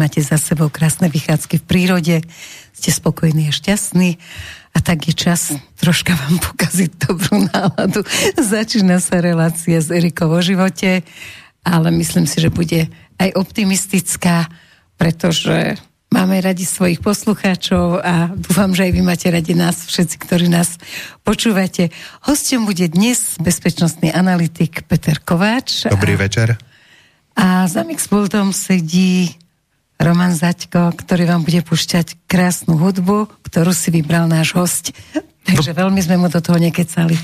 máte za sebou krásne vychádzky v prírode. Ste spokojní a šťastní. A tak je čas troška vám pokaziť dobrú náladu. Začína sa relácia s Erikou o živote, ale myslím si, že bude aj optimistická, pretože máme radi svojich poslucháčov a dúfam, že aj vy máte radi nás, všetci, ktorí nás počúvate. Hostom bude dnes bezpečnostný analytik Peter Kováč. Dobrý a... večer. A za Mixpultom sedí Roman Zaďko, ktorý vám bude pušťať krásnu hudbu, ktorú si vybral náš host. Takže veľmi sme mu do toho nekecali.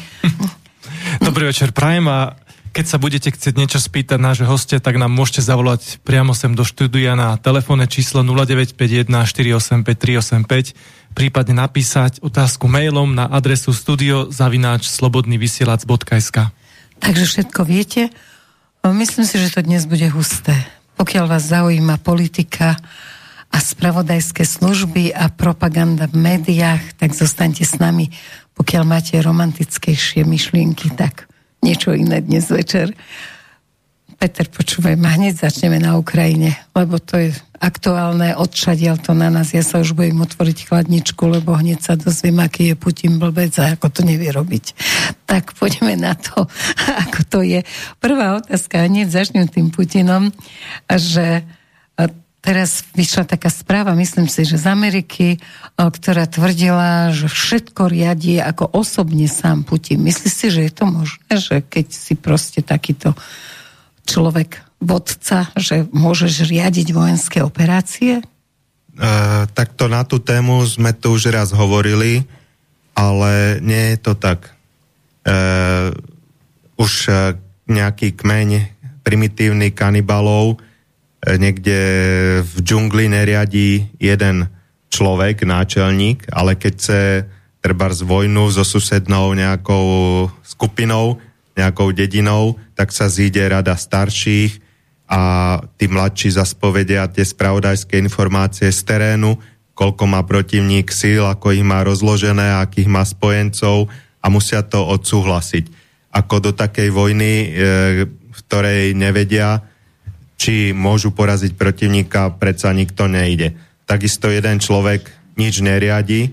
Dobrý večer, Prajem a keď sa budete chcieť niečo spýtať nášho hostia, tak nám môžete zavolať priamo sem do štúdia na telefónne číslo 0951 485 385, prípadne napísať otázku mailom na adresu studiozavináčslobodnyvysielac.sk Takže všetko viete. Myslím si, že to dnes bude husté. Pokiaľ vás zaujíma politika a spravodajské služby a propaganda v médiách, tak zostaňte s nami. Pokiaľ máte romantickejšie myšlienky, tak niečo iné dnes večer. Peter, počúvaj ma, hneď začneme na Ukrajine, lebo to je aktuálne, odšadial to na nás. Ja sa už budem otvoriť chladničku, lebo hneď sa dozviem, aký je Putin blbec a ako to nevie robiť. Tak poďme na to, ako to je. Prvá otázka, hneď začnem tým Putinom, že teraz vyšla taká správa, myslím si, že z Ameriky, ktorá tvrdila, že všetko riadi ako osobne sám Putin. Myslíš si, že je to možné, že keď si proste takýto človek vodca, že môžeš riadiť vojenské operácie? Uh, takto na tú tému sme tu už raz hovorili, ale nie je to tak. Uh, už uh, nejaký kmeň primitívny kanibalov uh, niekde v džungli neriadí jeden človek, náčelník, ale keď chce treba z vojnu so susednou nejakou skupinou, nejakou dedinou, tak sa zíde rada starších a tí mladší zaspovedia tie spravodajské informácie z terénu, koľko má protivník síl, ako ich má rozložené, akých má spojencov a musia to odsúhlasiť. Ako do takej vojny, e, v ktorej nevedia, či môžu poraziť protivníka, predsa nikto nejde. Takisto jeden človek nič neriadi, e,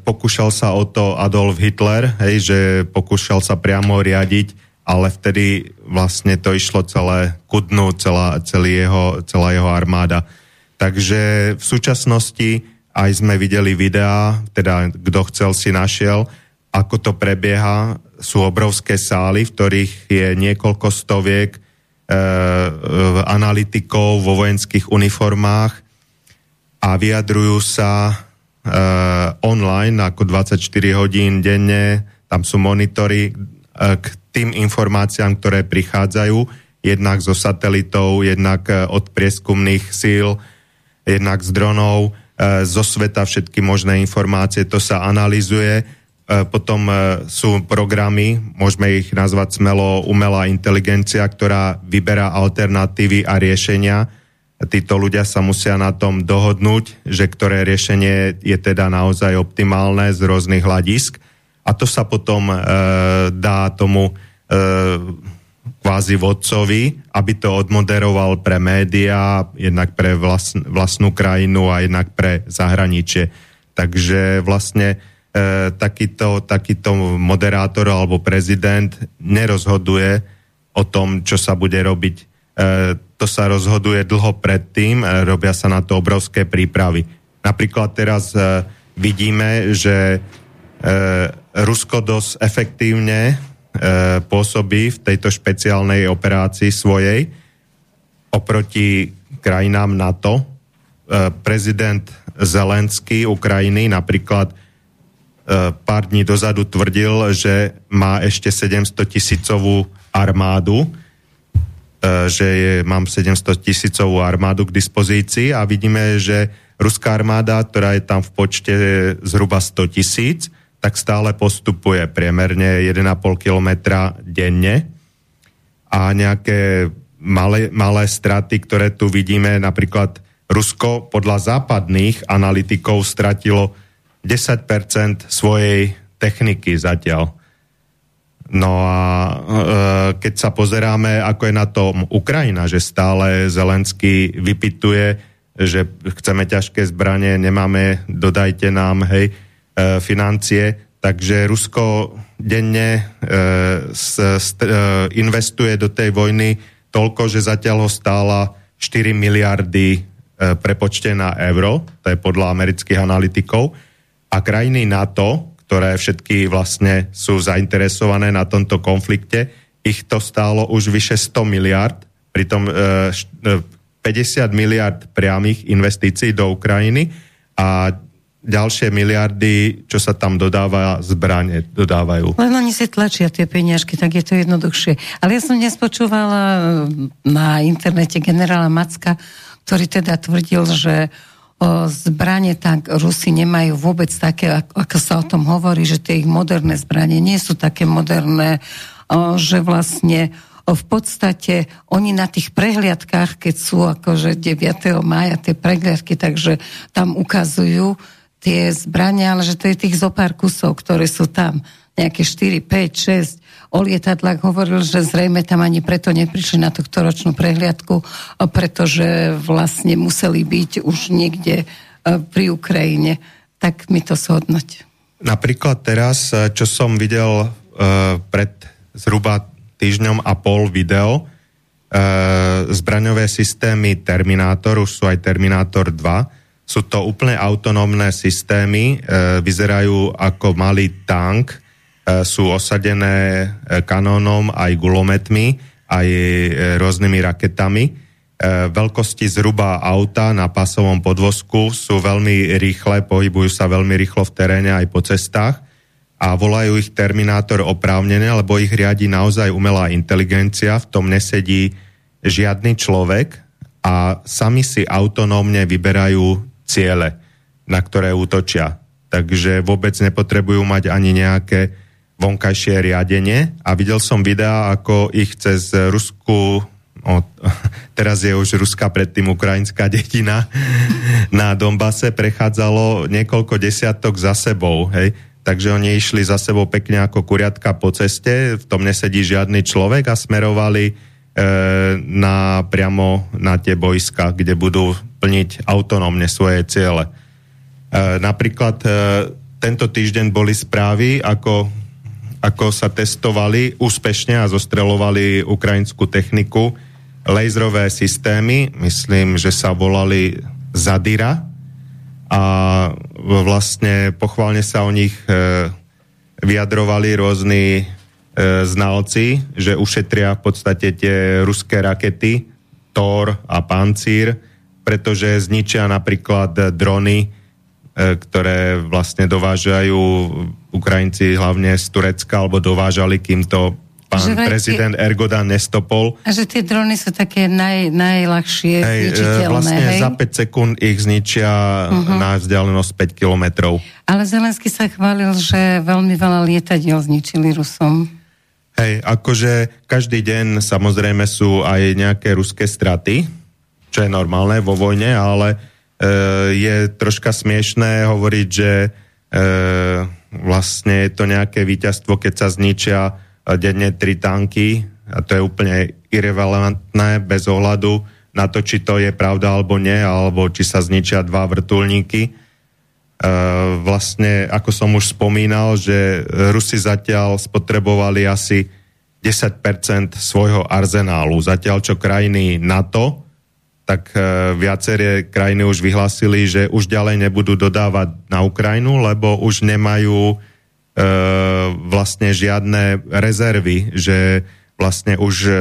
pokúšal sa o to Adolf Hitler, hej, že pokúšal sa priamo riadiť, ale vtedy vlastne to išlo celé ku dnu, celá, celý jeho, celá jeho armáda. Takže v súčasnosti aj sme videli videá, teda kto chcel si našiel, ako to prebieha. Sú obrovské sály, v ktorých je niekoľko stoviek e, e, analytikov vo vojenských uniformách a vyjadrujú sa uh, online ako 24 hodín denne, tam sú monitory k tým informáciám, ktoré prichádzajú, jednak zo satelitov, jednak uh, od prieskumných síl, jednak z dronov, uh, zo sveta všetky možné informácie, to sa analizuje. Potom sú programy, môžeme ich nazvať smelo umelá inteligencia, ktorá vyberá alternatívy a riešenia, títo ľudia sa musia na tom dohodnúť, že ktoré riešenie je teda naozaj optimálne z rôznych hľadisk a to sa potom e, dá tomu e, kvázi vodcovi, aby to odmoderoval pre médiá, jednak pre vlastn, vlastnú krajinu a jednak pre zahraničie. Takže vlastne e, takýto, takýto moderátor alebo prezident nerozhoduje o tom, čo sa bude robiť. E, to sa rozhoduje dlho predtým, e, robia sa na to obrovské prípravy. Napríklad teraz e, vidíme, že e, Rusko dosť efektívne pôsobí v tejto špeciálnej operácii svojej oproti krajinám NATO. Prezident Zelenský Ukrajiny napríklad pár dní dozadu tvrdil, že má ešte 700 tisícovú armádu, E, že je, mám 700 tisícovú armádu k dispozícii a vidíme, že ruská armáda, ktorá je tam v počte zhruba 100 tisíc, tak stále postupuje priemerne 1,5 kilometra denne a nejaké malé, malé straty, ktoré tu vidíme, napríklad Rusko podľa západných analytikov stratilo 10% svojej techniky zatiaľ. No a e, keď sa pozeráme, ako je na tom Ukrajina, že stále Zelensky vypituje, že chceme ťažké zbranie, nemáme, dodajte nám, hej, financie, takže Rusko denne e, e, investuje do tej vojny toľko, že zatiaľ ho stála 4 miliardy e, prepočte na euro, to je podľa amerických analytikov, a krajiny NATO, ktoré všetky vlastne sú zainteresované na tomto konflikte. Ich to stálo už vyše 100 miliard, pritom e, 50 e, miliard priamých investícií do Ukrajiny a ďalšie miliardy, čo sa tam dodáva, zbranie dodávajú. Len oni si tlačia tie peniažky, tak je to jednoduchšie. Ale ja som dnes počúvala e, na internete generála Macka, ktorý teda tvrdil, že o zbranie, tak Rusi nemajú vôbec také, ako, sa o tom hovorí, že tie ich moderné zbranie nie sú také moderné, o, že vlastne v podstate oni na tých prehliadkách, keď sú akože 9. mája tie prehliadky, takže tam ukazujú tie zbrania, ale že to je tých zopár kusov, ktoré sú tam nejaké 4, 5, 6 o lietadlách hovoril, že zrejme tam ani preto neprišli na tohto ročnú prehliadku, pretože vlastne museli byť už niekde e, pri Ukrajine. Tak mi to shodnoť. Napríklad teraz, e, čo som videl uh, pred zhruba týždňom a pol video, zbraňové systémy Terminátor, už sú aj Terminátor 2, sú to úplne autonómne systémy, uh, vyzerajú ako malý tank, E, sú osadené e, kanónom aj gulometmi, aj e, rôznymi raketami. Veľkosti zhruba auta na pasovom podvozku sú veľmi rýchle, pohybujú sa veľmi rýchlo v teréne aj po cestách a volajú ich Terminátor oprávnené, lebo ich riadi naozaj umelá inteligencia, v tom nesedí žiadny človek a sami si autonómne vyberajú ciele, na ktoré útočia. Takže vôbec nepotrebujú mať ani nejaké vonkajšie riadenie a videl som videá, ako ich cez Rusku o, teraz je už Ruska, predtým ukrajinská dedina, na Dombase prechádzalo niekoľko desiatok za sebou, hej. Takže oni išli za sebou pekne ako kuriatka po ceste, v tom nesedí žiadny človek a smerovali e, na, priamo na tie boiska, kde budú plniť autonómne svoje ciele. E, napríklad e, tento týždeň boli správy, ako ako sa testovali úspešne a zostrelovali ukrajinskú techniku, laserové systémy, myslím, že sa volali Zadira a vlastne pochválne sa o nich e, vyjadrovali rôzni znalci, že ušetria v podstate tie ruské rakety Thor a Pancír, pretože zničia napríklad drony, E, ktoré vlastne dovážajú Ukrajinci hlavne z Turecka, alebo dovážali, kým to pán že prezident tie, Ergodan nestopol. A že tie drony sú také naj, najľahšie hej, e, zničiteľné, Vlastne hej? za 5 sekúnd ich zničia uh-huh. na vzdialenosť 5 kilometrov. Ale Zelensky sa chválil, že veľmi veľa lietadiel zničili Rusom. Hej, akože každý deň samozrejme sú aj nejaké ruské straty, čo je normálne vo vojne, ale E, je troška smiešné hovoriť, že e, vlastne je to nejaké víťazstvo, keď sa zničia e, denne tri tanky a to je úplne irrelevantné bez ohľadu na to, či to je pravda alebo nie, alebo či sa zničia dva vrtulníky. Vlastne, ako som už spomínal, že Rusi zatiaľ spotrebovali asi 10% svojho arzenálu, zatiaľ čo krajiny NATO tak e, viaceré krajiny už vyhlásili, že už ďalej nebudú dodávať na Ukrajinu, lebo už nemajú e, vlastne žiadne rezervy, že vlastne už e,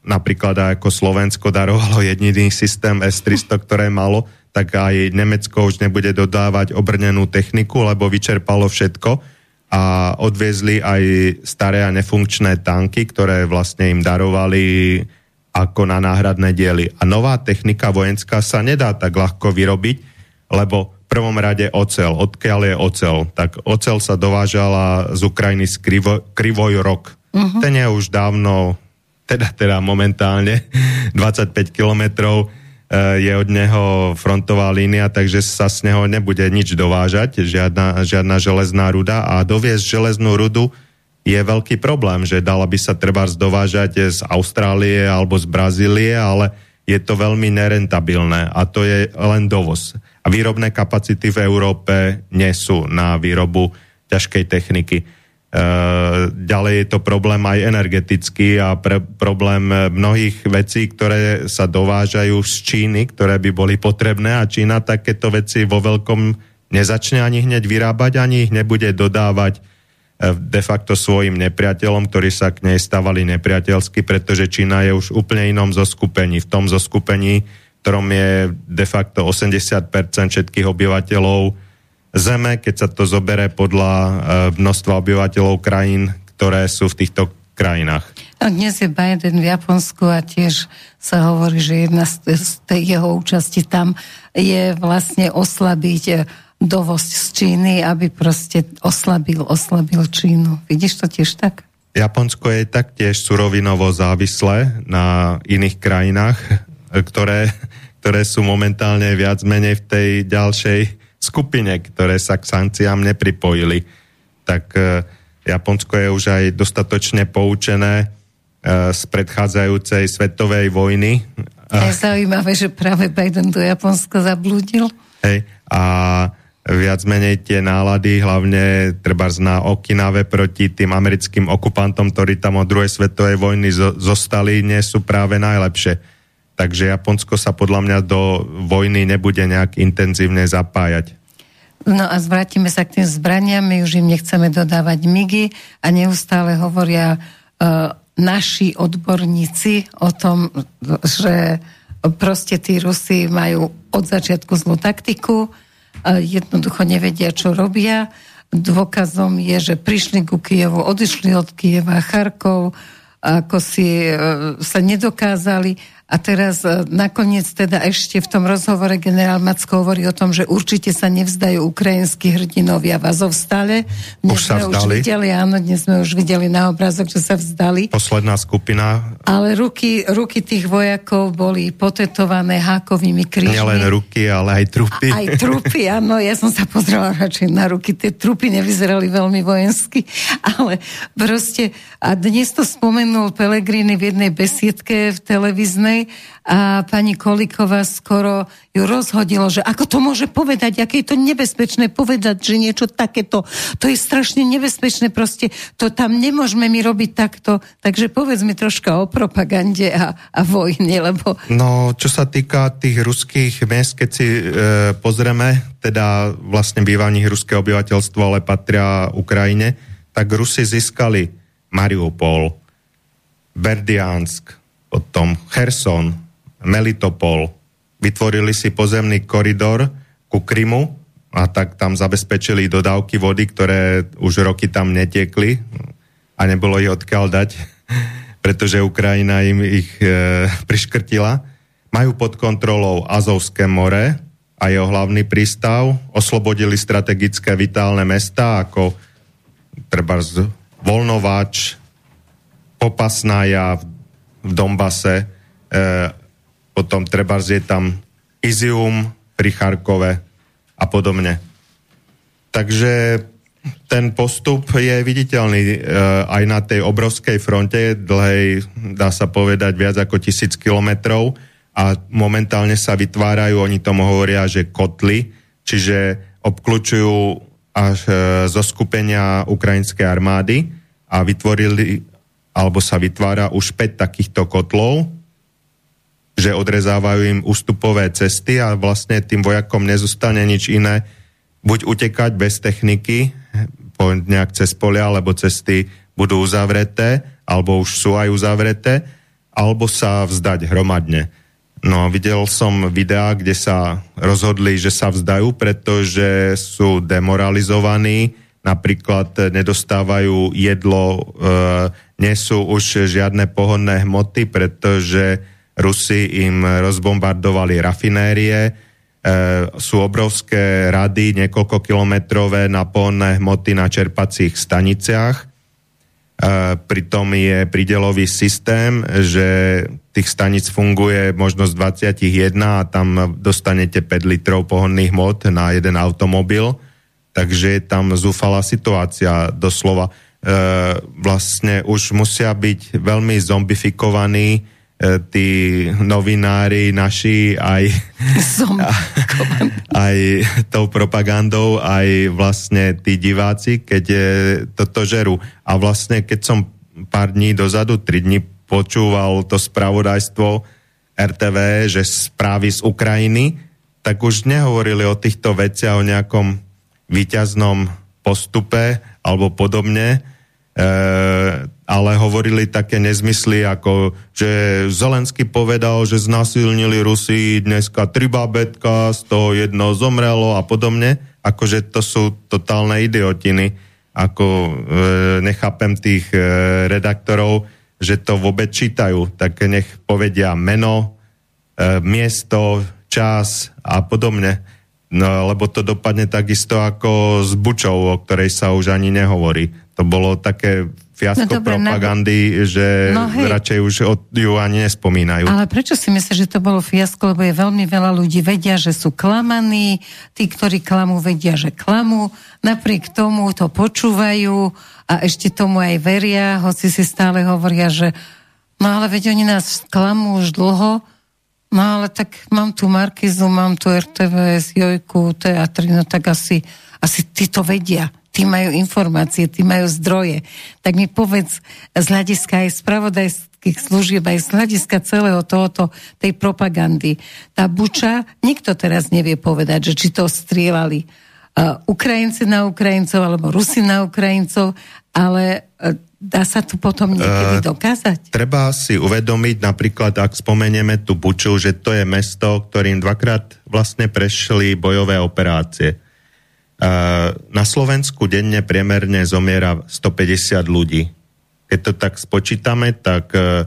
napríklad ako Slovensko darovalo jediný systém S-300, ktoré malo, tak aj Nemecko už nebude dodávať obrnenú techniku, lebo vyčerpalo všetko a odviezli aj staré a nefunkčné tanky, ktoré vlastne im darovali ako na náhradné diely. A nová technika vojenská sa nedá tak ľahko vyrobiť, lebo v prvom rade ocel. Odkiaľ je ocel? Tak ocel sa dovážala z Ukrajiny z Krivo, Krivoj rok. Uh-huh. Ten je už dávno, teda, teda momentálne 25 kilometrov e, je od neho frontová línia, takže sa z neho nebude nič dovážať, žiadna, žiadna železná ruda a doviesť železnú rudu je veľký problém, že dala by sa treba dovážať z Austrálie alebo z Brazílie, ale je to veľmi nerentabilné a to je len dovoz. A výrobné kapacity v Európe nie sú na výrobu ťažkej techniky. E, ďalej je to problém aj energetický a pre, problém mnohých vecí, ktoré sa dovážajú z Číny, ktoré by boli potrebné a Čína takéto veci vo veľkom nezačne ani hneď vyrábať, ani ich nebude dodávať de facto svojim nepriateľom, ktorí sa k nej stávali nepriateľsky, pretože Čína je už úplne inom zoskupení. V tom zoskupení, ktorom je de facto 80% všetkých obyvateľov Zeme, keď sa to zobere podľa e, množstva obyvateľov krajín, ktoré sú v týchto krajinách. No, dnes je Biden v Japonsku a tiež sa hovorí, že jedna z tej jeho účasti tam je vlastne oslabiť dovozť z Číny, aby proste oslabil, oslabil Čínu. Vidíš to tiež tak? Japonsko je taktiež surovinovo závislé na iných krajinách, ktoré, ktoré sú momentálne viac menej v tej ďalšej skupine, ktoré sa k sankciám nepripojili. Tak e, Japonsko je už aj dostatočne poučené e, z predchádzajúcej svetovej vojny. Je zaujímavé, že práve Biden do Japonska zablúdil. Hej, a viac menej tie nálady, hlavne treba na Okinave proti tým americkým okupantom, ktorí tam od druhej svetovej vojny zostali, nie sú práve najlepšie. Takže Japonsko sa podľa mňa do vojny nebude nejak intenzívne zapájať. No a zvrátime sa k tým zbraniam, my už im nechceme dodávať migy a neustále hovoria uh, naši odborníci o tom, že proste tí Rusi majú od začiatku zlú taktiku, jednoducho nevedia, čo robia. Dôkazom je, že prišli ku Kievu, odišli od Kieva, Charkov, ako si e, sa nedokázali a teraz e, nakoniec teda ešte v tom rozhovore generál Macko hovorí o tom, že určite sa nevzdajú ukrajinskí hrdinovia v Azovstale. Dnes už sa sme vzdali. už videli, áno, dnes sme už videli na obrázok, že sa vzdali. Posledná skupina. Ale ruky, ruky tých vojakov boli potetované hákovými krížmi. Nielen ruky, ale aj trupy. Aj trupy, áno, ja som sa pozrela radšej na ruky. Tie trupy nevyzerali veľmi vojensky, ale proste, a dnes to spomenul Pelegrini v jednej besiedke v televíznej, a pani Koliková skoro ju rozhodilo, že ako to môže povedať, aké je to nebezpečné povedať, že niečo takéto, to je strašne nebezpečné, proste to tam nemôžeme my robiť takto, takže povedz mi troška o propagande a, a vojne, lebo... No, čo sa týka tých ruských miest, keď si e, pozrieme, teda vlastne bývaní ruské obyvateľstvo, ale patria Ukrajine, tak Rusi získali Mariupol, Berdiansk, potom Kherson, Melitopol, vytvorili si pozemný koridor ku Krymu a tak tam zabezpečili dodávky vody, ktoré už roky tam netiekli a nebolo ich odkiaľ dať, pretože Ukrajina im ich e, priškrtila. Majú pod kontrolou Azovské more a jeho hlavný prístav, oslobodili strategické vitálne mesta ako treba Volnováč, Popasnája, v Dombase, e, potom treba je tam Izium pri Charkove a podobne. Takže ten postup je viditeľný e, aj na tej obrovskej fronte, dlhej, dá sa povedať, viac ako tisíc kilometrov a momentálne sa vytvárajú, oni tomu hovoria, že kotly, čiže obklúčujú až e, zo skupenia ukrajinskej armády a vytvorili alebo sa vytvára už 5 takýchto kotlov, že odrezávajú im ústupové cesty a vlastne tým vojakom nezostane nič iné, buď utekať bez techniky, nejak cez polia, alebo cesty budú uzavreté, alebo už sú aj uzavreté, alebo sa vzdať hromadne. No videl som videá, kde sa rozhodli, že sa vzdajú, pretože sú demoralizovaní, napríklad nedostávajú jedlo, e, nie sú už žiadne pohodné hmoty, pretože Rusi im rozbombardovali rafinérie, e, sú obrovské rady, niekoľko kilometrové na pohodné hmoty na čerpacích staniciach. E, pritom je pridelový systém, že tých stanic funguje možno z 21 a tam dostanete 5 litrov pohodných hmot na jeden automobil takže je tam zúfalá situácia doslova. Vlastne už musia byť veľmi zombifikovaní tí novinári naši aj, aj tou propagandou, aj vlastne tí diváci, keď toto žerú. A vlastne keď som pár dní dozadu, tri dní počúval to spravodajstvo RTV, že správy z Ukrajiny, tak už nehovorili o týchto veciach, o nejakom výťaznom postupe alebo podobne, e, ale hovorili také nezmysly, ako že Zelensky povedal, že znasilnili Rusi dneska tri babetka, z toho jedno zomrelo a podobne, akože to sú totálne idiotiny, ako e, nechápem tých e, redaktorov, že to vôbec čítajú, tak nech povedia meno, e, miesto, čas a podobne. No, lebo to dopadne takisto ako s Bučou, o ktorej sa už ani nehovorí. To bolo také fiasko no, dobre, propagandy, na... že no, hej. radšej už od ju ani nespomínajú. Ale prečo si myslíš, že to bolo fiasko? Lebo je veľmi veľa ľudí vedia, že sú klamaní, tí, ktorí klamú, vedia, že klamú, napriek tomu to počúvajú a ešte tomu aj veria, hoci si stále hovoria, že no ale veď oni nás klamú už dlho, no ale tak mám tu Markizu, mám tu RTVS, Jojku, teatry, no tak asi, asi tí to vedia tí majú informácie, tí majú zdroje. Tak mi povedz z hľadiska aj spravodajských služieb, aj z hľadiska celého tohoto, tej propagandy. Tá buča, nikto teraz nevie povedať, že či to strieľali uh, Ukrajinci na Ukrajincov alebo Rusi na Ukrajincov, ale uh, dá sa tu potom niekedy uh, dokázať? Treba si uvedomiť, napríklad, ak spomenieme tú Buču, že to je mesto, ktorým dvakrát vlastne prešli bojové operácie na Slovensku denne priemerne zomiera 150 ľudí. Keď to tak spočítame, tak e,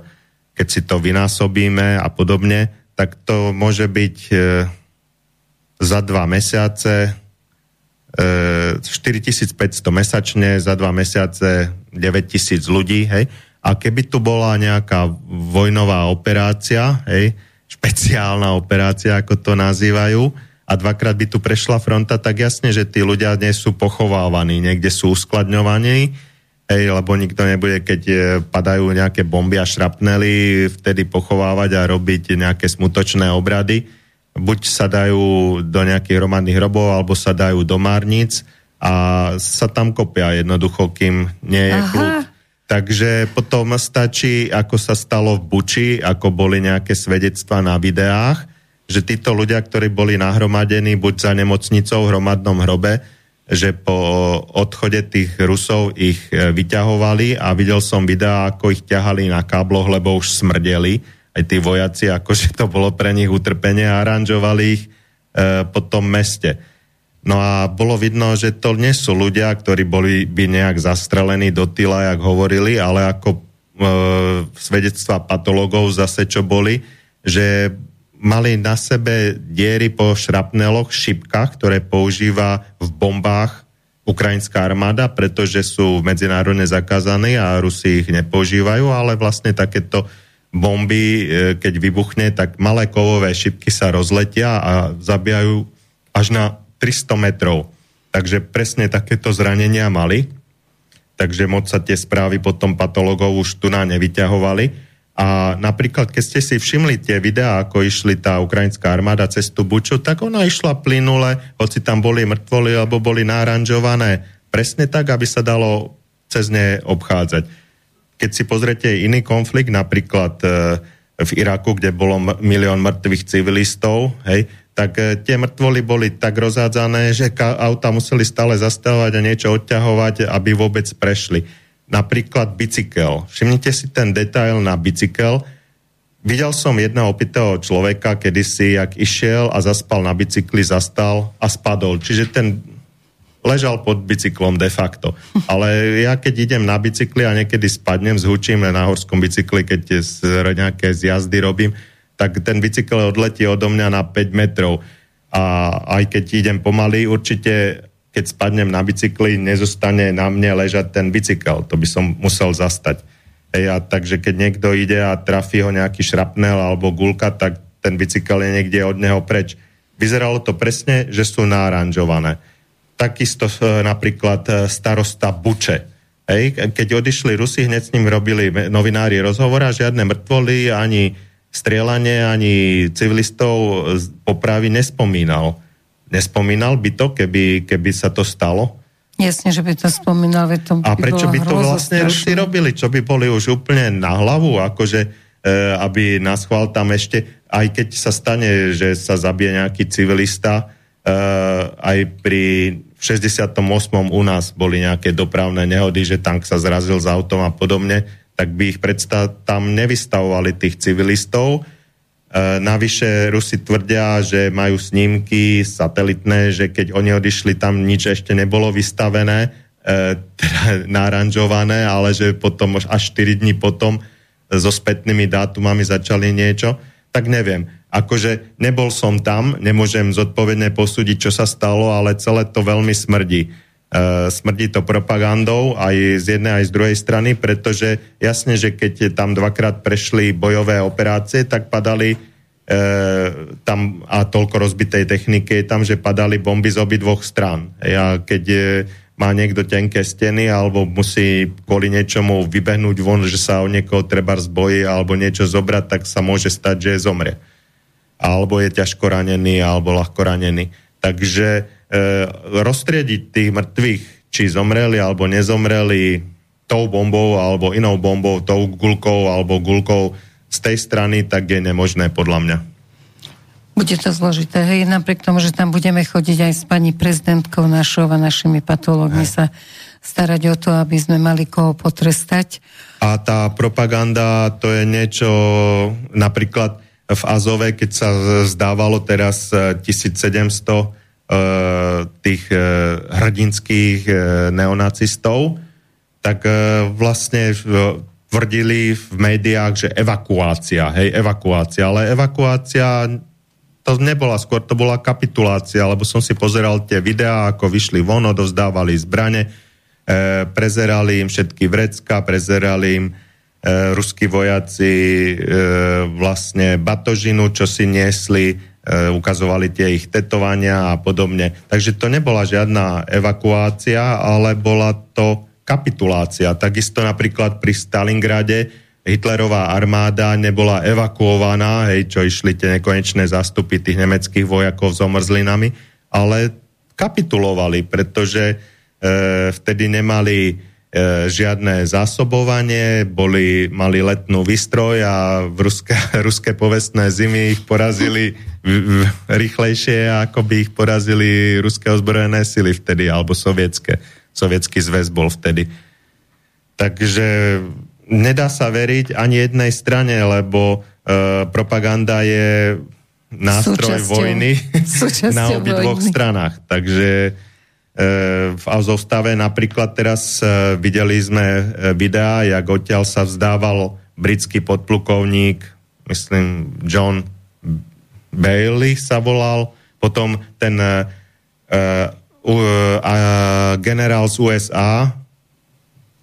keď si to vynásobíme a podobne, tak to môže byť e, za dva mesiace 4500 e, mesačne, za dva mesiace 9000 ľudí, hej. A keby tu bola nejaká vojnová operácia, hej, špeciálna operácia, ako to nazývajú, a dvakrát by tu prešla fronta, tak jasne, že tí ľudia nie sú pochovávaní, niekde sú uskladňovaní, hej, lebo nikto nebude, keď e, padajú nejaké bomby a šrapnely, vtedy pochovávať a robiť nejaké smutočné obrady. Buď sa dajú do nejakých hromadných hrobov, alebo sa dajú do márnic a sa tam kopia jednoducho, kým nie je kľud. Takže potom stačí, ako sa stalo v Buči, ako boli nejaké svedectva na videách, že títo ľudia, ktorí boli nahromadení buď za nemocnicou v hromadnom hrobe, že po odchode tých Rusov ich e, vyťahovali a videl som videá, ako ich ťahali na kábloch, lebo už smrdeli. Aj tí vojaci, akože to bolo pre nich utrpenie a aranžovali ich e, po tom meste. No a bolo vidno, že to nie sú ľudia, ktorí boli by nejak zastrelení do tyla, jak hovorili, ale ako e, svedectva patologov zase, čo boli, že mali na sebe diery po šrapneloch, šipkách, ktoré používa v bombách ukrajinská armáda, pretože sú medzinárodne zakázané a Rusi ich nepoužívajú, ale vlastne takéto bomby, e, keď vybuchne, tak malé kovové šipky sa rozletia a zabijajú až na 300 metrov. Takže presne takéto zranenia mali. Takže moc sa tie správy potom patologov už tu na nevyťahovali a napríklad, keď ste si všimli tie videá, ako išli tá ukrajinská armáda cez tú buču, tak ona išla plynule, hoci tam boli mŕtvoli alebo boli náranžované presne tak, aby sa dalo cez ne obchádzať. Keď si pozrete iný konflikt, napríklad e, v Iraku, kde bolo milión mŕtvych civilistov, hej, tak e, tie mŕtvoly boli tak rozhádzané, že auta museli stále zastavovať a niečo odťahovať, aby vôbec prešli napríklad bicykel. Všimnite si ten detail na bicykel. Videl som jedného opitého človeka, kedysi, jak išiel a zaspal na bicykli, zastal a spadol. Čiže ten ležal pod bicyklom de facto. Ale ja keď idem na bicykli a niekedy spadnem, zhučím na horskom bicykli, keď nejaké zjazdy robím, tak ten bicykel odletí odo mňa na 5 metrov. A aj keď idem pomaly, určite keď spadnem na bicykli, nezostane na mne ležať ten bicykel. To by som musel zastať. Hej, a takže keď niekto ide a trafí ho nejaký šrapnel alebo gulka, tak ten bicykel je niekde od neho preč. Vyzeralo to presne, že sú náranžované. Takisto e, napríklad e, starosta Buče. Hej, keď odišli Rusi, hneď s ním robili novinári rozhovor a žiadne mŕtvoly, ani strieľanie, ani civilistov popravy nespomínal. Nespomínal by to, keby, keby sa to stalo? Jasne, že by to spomínal. To by a prečo by to vlastne Rusi robili? Čo by boli už úplne na hlavu? Akože, e, aby nás chval tam ešte, aj keď sa stane, že sa zabije nejaký civilista, e, aj pri 68. u nás boli nejaké dopravné nehody, že tank sa zrazil s autom a podobne, tak by ich predsa tam nevystavovali tých civilistov. E, navyše Rusi tvrdia, že majú snímky satelitné, že keď oni odišli, tam nič ešte nebolo vystavené, e, teda naranžované, ale že potom až 4 dní potom so spätnými dátumami začali niečo, tak neviem akože nebol som tam, nemôžem zodpovedne posúdiť, čo sa stalo, ale celé to veľmi smrdí. Uh, smrdí to propagandou aj z jednej, aj z druhej strany, pretože jasne, že keď tam dvakrát prešli bojové operácie, tak padali uh, tam a toľko rozbitej techniky je tam, že padali bomby z obi dvoch strán. Ja keď je, má niekto tenké steny alebo musí kvôli niečomu vybehnúť von, že sa o niekoho treba zbojí alebo niečo zobrať, tak sa môže stať, že zomrie alebo je ťažko ranený, alebo ľahko ranený. Takže e, roztriediť tých mŕtvych, či zomreli alebo nezomreli tou bombou alebo inou bombou, tou gulkou alebo gulkou z tej strany, tak je nemožné podľa mňa. Bude to zložité, hej, napriek tomu, že tam budeme chodiť aj s pani prezidentkou našou a našimi patológmi sa starať o to, aby sme mali koho potrestať. A tá propaganda, to je niečo, napríklad v Azove, keď sa zdávalo teraz 1700 e, e, tých e, hrdinských neonacistov, tak vlastne tvrdili v médiách, že evakuácia, hej, evakuácia, ale evakuácia to nebola, skôr to bola kapitulácia, lebo som si pozeral tie videá, ako vyšli von, odovzdávali zbrane, prezerali im všetky vrecka, prezerali im ruskí vojaci e, vlastne batožinu, čo si niesli, e, ukazovali tie ich tetovania a podobne. Takže to nebola žiadna evakuácia, ale bola to kapitulácia. Takisto napríklad pri Stalingrade Hitlerová armáda nebola evakuovaná, hej, čo išli tie nekonečné zástupy tých nemeckých vojakov s omrzlinami, ale kapitulovali, pretože e, vtedy nemali E, žiadne zásobovanie, boli, mali letnú výstroj a v ruské, ruské povestné zimy ich porazili v, v, rýchlejšie, ako by ich porazili ruské ozbrojené sily vtedy, alebo sovietské. Sovietský zväz bol vtedy. Takže nedá sa veriť ani jednej strane, lebo e, propaganda je nástroj súčasťou, vojny súčasťou na obidvoch stranách. Takže E, v Azovstave napríklad teraz e, videli sme e, videá, jak odtiaľ sa vzdával britský podplukovník, myslím John Bailey sa volal, potom ten uh, uh, uh, generál z USA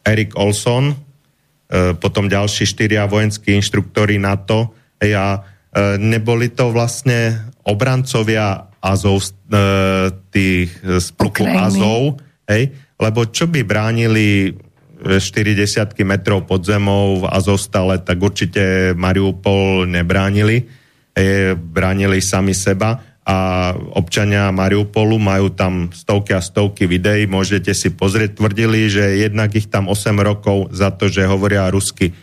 Eric Olson, uh, potom ďalší štyria vojenskí inštruktori NATO. A uh, neboli to vlastne obrancovia Azov, e, tých z pluku Azov, hej, lebo čo by bránili 40 e, metrov pod zemou v Azovstale, tak určite Mariupol nebránili, e, bránili sami seba. A občania Mariupolu majú tam stovky a stovky videí, môžete si pozrieť, tvrdili, že jednak ich tam 8 rokov za to, že hovoria rusky.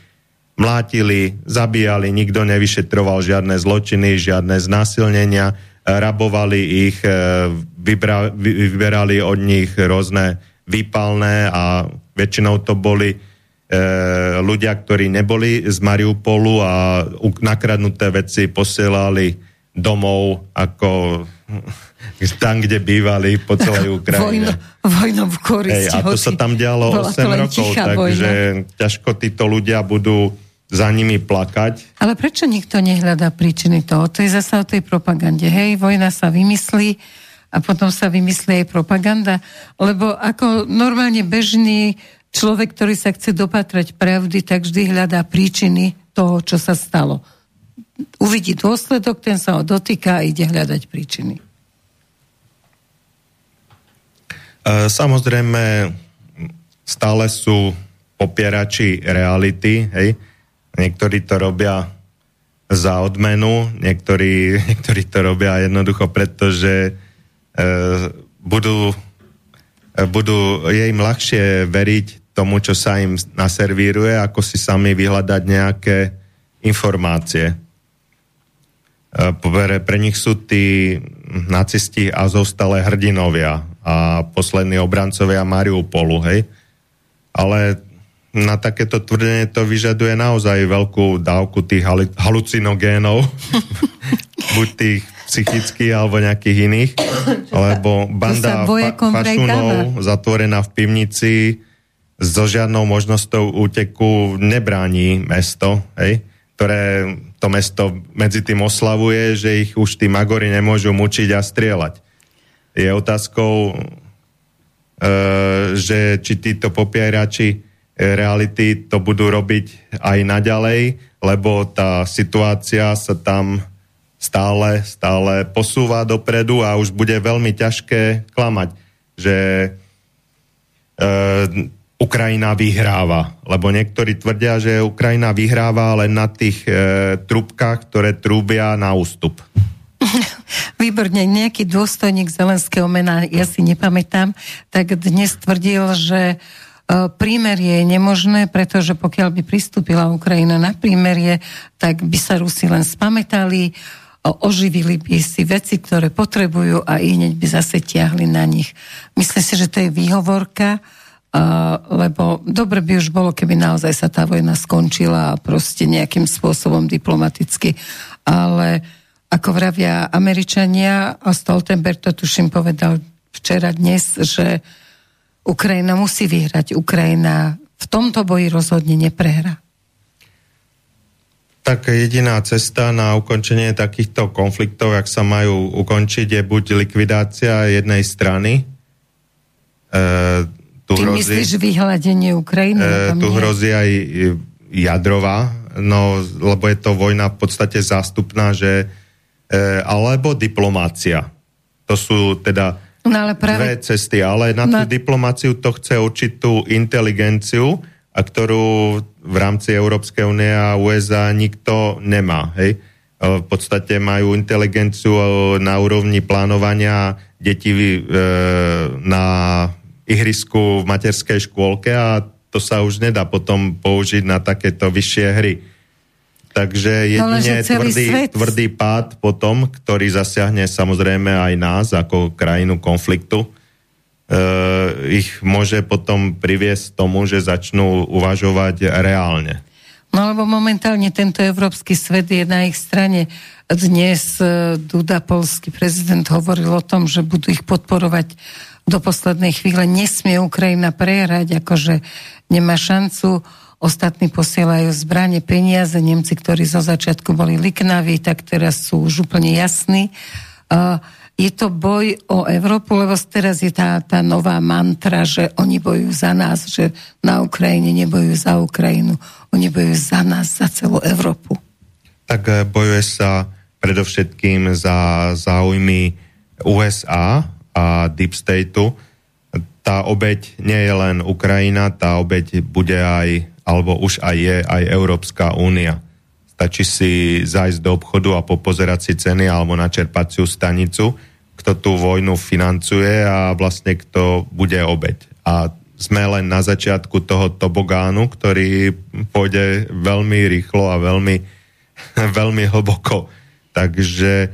Mlátili, zabíjali, nikto nevyšetroval žiadne zločiny, žiadne znásilnenia, rabovali ich, e, vybra, vyberali od nich rôzne výpalné a väčšinou to boli e, ľudia, ktorí neboli z Mariupolu a nakradnuté veci posielali domov ako tam, kde bývali po celej Ukrajine. Vojno, v koristi. A to sa tam dialo 8 rokov, takže vojna. ťažko títo ľudia budú za nimi plakať. Ale prečo nikto nehľadá príčiny toho? To je zase o tej propagande. Hej, vojna sa vymyslí a potom sa vymyslí aj propaganda. Lebo ako normálne bežný človek, ktorý sa chce dopatrať pravdy, tak vždy hľadá príčiny toho, čo sa stalo. Uvidí dôsledok, ten sa ho dotýka a ide hľadať príčiny. Samozrejme, stále sú popierači reality, hej. Niektorí to robia za odmenu, niektorí, niektorí to robia jednoducho preto, že e, budú, e, budú, je im ľahšie veriť tomu, čo sa im naservíruje, ako si sami vyhľadať nejaké informácie. E, pre, nich sú tí nacisti a zostale hrdinovia a poslední obrancovia Mariupolu, hej. Ale na takéto tvrdenie to vyžaduje naozaj veľkú dávku tých halucinogénov, buď tých psychických alebo nejakých iných, lebo banda fa- fašunov zatvorená v pivnici so žiadnou možnosťou úteku nebrání mesto, hej, ktoré to mesto medzi tým oslavuje, že ich už tí magory nemôžu mučiť a strieľať. Je otázkou, e, že či títo popierači reality to budú robiť aj naďalej, lebo tá situácia sa tam stále, stále posúva dopredu a už bude veľmi ťažké klamať, že e, Ukrajina vyhráva. Lebo niektorí tvrdia, že Ukrajina vyhráva len na tých e, trubkách, ktoré trúbia na ústup. Výborne, nejaký dôstojník Zelenského mena, ja si nepamätám, tak dnes tvrdil, že prímerie je nemožné, pretože pokiaľ by pristúpila Ukrajina na prímerie, tak by sa Rusi len spametali, oživili by si veci, ktoré potrebujú a hneď by zase tiahli na nich. Myslím si, že to je výhovorka, lebo dobre by už bolo, keby naozaj sa tá vojna skončila a proste nejakým spôsobom diplomaticky. Ale ako vravia Američania, a Stoltenberg to tuším povedal včera dnes, že Ukrajina musí vyhrať. Ukrajina v tomto boji rozhodne neprehra. Tak jediná cesta na ukončenie takýchto konfliktov, ak sa majú ukončiť, je buď likvidácia jednej strany. E, tu Ty hrozí, myslíš vyhľadenie Ukrajiny? E, tu nie? hrozí aj jadrová, no, lebo je to vojna v podstate zástupná, že e, alebo diplomácia. To sú teda No ale práve... Dve cesty, ale na tú no... diplomáciu to chce určitú inteligenciu, a ktorú v rámci Európskej únie a USA nikto nemá. Hej? E, v podstate majú inteligenciu e, na úrovni plánovania detí e, na ihrisku v materskej škôlke a to sa už nedá potom použiť na takéto vyššie hry. Takže jedine tvrdý, svet... tvrdý pád potom, ktorý zasiahne samozrejme aj nás ako krajinu konfliktu, e, ich môže potom priviesť tomu, že začnú uvažovať reálne. No lebo momentálne tento európsky svet je na ich strane. Dnes e, Duda, polský prezident, hovoril o tom, že budú ich podporovať do poslednej chvíle. Nesmie Ukrajina prehrať, akože nemá šancu ostatní posielajú zbranie, peniaze, Nemci, ktorí zo začiatku boli liknaví, tak teraz sú už úplne jasní. Je to boj o Európu, lebo teraz je tá, tá nová mantra, že oni bojujú za nás, že na Ukrajine nebojujú za Ukrajinu, oni bojujú za nás, za celú Európu. Tak eh, bojuje sa predovšetkým za záujmy USA a Deep Stateu. Tá obeď nie je len Ukrajina, tá obeď bude aj alebo už aj je aj Európska únia. Stačí si zájsť do obchodu a popozerať si ceny alebo na čerpaciu stanicu, kto tú vojnu financuje a vlastne kto bude obeď. A sme len na začiatku toho tobogánu, ktorý pôjde veľmi rýchlo a veľmi, veľmi hlboko. Takže e,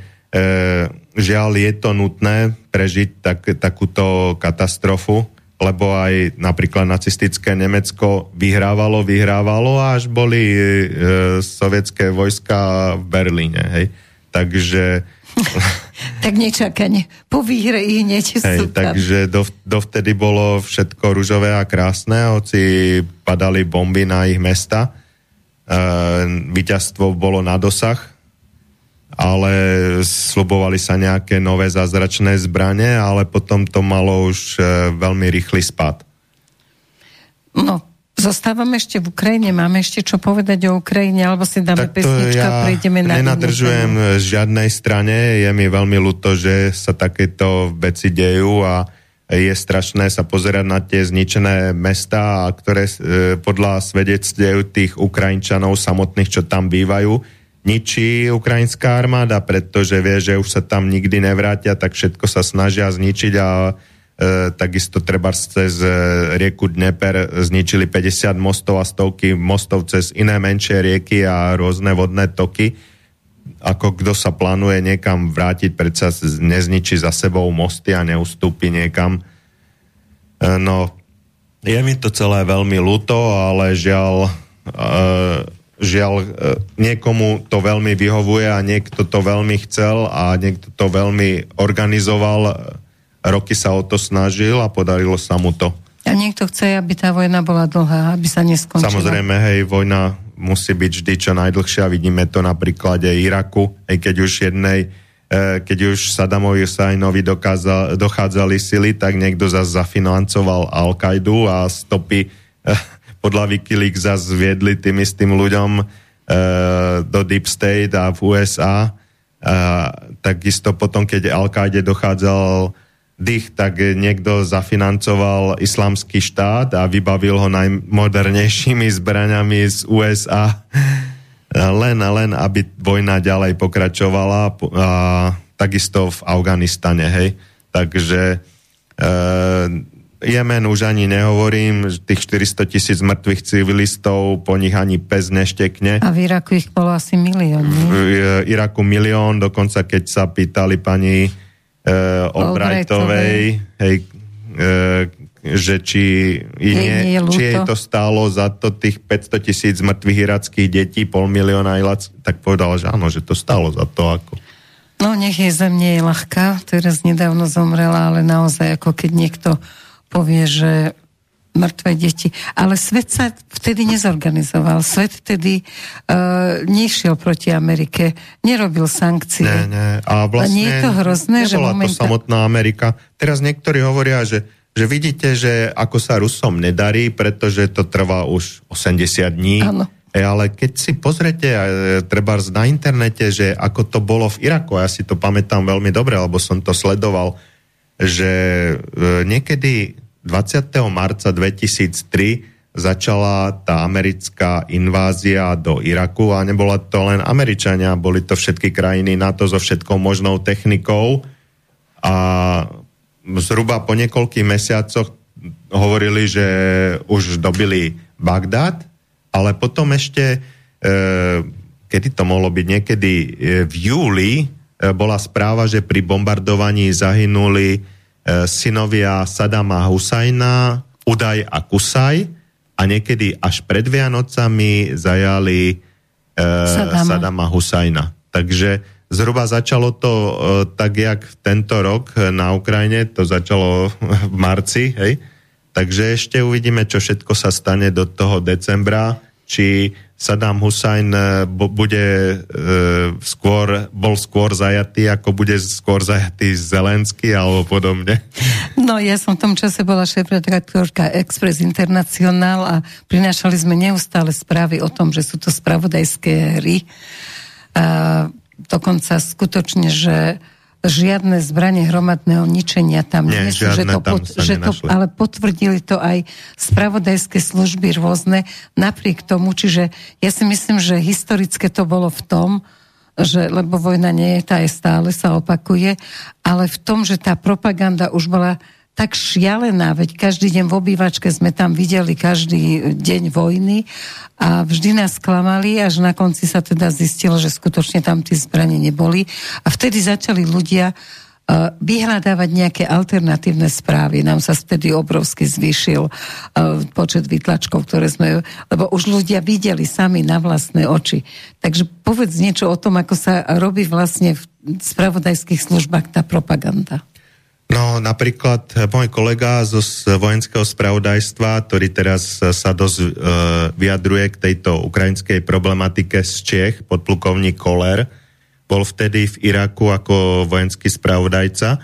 žiaľ je to nutné prežiť tak, takúto katastrofu lebo aj napríklad nacistické Nemecko vyhrávalo, vyhrávalo a až boli e, sovietské vojska v Berlíne. Hej. Takže... tak nečakane. Po výhre ich hneď hej, Takže dov, dovtedy bolo všetko ružové a krásne, hoci padali bomby na ich mesta. E, víťazstvo bolo na dosah ale slubovali sa nejaké nové zázračné zbranie, ale potom to malo už e, veľmi rýchly spad. No, zostávame ešte v Ukrajine, máme ešte čo povedať o Ukrajine, alebo si dáme pesnička ja prejdeme na... nenadržujem z žiadnej strane, je mi veľmi ľúto, že sa takéto veci dejú a je strašné sa pozerať na tie zničené mesta, ktoré e, podľa svedectiev tých Ukrajinčanov samotných, čo tam bývajú, ničí ukrajinská armáda, pretože vie, že už sa tam nikdy nevrátia, tak všetko sa snažia zničiť a e, takisto treba cez e, rieku Dneper zničili 50 mostov a stovky mostov cez iné menšie rieky a rôzne vodné toky. Ako kto sa plánuje niekam vrátiť, predsa nezničí za sebou mosty a neustúpi niekam. E, no, je mi to celé veľmi ľúto, ale žiaľ, e, žiaľ, e, niekomu to veľmi vyhovuje a niekto to veľmi chcel a niekto to veľmi organizoval. Roky sa o to snažil a podarilo sa mu to. A niekto chce, aby tá vojna bola dlhá, aby sa neskončila. Samozrejme, hej, vojna musí byť vždy čo najdlhšia. Vidíme to na príklade Iraku, aj keď už jednej, e, keď už Saddamovi Husajnovi dochádzali sily, tak niekto zase zafinancoval Al-Kaidu a stopy e, podľa Wikileaks zase viedli tým istým ľuďom e, do Deep State a v USA. Takisto potom, keď Al-Kaide dochádzal dých, tak niekto zafinancoval islamský štát a vybavil ho najmodernejšími zbraňami z USA. Len a len, aby vojna ďalej pokračovala a takisto v Afganistane, hej. Takže e, Jemen už ani nehovorím, tých 400 tisíc mŕtvych civilistov, po nich ani pes neštekne. A v Iraku ich bolo asi milión, V Iraku milión, dokonca keď sa pýtali pani uh, Albrightovej, hej, uh, že či, nie, nie je či jej to stálo za to tých 500 tisíc mŕtvych irackých detí, pol milióna ilac, tak povedala, že áno, že to stálo za to. Ako. No nech je zem nie je ľahká, teraz nedávno zomrela, ale naozaj ako keď niekto povie, že mŕtve deti. Ale svet sa vtedy nezorganizoval. Svet vtedy uh, nešiel proti Amerike, nerobil sankcie. Nie, nie. A vlastne nie je to hrozné, že momenta... to samotná Amerika. Teraz niektorí hovoria, že, že vidíte, že ako sa Rusom nedarí, pretože to trvá už 80 dní. Áno. E, ale keď si pozrete e, treba na internete, že ako to bolo v Iraku, ja si to pamätám veľmi dobre, lebo som to sledoval, že e, niekedy 20. marca 2003 začala tá americká invázia do Iraku a nebola to len Američania, boli to všetky krajiny NATO so všetkou možnou technikou a zhruba po niekoľkých mesiacoch hovorili, že už dobili Bagdad, ale potom ešte, e, kedy to mohlo byť, niekedy e, v júli e, bola správa, že pri bombardovaní zahynuli synovia Sadama Husajna, Udaj a Kusaj a niekedy až pred Vianocami zajali e, Sadama. Sadama Husajna. Takže zhruba začalo to e, tak, jak tento rok na Ukrajine, to začalo v marci, hej? Takže ešte uvidíme, čo všetko sa stane do toho decembra, či Saddam Hussein e, bude e, skôr, bol skôr zajatý, ako bude skôr zajatý Zelensky alebo podobne? No, ja som v tom čase bola šéf-redaktorka Express International a prinášali sme neustále správy o tom, že sú to spravodajské hry. A dokonca skutočne, že žiadne zbranie hromadného ničenia tam nie, nie sú, že to, pod, že to, ale potvrdili to aj spravodajské služby rôzne napriek tomu, čiže ja si myslím, že historické to bolo v tom, že, lebo vojna nie je, tá je stále, sa opakuje, ale v tom, že tá propaganda už bola tak šialená, veď každý deň v obývačke sme tam videli každý deň vojny a vždy nás klamali, až na konci sa teda zistilo, že skutočne tam tie zbranie neboli a vtedy začali ľudia uh, vyhľadávať nejaké alternatívne správy. Nám sa vtedy obrovsky zvýšil uh, počet vytlačkov, ktoré sme, lebo už ľudia videli sami na vlastné oči. Takže povedz niečo o tom, ako sa robí vlastne v spravodajských službách tá propaganda. No napríklad môj kolega zo vojenského spravodajstva, ktorý teraz sa dosť uh, vyjadruje k tejto ukrajinskej problematike z Čech, podplukovník Koller, bol vtedy v Iraku ako vojenský spravodajca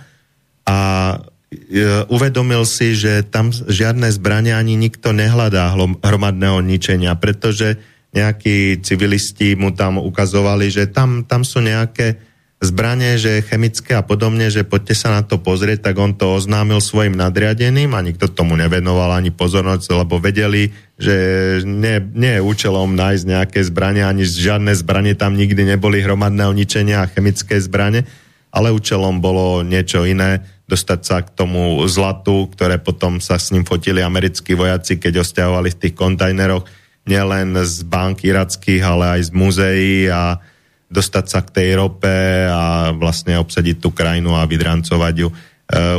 a uh, uvedomil si, že tam žiadne zbrania ani nikto nehľadá hromadného ničenia, pretože nejakí civilisti mu tam ukazovali, že tam, tam sú nejaké zbranie, že chemické a podobne, že poďte sa na to pozrieť, tak on to oznámil svojim nadriadeným a nikto tomu nevenoval ani pozornosť, lebo vedeli, že nie, nie je účelom nájsť nejaké zbranie, ani žiadne zbranie tam nikdy neboli hromadné ničenia a chemické zbranie, ale účelom bolo niečo iné, dostať sa k tomu zlatu, ktoré potom sa s ním fotili americkí vojaci, keď osťahovali v tých kontajneroch nielen z bank irackých, ale aj z muzeí a dostať sa k tej rope a vlastne obsadiť tú krajinu a vydrancovať ju. E,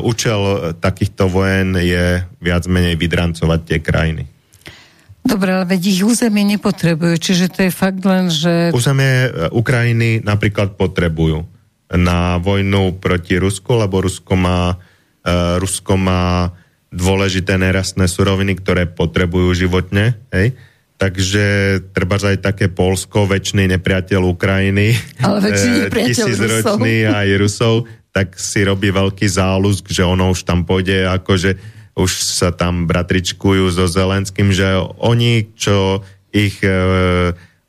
účel takýchto vojen je viac menej vydrancovať tie krajiny. Dobre, ale veď ich územie nepotrebujú, čiže to je fakt len, že... Územie e, Ukrajiny napríklad potrebujú na vojnu proti Rusku, lebo Rusko má, uh, Rusko má dôležité nerastné suroviny, ktoré potrebujú životne, hej? Takže treba aj také Polsko, väčší nepriateľ Ukrajiny, Ale nepriateľ tisícročný Rusov. aj Rusov, tak si robí veľký záľusk, že ono už tam pôjde, akože už sa tam bratričkujú so Zelenským, že oni, čo ich e,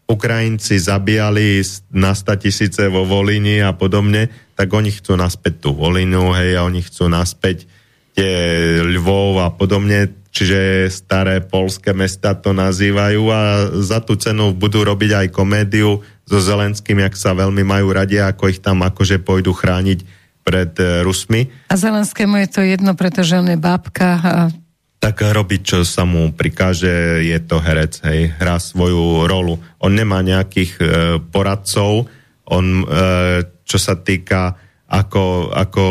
Ukrajinci zabíjali na 100 tisíce vo Volini a podobne, tak oni chcú naspäť tú Volinu, hej, a oni chcú naspäť tie Lvov a podobne, čiže staré polské mesta to nazývajú a za tú cenu budú robiť aj komédiu so Zelenským, jak sa veľmi majú radi, ako ich tam akože pôjdu chrániť pred e, Rusmi. A Zelenskému je to jedno, pretože on je bábka a tak robiť, čo sa mu prikáže, je to herec, hej, hrá svoju rolu. On nemá nejakých e, poradcov, on, e, čo sa týka ako, ako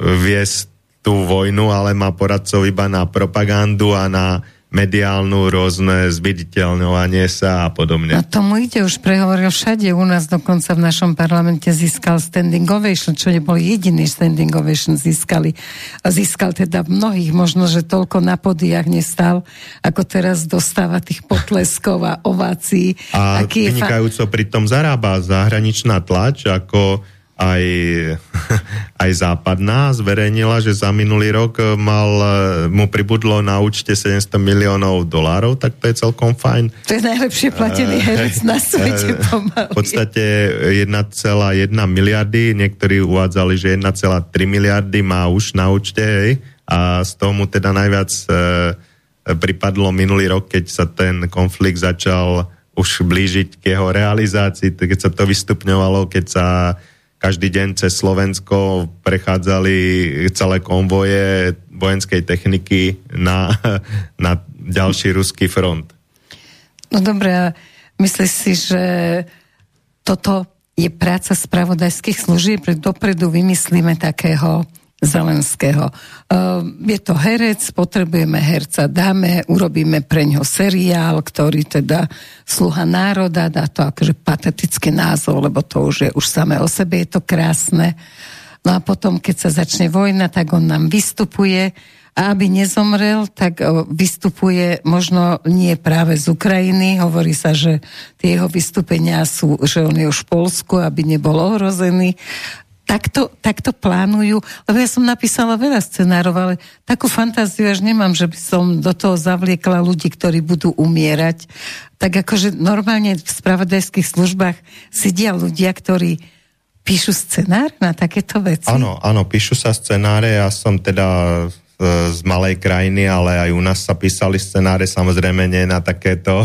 viesť tú vojnu, ale má poradcov iba na propagandu a na mediálnu rôzne zviditeľňovanie sa a podobne. A tomu ide, už prehovoril všade, u nás dokonca v našom parlamente získal standing ovation, čo nebol jediný standing ovation získali. A získal teda mnohých, možno, že toľko na podiach nestal, ako teraz dostáva tých potleskov a ovácií. A Aký vynikajúco fa- pritom zarába zahraničná tlač, ako aj, aj západná zverejnila, že za minulý rok mal, mu pribudlo na účte 700 miliónov dolárov, tak to je celkom fajn. To je najlepšie platený uh, herec na svete pomaly. V podstate 1,1 miliardy, niektorí uvádzali, že 1,3 miliardy má už na účte, hej, a z toho mu teda najviac uh, pripadlo minulý rok, keď sa ten konflikt začal už blížiť k jeho realizácii, keď sa to vystupňovalo, keď sa každý deň cez Slovensko prechádzali celé konvoje vojenskej techniky na, na ďalší ruský front. No dobré, myslíš si, že toto je práca spravodajských služieb, dopredu vymyslíme takého Zelenského. Ehm, je to herec, potrebujeme herca, dáme, urobíme pre ňo seriál, ktorý teda sluha národa, dá to akože patetický názov, lebo to už je už samé o sebe, je to krásne. No a potom, keď sa začne vojna, tak on nám vystupuje a aby nezomrel, tak vystupuje možno nie práve z Ukrajiny. Hovorí sa, že tie jeho vystúpenia sú, že on je už v Polsku, aby nebol ohrozený takto, takto plánujú, lebo ja som napísala veľa scenárov, ale takú fantáziu až nemám, že by som do toho zavliekla ľudí, ktorí budú umierať. Tak akože normálne v spravodajských službách sedia ľudia, ktorí píšu scenár na takéto veci? Áno, áno, píšu sa scenáre, ja som teda e, z malej krajiny, ale aj u nás sa písali scenáre, samozrejme nie na takéto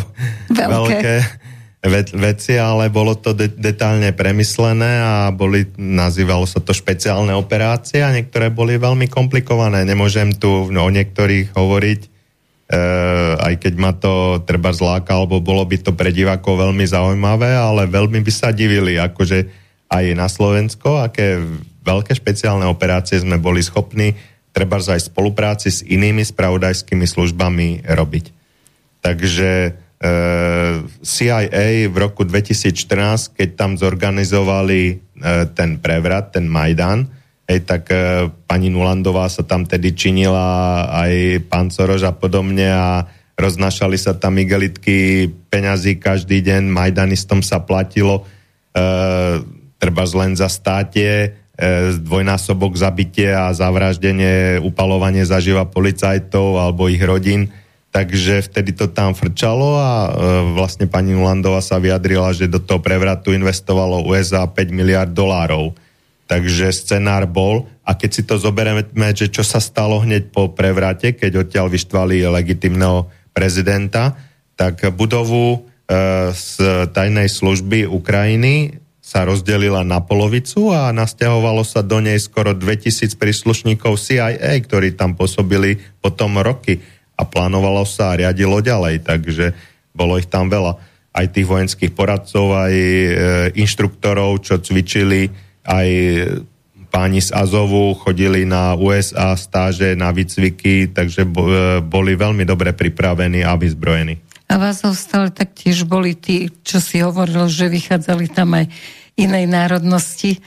veľké, veľké veci, ale bolo to de- detálne premyslené a boli, nazývalo sa to špeciálne operácie a niektoré boli veľmi komplikované. Nemôžem tu no, o niektorých hovoriť, e, aj keď ma to treba zláka, alebo bolo by to pre divákov veľmi zaujímavé, ale veľmi by sa divili, akože aj na Slovensko, aké veľké špeciálne operácie sme boli schopní treba aj v spolupráci s inými spravodajskými službami robiť. Takže CIA v roku 2014, keď tam zorganizovali eh, ten prevrat, ten Majdan, hej, tak eh, pani Nulandová sa tam tedy činila aj pán Soroš a podobne a roznašali sa tam igelitky peňazí každý deň, Majdanistom sa platilo e, treba len za státie, e, dvojnásobok zabitie a zavraždenie, upalovanie zaživa policajtov alebo ich rodín takže vtedy to tam frčalo a e, vlastne pani Ulandová sa vyjadrila, že do toho prevratu investovalo USA 5 miliard dolárov. Takže scenár bol, a keď si to zoberieme, že čo sa stalo hneď po prevrate, keď odtiaľ vyštvali legitimného prezidenta, tak budovu e, z tajnej služby Ukrajiny sa rozdelila na polovicu a nasťahovalo sa do nej skoro 2000 príslušníkov CIA, ktorí tam pôsobili potom roky a plánovalo sa a riadilo ďalej, takže bolo ich tam veľa. Aj tých vojenských poradcov, aj e, inštruktorov, čo cvičili, aj páni z Azovu chodili na USA stáže, na výcviky, takže e, boli veľmi dobre pripravení a vyzbrojení. A vás ostali taktiež boli tí, čo si hovoril, že vychádzali tam aj inej národnosti,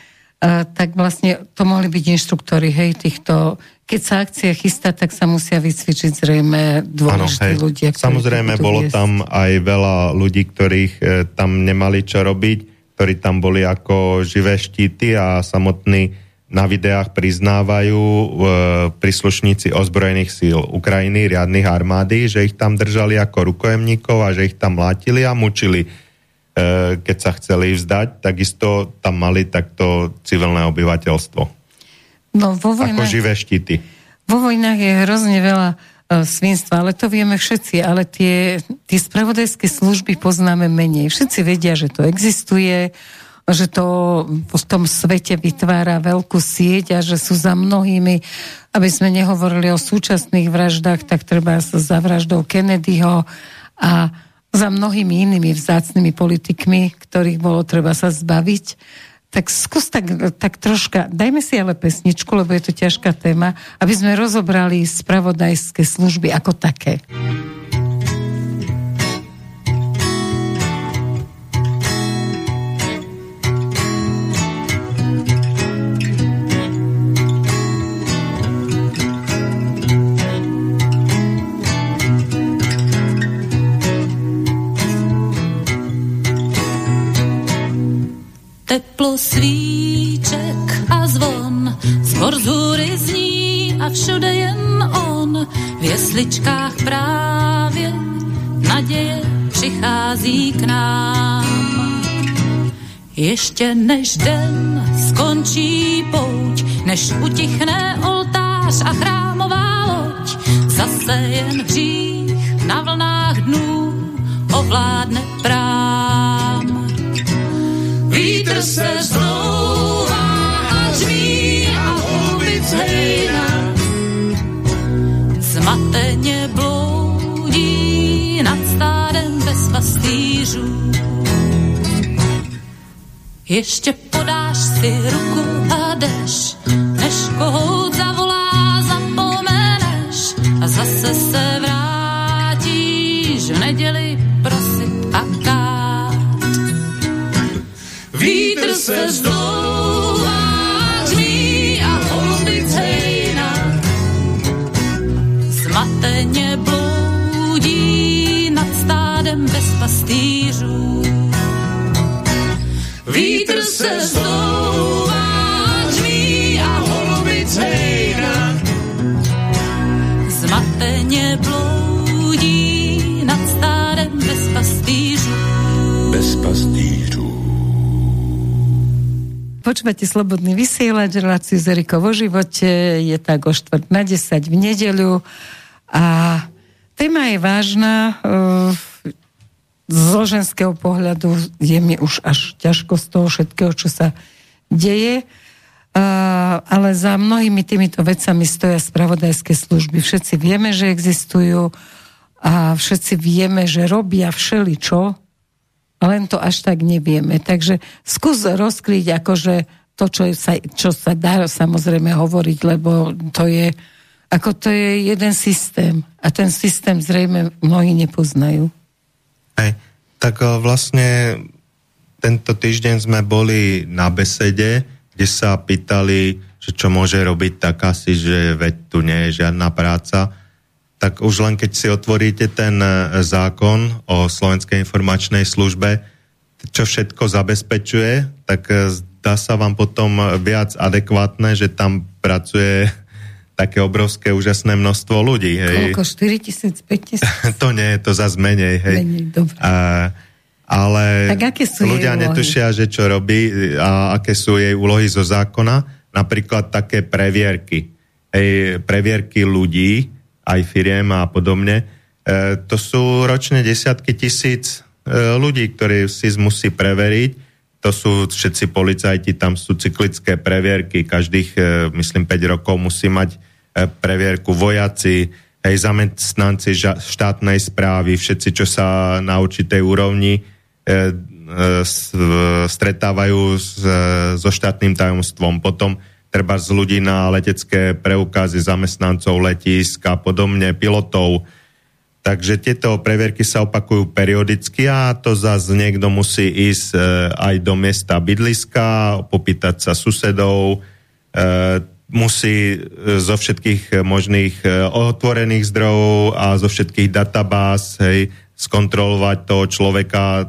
tak vlastne to mohli byť inštruktori, hej, týchto keď sa akcia chystá, tak sa musia vycvičiť zrejme dôležití ano, ľudia. Samozrejme, bolo viesť. tam aj veľa ľudí, ktorých e, tam nemali čo robiť, ktorí tam boli ako živé štíty a samotní na videách priznávajú e, príslušníci ozbrojených síl Ukrajiny, riadnych armády, že ich tam držali ako rukojemníkov a že ich tam mlátili a mučili. E, keď sa chceli vzdať, takisto tam mali takto civilné obyvateľstvo. No, vo vojnách, ako živé štíty. Vo vojnách je hrozne veľa e, svinstva, ale to vieme všetci, ale tie, tie spravodajské služby poznáme menej. Všetci vedia, že to existuje, že to v tom svete vytvára veľkú sieť a že sú za mnohými, aby sme nehovorili o súčasných vraždách, tak treba za vraždou Kennedyho a za mnohými inými vzácnými politikmi, ktorých bolo treba sa zbaviť. Tak skús tak, tak troška, dajme si ale pesničku, lebo je to ťažká téma, aby sme rozobrali spravodajské služby ako také. Teplo svíček a zvon, zbor z hůry zní a všude jen on, v jesličkách právě naděje přichází k nám. Ještě než den skončí pouť, než utichne oltář a chrámová loď, zase jen hřích na vlnách dnů ovládne prám. Vítr se zdlouvá a řví a holubic hejna. Zmateně bloudí nad stádem bez pastýřů. Ještě podáš si ruku a jdeš, než kohout zavolá, zapomeneš a zase se vrátíš v neděli Vítr se zdouvá, řví a holubic hejna. Zmateně bloudí nad stádem bez pastýřů. Vítr se zdouvá, řví a holubic hejna. Zmateně bloudí nad stádem bez pastýřů. Bez pastýřů. Počúvate Slobodný vysielač, reláciu z Erikou vo živote, je tak o štvrt na 10 v nedeľu a téma je vážna, uh, zo ženského pohľadu je mi už až ťažko z toho všetkého, čo sa deje, uh, ale za mnohými týmito vecami stoja spravodajské služby. Všetci vieme, že existujú a všetci vieme, že robia všeličo, len to až tak nevieme. Takže skús rozkryť akože to, čo sa, čo sa dá samozrejme hovoriť, lebo to je, ako to je jeden systém a ten systém zrejme mnohí nepoznajú. Hej, tak eh, vlastne tento týždeň sme boli na besede, kde sa pýtali, že čo môže robiť tak asi, že veď tu nie je žiadna práca tak už len keď si otvoríte ten e, zákon o Slovenskej informačnej službe, čo všetko zabezpečuje, tak e, zdá sa vám potom viac adekvátne, že tam pracuje také obrovské, úžasné množstvo ľudí. Hej. Koľko? 4 tisíc, 5 tisíc? to nie, to zase menej. Hej. Menej, dobre. A, ale Tak aké sú ľudia netušia, že čo robí a aké sú jej úlohy zo zákona. Napríklad také previerky. Hej, previerky ľudí, aj firiem a podobne. E, to sú ročne desiatky tisíc e, ľudí, ktorí si musí preveriť. To sú všetci policajti, tam sú cyklické previerky. Každých, e, myslím, 5 rokov musí mať e, previerku vojaci, hej, zamestnanci ža- štátnej správy, všetci, čo sa na určitej úrovni e, e, s- e, stretávajú s, e, so štátnym tajomstvom. Potom treba z ľudí na letecké preukazy zamestnancov letisk a podobne, pilotov. Takže tieto previerky sa opakujú periodicky a to zase niekto musí ísť e, aj do miesta bydliska, popýtať sa susedov, e, musí e, zo všetkých možných e, otvorených zdrojov a zo všetkých databáz hej, skontrolovať toho človeka, e,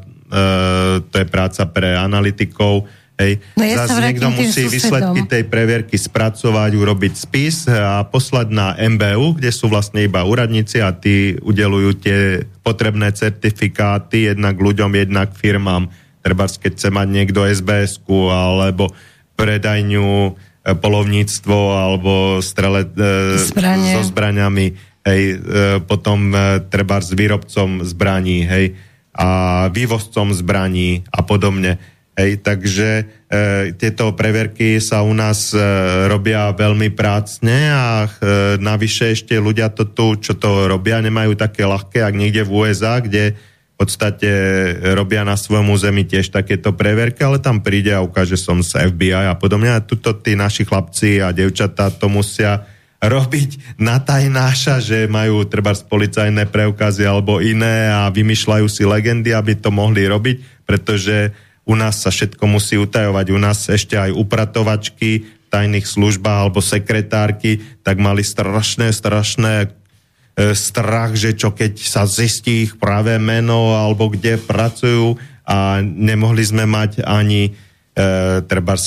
to je práca pre analytikov. Hej. No ja Zas niekto musí susedom. výsledky tej previerky spracovať, urobiť spis a poslať na MBU, kde sú vlastne iba úradníci a tí udelujú tie potrebné certifikáty jednak ľuďom, jednak firmám. Treba, keď chce mať niekto sbs alebo predajňu e, polovníctvo alebo strele e, Zbranie. so zbraňami, hej, e, potom e, treba s výrobcom zbraní, hej, a vývozcom zbraní a podobne. Hej, takže e, tieto preverky sa u nás e, robia veľmi prácne a e, navyše ešte ľudia to tu, čo to robia, nemajú také ľahké, ak niekde v USA, kde v podstate robia na svojom území tiež takéto preverky, ale tam príde a ukáže som z FBI a podobne. A tuto tí naši chlapci a devčatá to musia robiť na tajnáša, že majú treba policajné preukazy alebo iné a vymýšľajú si legendy, aby to mohli robiť, pretože u nás sa všetko musí utajovať. U nás ešte aj upratovačky v tajných službách alebo sekretárky, tak mali strašné, strašné e, strach, že čo keď sa zistí ich práve meno alebo kde pracujú a nemohli sme mať ani e, treba e,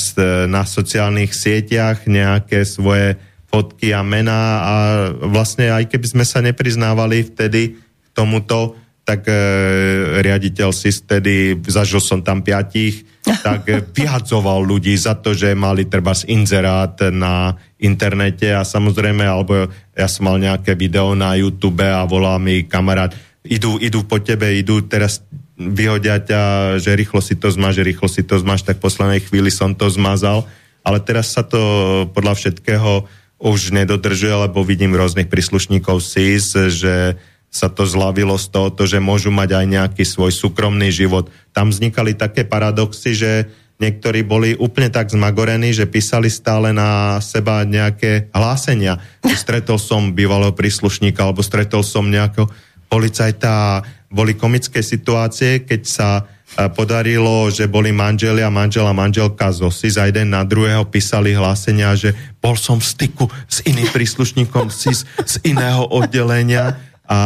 na sociálnych sieťach nejaké svoje fotky a mená a vlastne aj keby sme sa nepriznávali vtedy k tomuto, tak e, riaditeľ si vtedy, zažil som tam piatich, tak vyhadzoval ľudí za to, že mali treba inzerát na internete a samozrejme, alebo ja som mal nejaké video na YouTube a volá mi kamarát, idú, idú po tebe, idú teraz vyhodia ťa, že rýchlo si to zmáš, že rýchlo si to zmáš, tak v poslednej chvíli som to zmazal, ale teraz sa to podľa všetkého už nedodržuje, lebo vidím rôznych príslušníkov SIS, že sa to zlavilo z toho, že môžu mať aj nejaký svoj súkromný život. Tam vznikali také paradoxy, že niektorí boli úplne tak zmagorení, že písali stále na seba nejaké hlásenia. Stretol som bývalého príslušníka, alebo stretol som nejakého policajta boli komické situácie, keď sa e, podarilo, že boli manželia, manžel a manželka z OSIS a jeden na druhého písali hlásenia, že bol som v styku s iným príslušníkom SIS z iného oddelenia a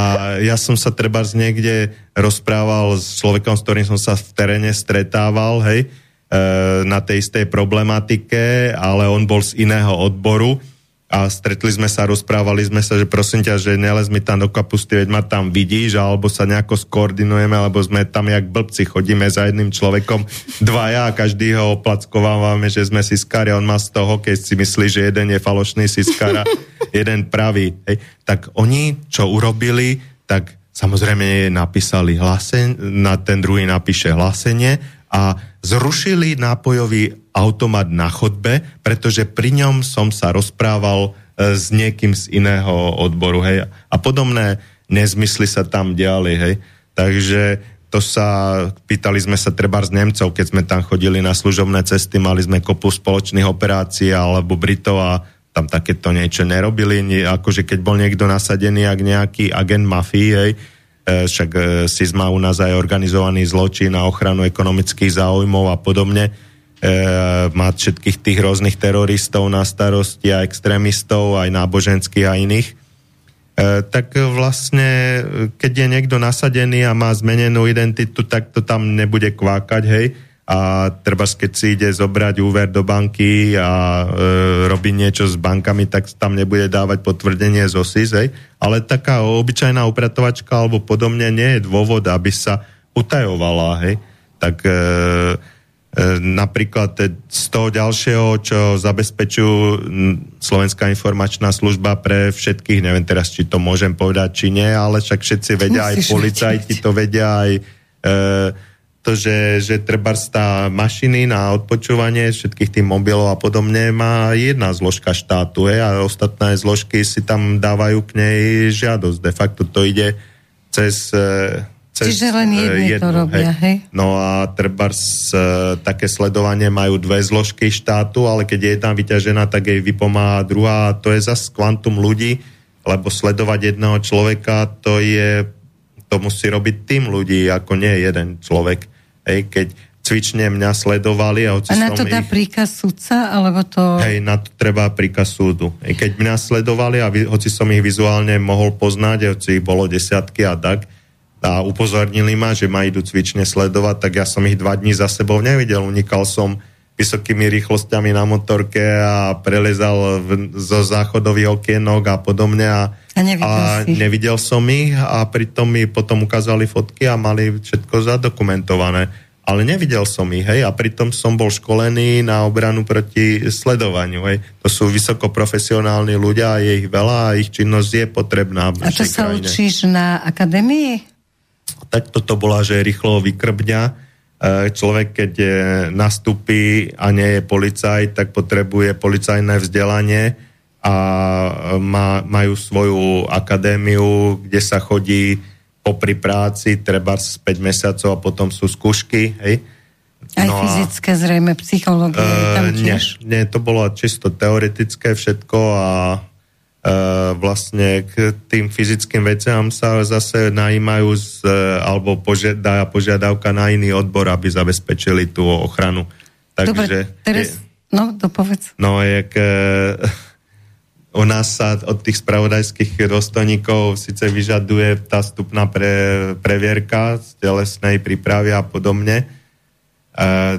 ja som sa treba niekde rozprával s človekom, s ktorým som sa v teréne stretával, hej, e, na tej istej problematike, ale on bol z iného odboru a stretli sme sa, rozprávali sme sa, že prosím ťa, že nelez mi tam do kapusty, veď ma tam vidíš, alebo sa nejako skoordinujeme, alebo sme tam jak blbci, chodíme za jedným človekom dvaja a každý ho oplackovávame, že sme siskári a on má z toho, keď si myslí, že jeden je falošný siskár a jeden pravý. Hej. Tak oni, čo urobili, tak samozrejme napísali hlásenie, na ten druhý napíše hlásenie a zrušili nápojový automat na chodbe, pretože pri ňom som sa rozprával e, s niekým z iného odboru, hej. A podobné nezmysly sa tam diali, hej. Takže to sa, pýtali sme sa treba z Nemcov, keď sme tam chodili na služobné cesty, mali sme kopu spoločných operácií alebo Britov a tam takéto niečo nerobili, akože keď bol niekto nasadený, ak nejaký agent mafii, hej, však e, SIS má u nás aj organizovaný zločin na ochranu ekonomických záujmov a podobne. E, má všetkých tých rôznych teroristov na starosti a extrémistov, aj náboženských a iných. E, tak vlastne, keď je niekto nasadený a má zmenenú identitu, tak to tam nebude kvákať, hej. A treba keď si ide zobrať úver do banky a e, robí niečo s bankami, tak tam nebude dávať potvrdenie z OSIS, hej? ale taká obyčajná upratovačka alebo podobne nie je dôvod, aby sa utajovala, hej? tak e, e, napríklad z toho ďalšieho, čo zabezpečujú Slovenská informačná služba pre všetkých, neviem teraz, či to môžem povedať, či nie, ale však všetci vedia, Musíš aj policajti to vedia, aj e, to, že, že treba tá mašiny na odpočúvanie všetkých tých mobilov a podobne má jedna zložka štátu je, a ostatné zložky si tam dávajú k nej žiadosť. De facto to ide cez, e, cez Čiže len jedni jednu, to robia, hej? hej? No a treba také sledovanie majú dve zložky štátu, ale keď je jedna vyťažená, tak jej vypomáha druhá to je zase kvantum ľudí, lebo sledovať jedného človeka, to je to musí robiť tým ľudí, ako nie jeden človek. Hej, keď cvične mňa sledovali a hoci A na to dá ich, príkaz sudca, alebo to... Hej, na to treba príkaz súdu. Hej, keď mňa sledovali a vy, hoci som ich vizuálne mohol poznať, hoci ich bolo desiatky a tak, a upozornili ma, že ma idú cvične sledovať, tak ja som ich dva dní za sebou nevidel. Unikal som vysokými rýchlosťami na motorke a prelezal v, zo záchodových okienok a podobne a, a, nevidel, a nevidel som ich a pritom mi potom ukázali fotky a mali všetko zadokumentované. Ale nevidel som ich, hej, a pritom som bol školený na obranu proti sledovaniu, hej. To sú vysokoprofesionálni ľudia a je ich veľa a ich činnosť je potrebná. A to sa krajine. učíš na akadémii? Tak toto bola, že rýchlo vykrbňa človek, keď nastupí a nie je policajt, tak potrebuje policajné vzdelanie a má, majú svoju akadémiu, kde sa chodí popri práci, treba 5 mesiacov a potom sú skúšky, hej. Aj no fyzické, a, zrejme, psychológie. Uh, nie, nie, to bolo čisto teoretické všetko a vlastne k tým fyzickým veciam sa zase najímajú z, alebo požiada, požiadavka na iný odbor, aby zabezpečili tú ochranu. Takže, Dobre, teraz, je, no, dopovedz. No, jak uh, u nás sa od tých spravodajských dôstojníkov síce vyžaduje tá stupná pre, previerka z telesnej prípravy a podobne,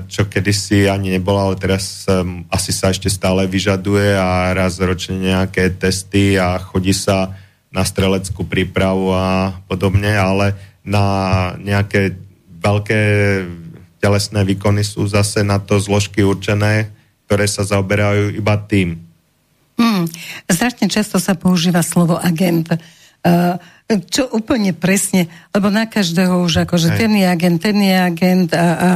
čo kedysi ani nebola, ale teraz um, asi sa ešte stále vyžaduje a raz ročne nejaké testy a chodí sa na streleckú prípravu a podobne, ale na nejaké veľké telesné výkony sú zase na to zložky určené, ktoré sa zaoberajú iba tým. Hmm. Strašne často sa používa slovo agent. Uh, čo úplne presne, lebo na každého už akože ten je agent, ten je agent a, a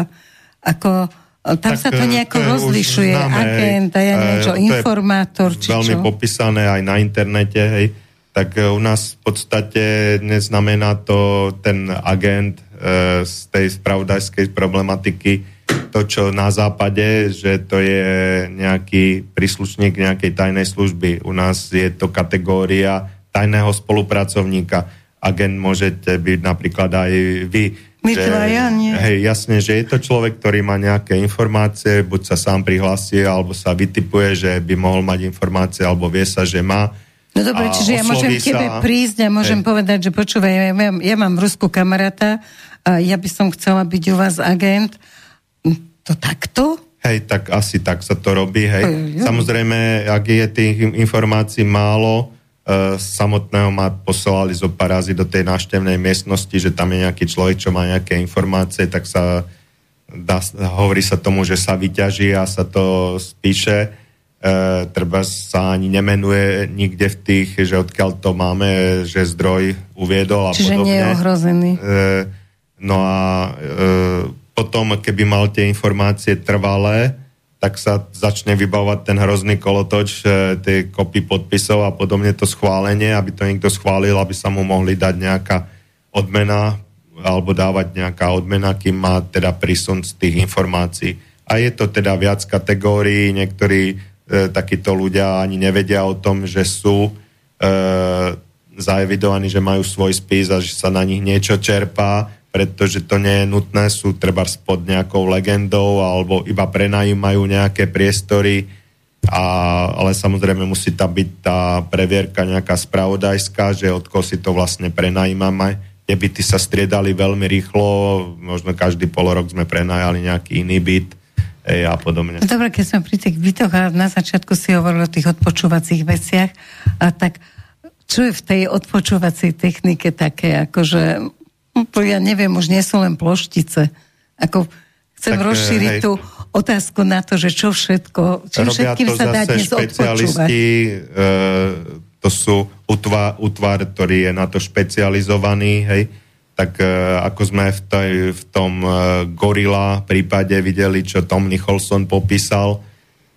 ako tam tak, sa to nejako to rozlišuje, známe, agent ja neviem čo, informátor, či veľmi čo? popísané aj na internete, hej, tak u nás v podstate neznamená to ten agent e, z tej spravodajskej problematiky to, čo na západe, že to je nejaký príslušník nejakej tajnej služby. U nás je to kategória tajného spolupracovníka. Agent môžete byť napríklad aj vy my že, dvaja nie. Hej, jasne, že je to človek, ktorý má nejaké informácie, buď sa sám prihlási, alebo sa vytipuje, že by mohol mať informácie, alebo vie sa, že má. No dobre, čiže ja môžem k tebe prísť a môžem hej. povedať, že počúvaj, ja, ja, ja mám v Rusku kamaráta a ja by som chcela byť u vás agent. To takto? Hej, tak asi tak sa to robí, hej. hej Samozrejme, ak je tých informácií málo, samotného ma poslali zo parázy do tej náštevnej miestnosti, že tam je nejaký človek, čo má nejaké informácie, tak sa dá, hovorí sa tomu, že sa vyťaží a sa to spíše. E, treba sa ani nemenuje nikde v tých, že odkiaľ to máme, že zdroj uviedol a Čiže podobne. nie je ohrozený. E, no a e, potom, keby mal tie informácie trvalé, tak sa začne vybavovať ten hrozný kolotoč, tie kopy podpisov a podobne to schválenie, aby to niekto schválil, aby sa mu mohli dať nejaká odmena alebo dávať nejaká odmena, kým má teda prísun z tých informácií. A je to teda viac kategórií, niektorí e, takíto ľudia ani nevedia o tom, že sú e, zaevidovaní, že majú svoj spis a že sa na nich niečo čerpá pretože to nie je nutné, sú treba pod nejakou legendou alebo iba prenajímajú nejaké priestory, a, ale samozrejme musí tam byť tá previerka nejaká spravodajská, že od koho si to vlastne prenajímame. tie byty sa striedali veľmi rýchlo, možno každý pol rok sme prenajali nejaký iný byt ej, a podobne. Dobre, keď sme pri tých bytoch a na začiatku si hovoril o tých odpočúvacích veciach, a tak čo je v tej odpočúvacej technike také, akože, to ja neviem, už nie sú len ploštice. Ako, chcem Tak, rozšíriť hej. tú otázku na to, že čo všetko, Robia všetkým to sa dá dnes špecialisti, e, to sú utva, utvar, ktorý je na to špecializovaný, hej, tak e, ako sme v, tej, v tom e, Gorilla prípade videli, čo Tom Nicholson popísal,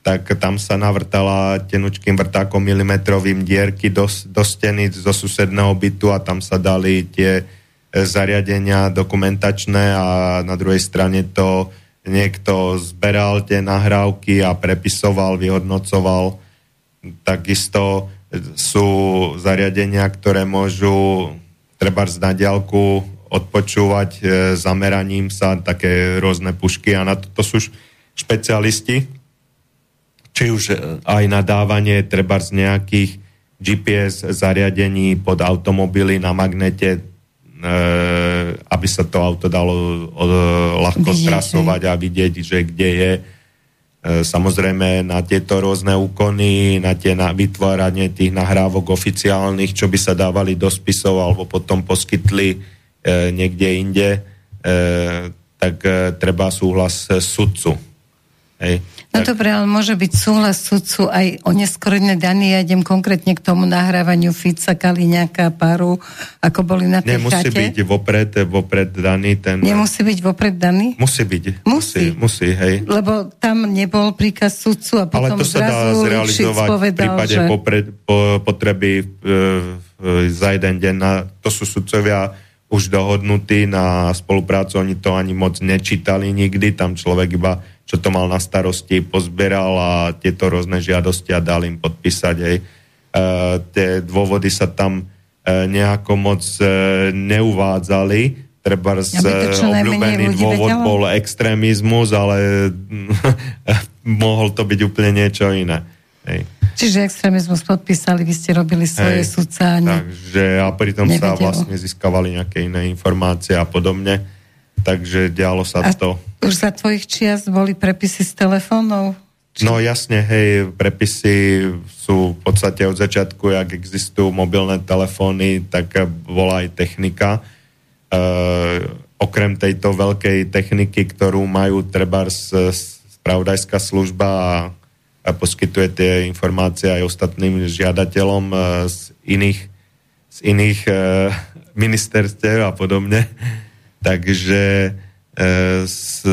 tak tam sa navrtala tenučkým vrtákom milimetrovým dierky do, do steny zo susedného bytu a tam sa dali tie zariadenia dokumentačné a na druhej strane to niekto zberal tie nahrávky a prepisoval, vyhodnocoval. Takisto sú zariadenia, ktoré môžu treba na diálku odpočúvať e, zameraním sa také rôzne pušky a na to, to sú špecialisti, či už e, aj nadávanie treba z nejakých GPS zariadení pod automobily na magnete, aby sa to auto dalo e, ľahko Vidieť, strasovať a vidieť, že kde je. E, Samozrejme na tieto rôzne úkony, na tie na vytváranie tých nahrávok oficiálnych, čo by sa dávali do spisov alebo potom poskytli niekde inde, tak treba súhlas sudcu. Hej. No Tak- dobre, ale môže byť súhlas sudcu aj o neskorené dany. Ja idem konkrétne k tomu nahrávaniu Fica, Kaliňáka, Paru, ako boli na tej Nemusí chate. byť vopred, vopred daný ten... Nemusí byť vopred daný? Musí byť. Musí. Musí, hej. Lebo tam nebol príkaz sudcu a Ale potom to sa dá zrealizovať v povedal, prípade že... popred, po, potreby e, e, za jeden deň. Na, to sú sudcovia už dohodnutí na spoluprácu, oni to ani moc nečítali nikdy, tam človek iba, čo to mal na starosti, pozberal a tieto rôzne žiadosti a dal im podpísať. Hej. E, tie dôvody sa tam e, nejako moc e, neuvádzali, treba z obľúbený dôvod vedelo? bol extrémizmus, ale mohol to byť úplne niečo iné. Hej. Čiže extrémizmus podpísali, vy ste robili svoje Hej. sudca. ani- Takže a pritom sa Nevedelo. vlastne získavali nejaké iné informácie a podobne. Takže dialo sa A to. už za tvojich čiast boli prepisy z telefónov? No jasne, hej, prepisy sú v podstate od začiatku, jak existujú mobilné telefóny, tak bola aj technika. E, okrem tejto veľkej techniky, ktorú majú treba spravodajská služba a, a poskytuje tie informácie aj ostatným žiadateľom e, z iných, z iných e, ministerstiev a podobne. Takže e,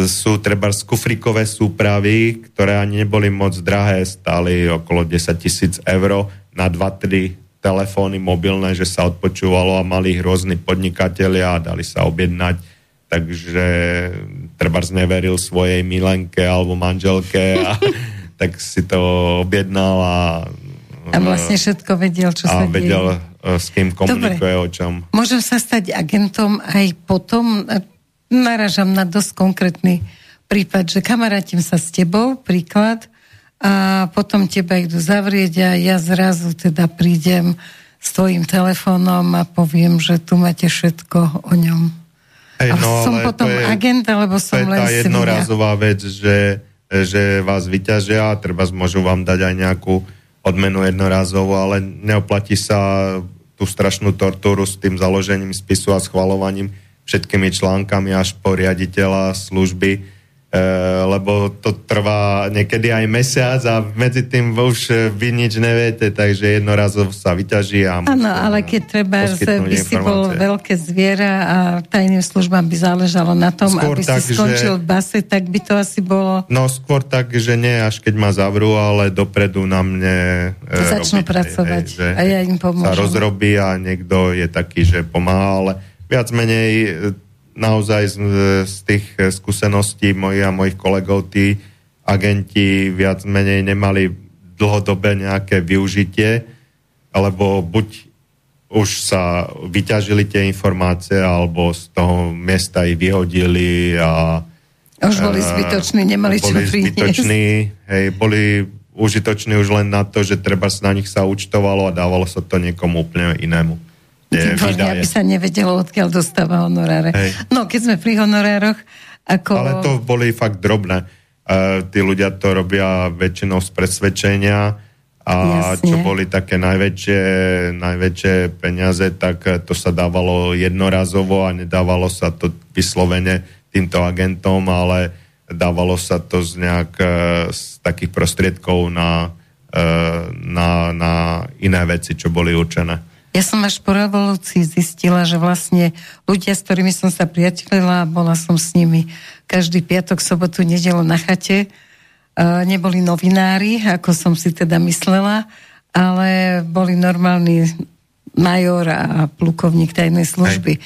sú treba kufrikové súpravy, ktoré ani neboli moc drahé, stáli okolo 10 tisíc eur na 2-3 telefóny mobilné, že sa odpočúvalo a mali ich rôzni podnikatelia a dali sa objednať. Takže treba neveril svojej milenke alebo manželke a tak si to objednal a, A vlastne všetko vedel, čo sa a vedel, deje. e, s kým komunikuje, o čom. Môžem sa stať agentom aj potom, e, naražam na dosť konkrétny prípad, že kamarátim sa s tebou, príklad, a potom teba idú zavrieť a ja zrazu teda prídem s tvojim telefónom a poviem, že tu máte všetko o ňom. Hej, A som potom to je- agent, alebo To som je len tá svinia? vec, že, že vás vyťažia a treba môžu vám dať aj nejakú odmenu jednorázovú, ale neoplatí sa tú strašnú tortúru s tým založením spisu a schvalovaním všetkými článkami až po riaditeľa služby, lebo to trvá niekedy aj mesiac a medzi tým už e, vy nič neviete, takže jednorazovo sa vyťaží Áno, ale keď treba, že by si bol veľké zviera a tajným službám by záležalo na tom, Skôr aby tak, si skončil že- v base, tak by to asi bolo... No skôr tak, že nie až keď ma zavrú, ale dopredu na mne e, Začnú pracovať a ja im pomôžem. Sa rozrobí a niekto je taký, že pomáha, ale viac menej naozaj z, z tých e, skúseností mojich a mojich kolegov, tí agenti viac menej nemali dlhodobé nejaké využitie, alebo buď už sa vyťažili tie informácie, alebo z toho miesta ich vyhodili a Už boli zbytoční, nemali čo boli priniesť. zbytoční, hej, boli užitoční už len na to, že treba na nich sa účtovalo a dávalo sa to niekomu úplne inému. Výborne, aby sa nevedelo, odkiaľ dostáva honoráre. Hej. No, keď sme pri honorároch, ako... Ale to boli fakt drobné. Uh, tí ľudia to robia väčšinou z presvedčenia a Jasne. čo boli také najväčšie, najväčšie peniaze, tak eh, to sa dávalo jednorazovo a nedávalo sa to vyslovene týmto agentom, ale dávalo sa to z nejak eh, z takých prostriedkov na, na, na iné veci, čo boli určené. Ja som až po revolúcii zistila, že vlastne ľudia, s ktorými som sa priateľila, bola som s nimi každý piatok, sobotu, nedelu na chate, uh, neboli novinári, ako som si teda myslela, ale boli normálni major a plukovník tajnej služby.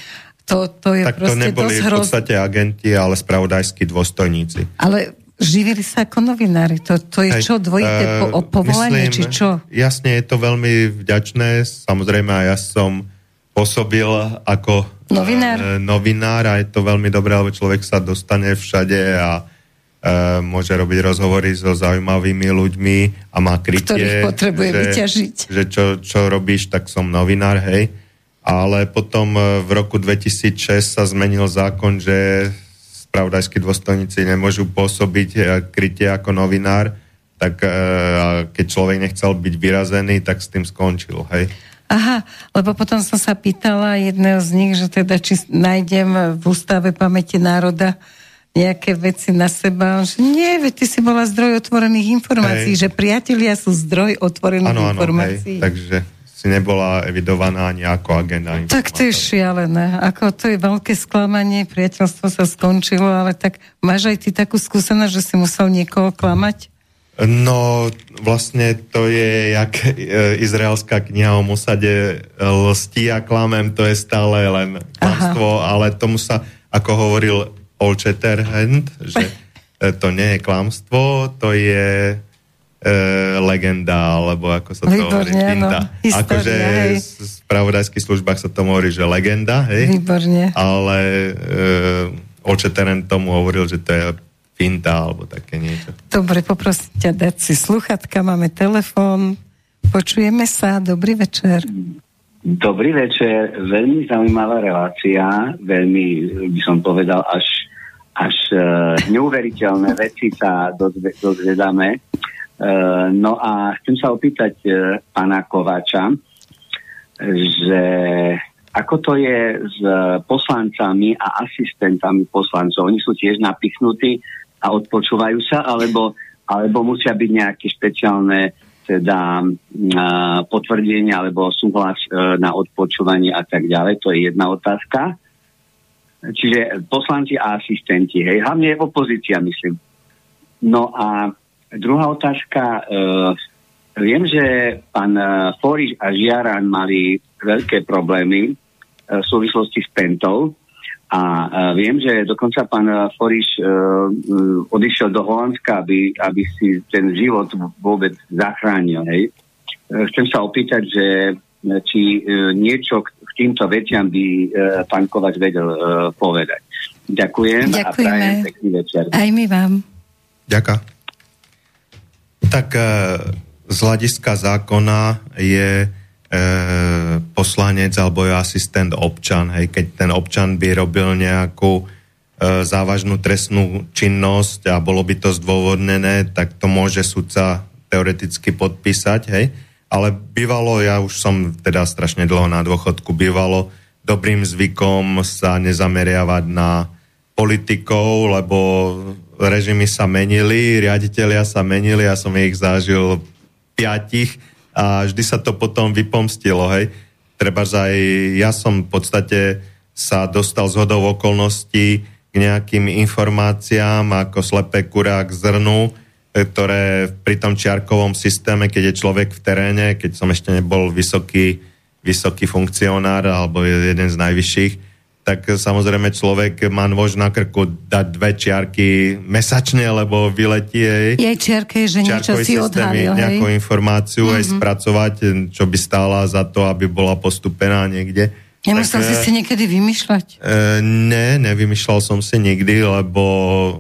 To, to je Tak to proste neboli dosť v podstate agenti, ale spravodajskí dôstojníci. Ale živili sa ako novinári. To, to je Hej, čo, dvojité eh, po, povolanie, myslím, či čo? Jasne, je to veľmi vďačné. Samozrejme, ja som pôsobil ako Novinár? eh, novinár a je to veľmi dobré, lebo človek sa dostane všade a eh, môže robiť rozhovory so zaujímavými ľuďmi a má krytie. Ktorých potrebuje že, vyťažiť. Že čo, čo robíš, tak som novinár, hej. Ale potom v roku 2006 sa zmenil zákon, že spravodajskí dôstojníci nemôžu pôsobiť eh, krytie ako novinár, tak a keď človek nechcel byť vyrazený, tak s tým skončil, hej. Aha, lebo potom som sa pýtala jedného z nich, že teda či nájdem v ústave pamäti národa nejaké veci na seba. On, Že nie, veď ty si bola zdroj otvorených informácií, Hej. že priatelia sú zdroj otvorených áno, informácií. hej. Takže si nebola evidovaná ani ako agenda. Tak to je šialené. Ako to je veľké sklamanie, priateľstvo sa skončilo, ale tak máš aj ty takú skúsenosť, že si musel niekoho klamať? No, vlastne to je jak e, izraelská kniha o Musade e, lstí a klamem, to je stále len klamstvo, ale tomu sa, ako hovoril Old Shatterhand, že e, to nie je klamstvo, to je legenda, alebo ako sa to hovorí, Výborne, finta. Akože v spravodajských službách sa tomu hovorí, že legenda, hej? Výborne. ale e, Shatterhand tomu hovoril, že to je finta, alebo také niečo. Dobre, poprosím ťa dať si sluchatka, máme telefón, počujeme sa, dobrý večer. Dobrý večer, veľmi zaujímavá relácia, veľmi by som povedal až, až uh, neuveriteľné veci sa dozve, dozvedáme. Uh, no a chcem sa opýtať uh, pána Kováča, že ako to je s poslancami a asistentami poslancov? Oni sú tiež napichnutí a odpočúvajú sa, alebo, alebo musia byť nejaké špeciálne teda potvrdenie alebo súhlas uh, na odpočúvanie a tak ďalej. To je jedna otázka. Čiže poslanci a asistenti, hej, hlavne opozícia, myslím. No a druhá otázka, uh, viem, že pán uh, Foriš a Žiaran mali veľké problémy uh, v súvislosti s Pentou a viem, že dokonca pán Foriš odišiel do Holandska, aby, aby si ten život vôbec zachránil, hej. Chcem sa opýtať, že či niečo k, týmto veciam by pán Kovač vedel povedať. Ďakujem, a Ďakujeme. prajem pekný večer. Aj my vám. Ďaká. Tak e, z hľadiska zákona je e, poslanec alebo je asistent občan. Hej, keď ten občan by robil nejakú e, závažnú trestnú činnosť a bolo by to zdôvodnené, tak to môže sudca teoreticky podpísať, hej. Ale bývalo, ja už som teda strašne dlho na dôchodku, bývalo dobrým zvykom sa nezameriavať na politikov, lebo režimy sa menili, riaditeľia sa menili, ja som ich zažil piatich a vždy sa to potom vypomstilo, hej. Treba aj ja som v podstate sa dostal z hodou okolností k nejakým informáciám ako slepé kurá zrnu, e, ktoré pri tom čiarkovom systéme, keď je človek v teréne, keď som ešte nebol vysoký, vysoký funkcionár alebo jeden z najvyšších, tak samozrejme človek má nôž na krku dať dve čiarky mesačne, lebo vyletí jej Jej čiarke že niečo si odhalil, hej? nejakú informáciu mm-hmm. aj spracovať, čo by stála za to, aby bola postupená niekde. Nemusel Tak, si e, si niekedy vymýšľať. E, ne, nevymýšľal som si nikdy, lebo e,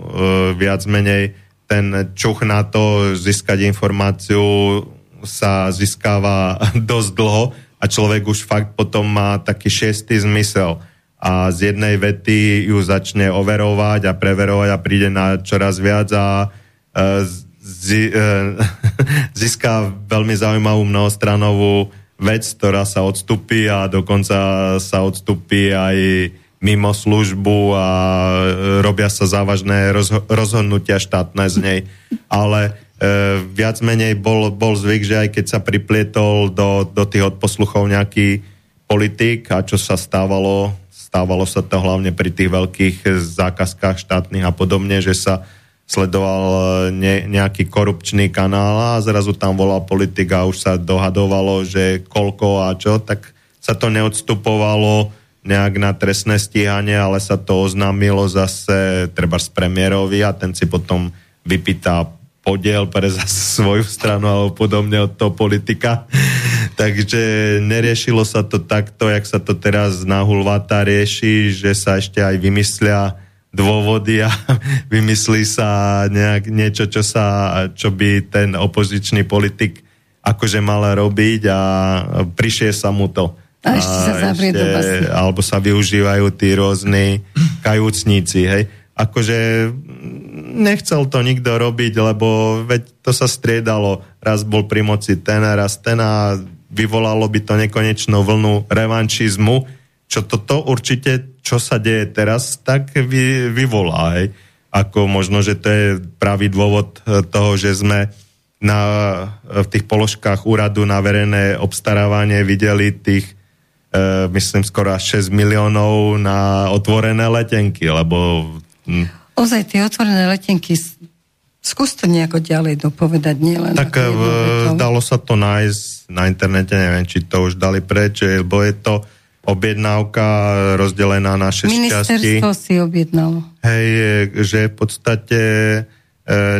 viac menej ten čuch na to získať informáciu sa získava dosť dlho a a človek už fakt potom má taký šiestý zmysel a z jednej vety ju začne overovať a preverovať a príde na čoraz viac a e, zi, e, získa veľmi zaujímavú mnohostranovú vec, ktorá sa odstupí a dokonca sa odstupí aj mimo službu a robia sa závažné rozho- rozhodnutia štátne z nej. Ale e, viac menej bol, bol zvyk, že aj keď sa priplietol do, do tých odposluchov nejaký politik a čo sa stávalo, stávalo sa to hlavne pri tých veľkých zákazkách štátnych a podobne, že sa sledoval ne, nejaký korupčný kanál a zrazu tam volal politik a už sa dohadovalo, že koľko a čo, tak sa to neodstupovalo nejak na trestné stíhanie, ale sa to oznámilo zase treba z premiérovi a ten si potom vypýta podiel pre svoju stranu alebo podobne od toho politika. Takže neriešilo sa to takto, jak sa to teraz na Hulvata rieši, že sa ešte aj vymyslia dôvody a vymyslí sa nejak niečo, čo, sa, čo by ten opozičný politik akože mal robiť a prišie sa mu to. A ešte sa zavrie do basy. Alebo sa využívajú tí rôzni kajúcníci, hej. Akože nechcel to nikto robiť, lebo veď to sa striedalo. Raz bol pri moci ten, raz ten a vyvolalo by to nekonečnú vlnu revanšizmu, čo toto určite, čo sa deje teraz, tak vy, vyvolá. Hej. Ako možno, že to je pravý dôvod eh, toho, že sme na, v tých položkách úradu na verejné obstarávanie videli tých e, myslím skoro až 6 miliónov na otvorené letenky, lebo... Hm. Ozaj, tie otvorené letenky, skús to nejako ďalej dopovedať, nielen... Tak v, dalo sa to nájsť na internete, neviem, či to už dali preč, lebo je to objednávka rozdelená na 6 časti. Ministerstvo si objednalo. Hej, že v podstate e,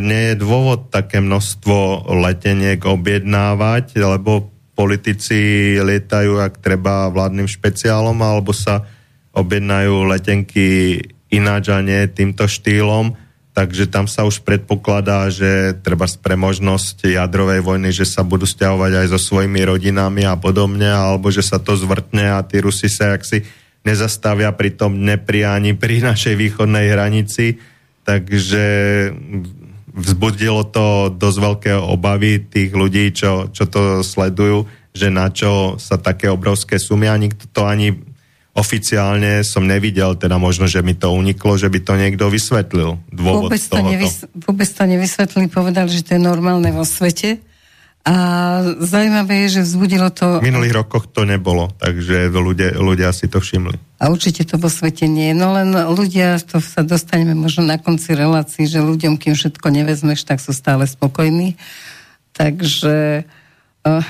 nie je dôvod také množstvo leteniek objednávať, lebo politici lietajú, ak treba, vládnym špeciálom, alebo sa objednajú letenky ináč a nie týmto štýlom. Takže tam sa už predpokladá, že treba pre možnosť jadrovej vojny, že sa budú stiahovať aj so svojimi rodinami a podobne, alebo že sa to zvrtne a tí Rusi sa si nezastavia pri tom nepriani pri našej východnej hranici. Takže vzbudilo to dosť veľké obavy tých ľudí, čo, čo to sledujú, že na čo sa také obrovské sumy a nikto to ani oficiálne som nevidel, teda možno, že mi to uniklo, že by to niekto vysvetlil. Dôvod vôbec, to nevys- vôbec to nevysvetlili, povedali, že to je normálne vo svete. A zaujímavé je, že vzbudilo to... V minulých rokoch to nebolo, takže ľudia, ľudia si to všimli. A určite to vo svete nie. No len ľudia, to sa dostaneme možno na konci relácií, že ľuďom, kým všetko nevezmeš, tak sú stále spokojní. Takže uh,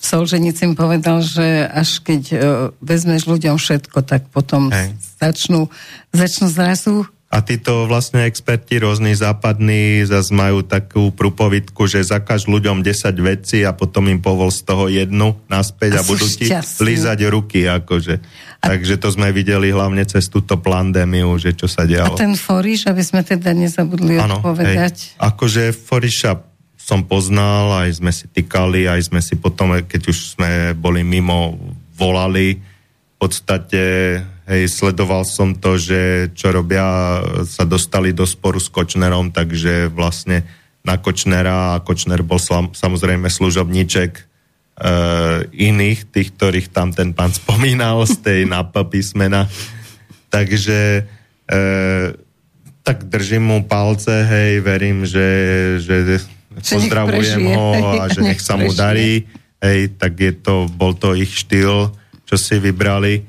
Solženicin povedal, že až keď uh, vezmeš ľuďom všetko, tak potom Hej. začnú, začnú zrazu a títo vlastne experti rôzni západní zase majú takú prúpovidku, že zakaž ľuďom 10 vecí a potom im povol z toho jednu naspäť a, a budú ti lízať ruky. Akože. A... Takže to sme videli hlavne cez túto pandémiu, že čo sa dialo. A ten Foriš, aby sme teda nezabudli ano, odpovedať. Hej. Akože Foriša som poznal, aj sme si týkali, aj sme si potom, keď už sme boli mimo, volali. V podstate Hej, sledoval som to, že čo robia, sa dostali do sporu s Kočnerom, takže vlastne na Kočnera a Kočner bol slam, samozrejme služobníček e, iných, tých, ktorých tam ten pán spomínal z tej NAPA písmena. Takže e, tak držím mu palce, hej, verím, že, že, že pozdravujem ho a že nech sa mu darí. Hej, tak je to, bol to ich štýl, čo si vybrali.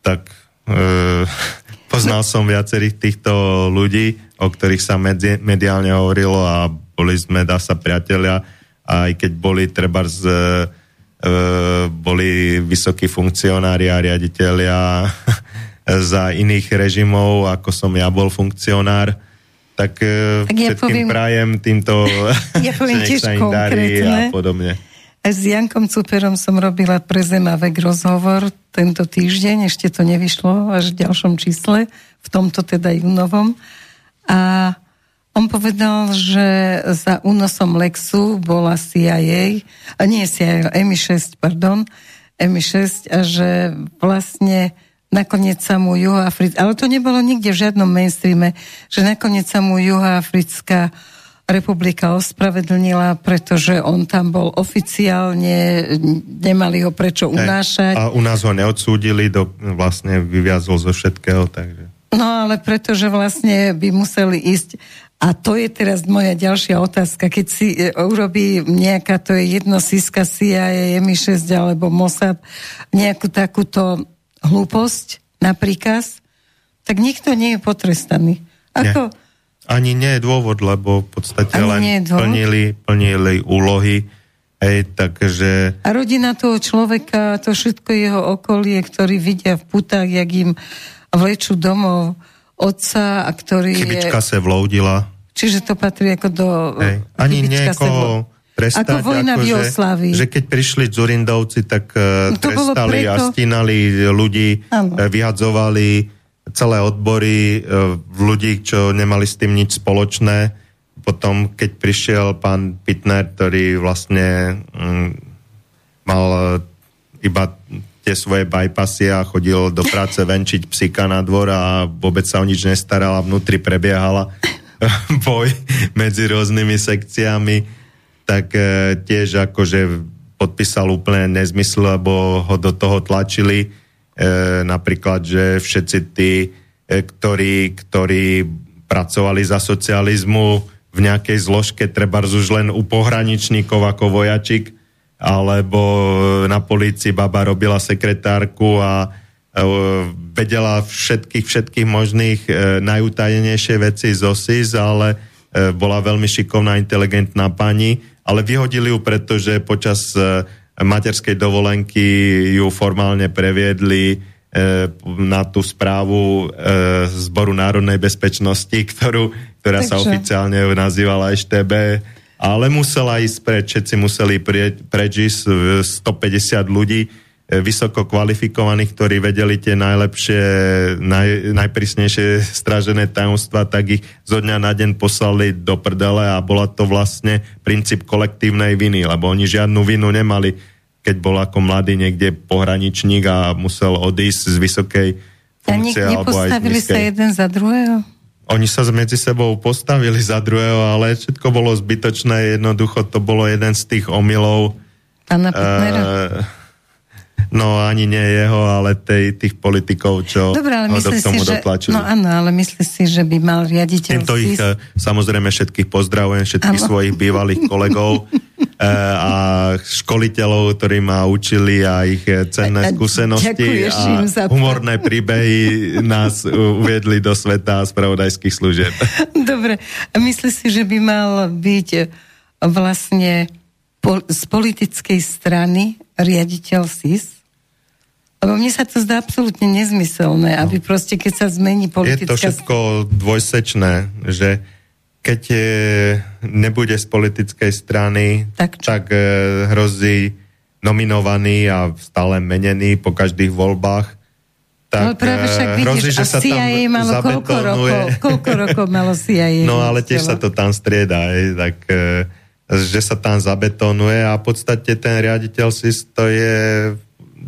Tak e, poznal som viacerých týchto ľudí, o ktorých sa medzi, mediálne hovorilo a boli sme, dá sa, priatelia, aj keď boli treba z, e, boli vysokí funkcionári a riaditeľia za iných režimov, ako som ja bol funkcionár, tak, e, tak ja všetkým poviem, prajem týmto, ja poviem že nech sa im darí a podobne. S Jankom Cuperom som robila pre Zemavek rozhovor tento týždeň, ešte to nevyšlo až v ďalšom čísle, v tomto teda júnovom. A On povedal, že za únosom Lexu bola CIA, a nie CIA, MI6, pardon, MI6 a že vlastne nakoniec sa mu Juhoafrická, ale to nebolo nikde v žiadnom mainstreame, že nakoniec sa mu Juhoafrická republika ospravedlnila, pretože on tam bol oficiálne, nemali ho prečo unášať. A u nás ho neodsúdili, do, vlastne vyviazol zo všetkého, takže... No ale pretože vlastne by museli ísť a to je teraz moja ďalšia otázka. Keď si e, urobí nejaká, to je jedno síska CIA, MI6 alebo Mossad, nejakú takúto hlúposť na príkaz, tak nikto nie je potrestaný. Ako... Nie. Ani nie je dôvod, lebo v podstate Ani len plnili, plnili úlohy. Hej, takže A rodina toho človeka, to všetko jeho okolie, ktorí vidia v putách, jak im vlečú domov otca a ktorý chybička je... sa vloudila. Čiže to patrí ako do... Hej. Ani niekoho trestať, Ako vojna v že, Jugoslávii. že keď prišli Zurindovci, tak no, to trestali a preto- stínali ľudí, Áno. eh, vyhadzovali celé odbory eh, ľudí, čo nemali s tým nič spoločné. Potom, keď prišiel pán Pitner, ktorý vlastne mm, mal eh, iba tie svoje bypassy a chodil do práce venčiť psíka na dvor a vôbec sa o nič nestaral a vnútri prebiehala boj medzi rôznymi sekciami, tak e, tiež akože podpísal úplne nezmysl, lebo ho do toho tlačili. E, napríklad, že všetci tí, e, ktorí, ktorí pracovali za socializmu v nejakej zložke, treba už len u pohraničníkov ako vojačik, alebo na polícii baba robila sekretárku a e, vedela všetkých, všetkých možných e, najutajenejšie veci z OSIS, ale e, bola veľmi šikovná, inteligentná pani, ale vyhodili ju, pretože počas e, materskej dovolenky ju formálne previedli e, na tú správu e, Zboru národnej bezpečnosti, ktorú, ktorá sa Takže- oficiálne nazývala EŠTB, ale musela ísť preč, všetci museli preč ísť, e, 150 ľudí, vysoko kvalifikovaných, ktorí vedeli tie najlepšie, naj, najprísnejšie stražené tajomstva, tak ich zo dňa na deň poslali do prdele a bola to vlastne princíp kolektívnej viny, lebo oni žiadnu vinu nemali, keď bol ako mladý niekde pohraničník a musel odísť z vysokej A funkcie alebo aj z nepostavili sa jeden za druhého? Oni sa medzi sebou postavili za druhého, ale všetko bolo zbytočné, jednoducho to bolo jeden z tých omylov. Pána Pitnera? Eh, no ani nie jeho, ale tej, tých politikov, čo Dobre, ale ho do myslíš si, tomu že... dotlačili. No áno, ale myslíš si, že by mal riaditeľ Týmto ich SIS... eh, samozrejme všetkých pozdravujem, všetkých Áno. svojich bývalých kolegov eh, a školiteľov, ktorí ma učili a ich eh, cenné a skúsenosti a za humorné príbehy nás uviedli do sveta spravodajských služieb. Dobre, a myslíš si, že by mal byť vlastne z politickej strany riaditeľ SIS? Lebo mne sa to zdá absolútne nezmyselné, aby proste, keď sa zmení Je to politická... všetko dvojsečné, že keď e, nebude z politickej strany, Tak čo? tak e, hrozí nominovaný a stále menený po každých voľbách. Tak ale práve však e, vidíš, hrozí, že sa tam CIA malo koľko rokov, zabetonuje. koľko rokov malo CIA? No ale tiež sa to tam strieda, hej, tak e, že sa tam zabetonuje a v podstate ten riaditeľ SIS to je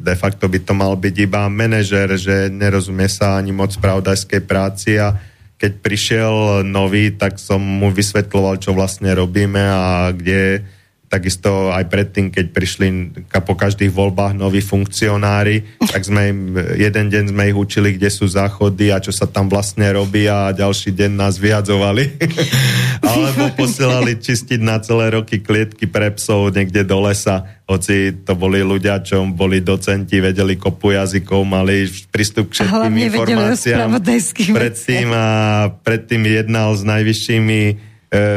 de facto by to mal byť iba manažer, že nerozumie sa ani moc spravodajskej práci a keď prišiel nový, tak som mu vysvetloval, čo vlastne robíme a kde takisto aj predtým, keď prišli po každých voľbách noví funkcionári, tak sme im, jeden deň sme ich učili, kde sú záchody a čo sa tam vlastne robí a ďalší deň nás vyhadzovali. Alebo posielali čistiť na celé roky klietky pre psov niekde do lesa, hoci to boli ľudia, čo boli docenti, vedeli kopu jazykov, mali prístup k všetkým informáciám. Predtým a predtým jednal s najvyššími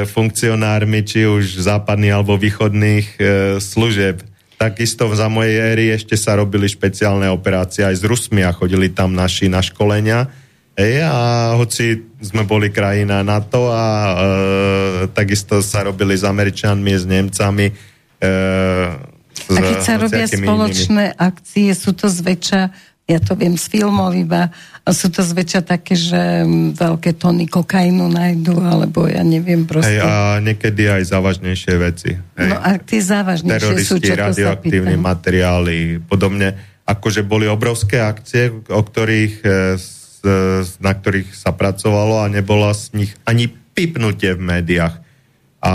funkcionármi, či už západných alebo východných e, služieb. Takisto za mojej éry ešte sa robili špeciálne operácie aj s Rusmi a chodili tam naši na školenia. Ej, a hoci sme boli krajina NATO a e, takisto sa robili s Američanmi, s Nemcami. E, s A keď sa robia spoločné akcie, sú to zväčša Ja to viem z filmov iba. Sú to zväčša také, že mm, veľké tony kokainu nájdu, alebo ja neviem proste. Hej, a niekedy aj závažnejšie veci. Hej. No a tie závažnejšie sú, Teroristi, čo to sa radioaktívne materiály, podobne. Akože boli obrovské akcie, o ktorých, e, s- na ktorých sa pracovalo a nebolo z nich ani pipnutie v médiách. A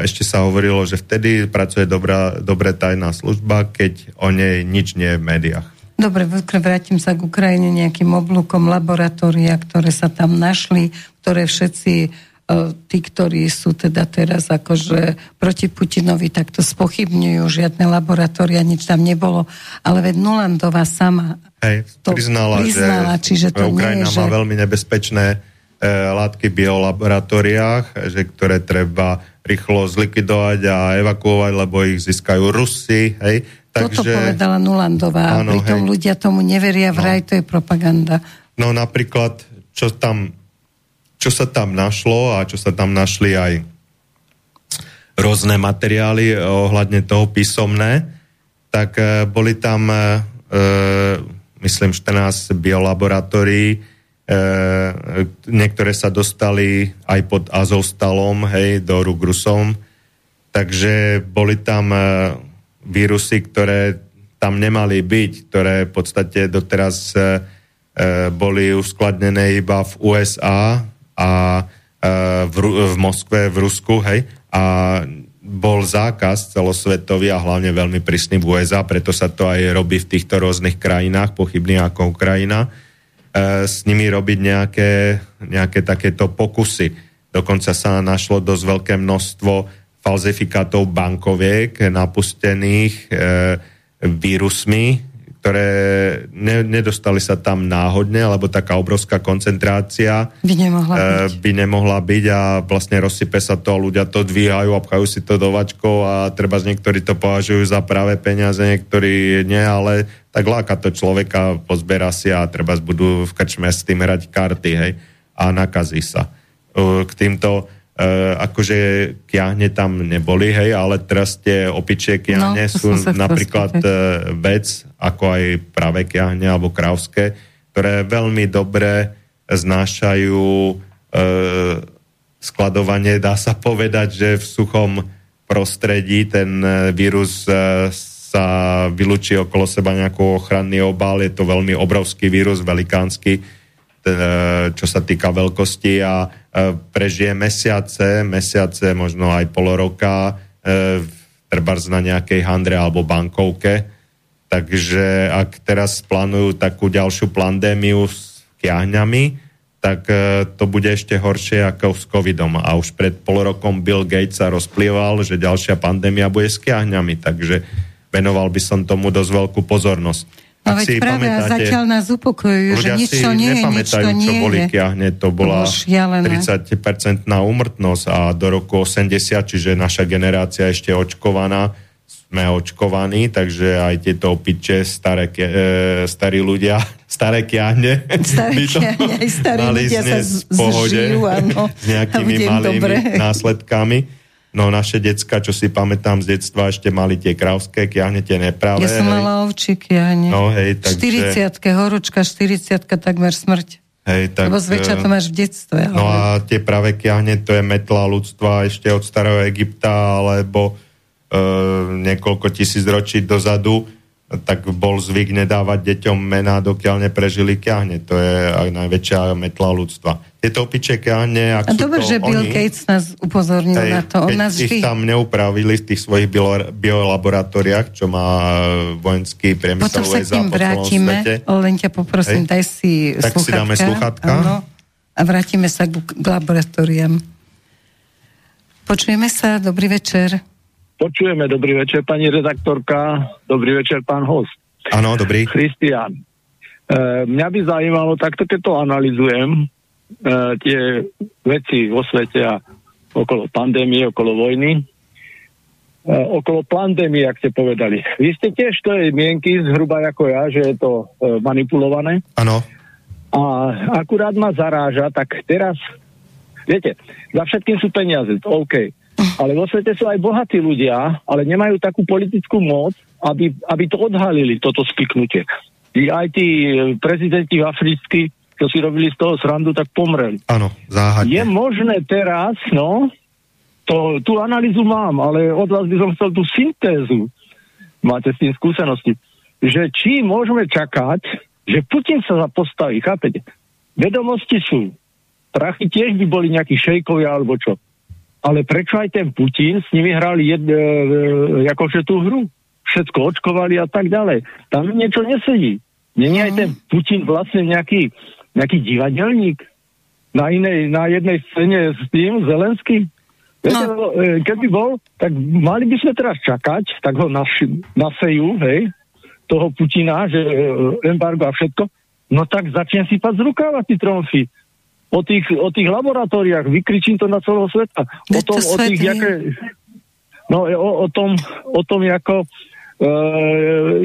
ešte sa hovorilo, že vtedy pracuje dobrá, dobre tajná služba, keď o nej nič nie je v médiách. Dobre, vr- vrátim sa k Ukrajine nejakým oblúkom laboratória, ktoré sa tam našli, ktoré všetci e, tí, ktorí sú teda teraz akože proti Putinovi, tak to spochybňujú, žiadne laboratória, nič tam nebolo. Ale veď Nulandová sama Hej, to priznala, priznala, že čiže to Ukrajina nie je, má že- veľmi nebezpečné e, látky v biolaboratóriách, že ktoré treba rýchlo zlikvidovať a evakuovať, lebo ich získajú Rusi. Hej. Toto Takže, povedala Nulandová Áno, pritom hej. ľudia tomu neveria, vraj to je propaganda. no napríklad, čo, tam, čo sa tam našlo a čo sa tam našli aj rôzne materiály eh, ohľadne toho písomné, tak e, boli tam, e, myslím, 14 biolaboratórií, e, niektoré sa dostali aj pod Azovstalom, hej, do rúk Rusom, takže boli tam vírusy, ktoré tam nemali byť, ktoré v podstate doteraz e, e, boli uskladnené iba v USA a e, v, v Moskve, v Rusku, hej, a bol zákaz celosvetový a hlavne veľmi prísny v USA, preto sa to aj robí v týchto rôznych krajinách, pochybných ako Ukrajina, e, s nimi robiť nejaké, nejaké takéto pokusy. Dokonca sa našlo dosť veľké množstvo falzifikátov bankoviek napustených e, vírusmi, ktoré ne, nedostali sa tam náhodne, lebo taká obrovská koncentrácia By nemohla e, byť. by nemohla byť a vlastne rozsype sa to a ľudia to dvíhajú a pchajú si to do vačkov a treba z niektorí to považujú za práve peniaze, niektorí nie, ale tak láka to človeka, pozbera si a treba budú v krčme s tým hrať karty, hej, a nakazí sa. E, K týmto akože kiahne tam neboli, hej, ale teraz tie opičie kiahne No, sú napríklad spýtať. e, vec, ako aj pravé kiahne alebo krauské, ktoré veľmi dobre znášajú e, skladovanie, dá sa povedať, že v suchom prostredí ten e, vírus e, sa vylúči okolo seba nejakú ochranný obal, je to veľmi obrovský vírus, velikánsky, e, čo sa týka veľkosti a e, prežije mesiace, mesiace, možno aj pol roka, e, trebárs na nejakej handre alebo bankovke. Takže ak teraz plánujú takú ďalšiu pandémiu s kiahňami, tak e, to bude ešte horšie ako s covidom. A už pred pol rokom Bill Gates sa rozplýval, že ďalšia pandémia bude s kiahňami, takže venoval by som tomu dosť veľkú pozornosť. No veď práve a zatiaľ nás upokojujú, že nič to nie je, nič to nie čo boli je. kiahne. To bola bolo šialené. 30% úmrtnosť a do roku 80, čiže naša generácia ešte očkovaná, sme očkovaní, takže aj tieto opiče, staré, e, starí ľudia, staré kiahne, Staré by to kiahne, aj starí mali ľudia sa z- pohode, zžijú, áno. s nejakými malými dobre. následkami. No naše decka, čo si pamätám z detstva, ešte mali tie krauské kiahne, tie nepravé. Ja som hej. mala ovčíky, a nie. No, hej, takže- 40 horúčka, 40 takmer smrť. Hej, tak, Lebo zväčša to máš v detstve. Ale... No a tie práve kiahne, to je metla ľudstva ešte od starého Egypta, alebo e, niekoľko tisíc ročí dozadu, tak bol zvyk nedávať deťom mená, dokiaľ neprežili kiahne. To je aj najväčšia metla ľudstva. Tieto opičie kiahne, ak dobre, že Bill oni, Gates nás upozornil hej, na to. On keď nás ich vždy... tam neupravili v tých svojich bio- biolaboratóriách, čo má vojenský priemysel Potom sa k celom vrátime. Len ťa poprosím, Hej. daj si Tak si dáme sluchátka. Áno. A vrátime sa k, k laboratóriám. Počujeme sa, dobrý večer. Počujeme, dobrý večer pani redaktorka, dobrý večer pán host. Áno, dobrý. Christian. E, mňa by zaujímalo, takto keď to analizujem, e, tie veci vo svete a okolo pandémie, okolo vojny, e, okolo pandémie, ak ste povedali. Vy ste tiež to je mienky zhruba ako ja, že je to e, manipulované. Áno. A akurát ma zaráža, tak teraz, viete, za všetkým sú peniaze, OK. Ale vo svete sú aj bohatí ľudia, ale nemajú takú politickú moc, aby, aby to odhalili, toto spiknutie. I aj tí e, prezidenti africkí, čo si robili z toho srandu, tak pomreli. Áno, záhadne. Je možné teraz, no, to, tú analýzu mám, ale od vás by som chcel tú syntézu. Máte s tým skúsenosti. Že či môžeme čakať, že Putin sa postaví, chápete? Vedomosti sú. Prachy tiež by boli nejakí šejkovia alebo čo. Ale prečo aj ten Putin s nimi hrali jed, e, akože tú hru? Všetko očkovali a tak ďalej. Tam niečo nesedí. Není aj ten Putin vlastne nejaký, nejaký divadelník na, inej, na jednej scéne s tým Zelenským? Viete, No. e, keby bol, tak mali by sme teraz čakať, tak ho nas, nasejú, hej, toho Putina, že e, embargo a všetko, no tak začne sypať z rukáva tí tromfy. O tých, o tých laboratóriách, vykričím to na celého sveta. O Veď to tom, o tých, jaké, no o, o tom, o tom, ako e,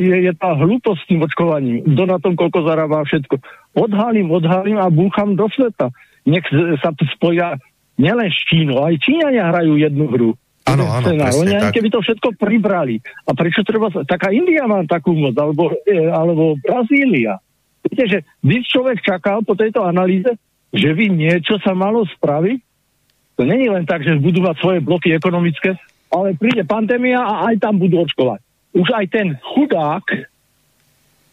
je, je tá hlúposť s tým očkovaním. Kto na tom koľko zarába všetko. Odhalím, odhalím a búcham do sveta. Nech sa tu spoja nielen s Čínou, aj Číňania hrajú jednu hru. Áno, áno, presne Oni aj tak. keby to všetko pribrali. A prečo treba... Taká India má takú moc, alebo, e, alebo Brazília. Viete, že by človek čakal po tejto analýze, že by niečo sa malo spraviť? To není len tak, že budú mať svoje bloky ekonomické, ale príde pandémia a aj tam budú očkovať. Už aj ten chudák e,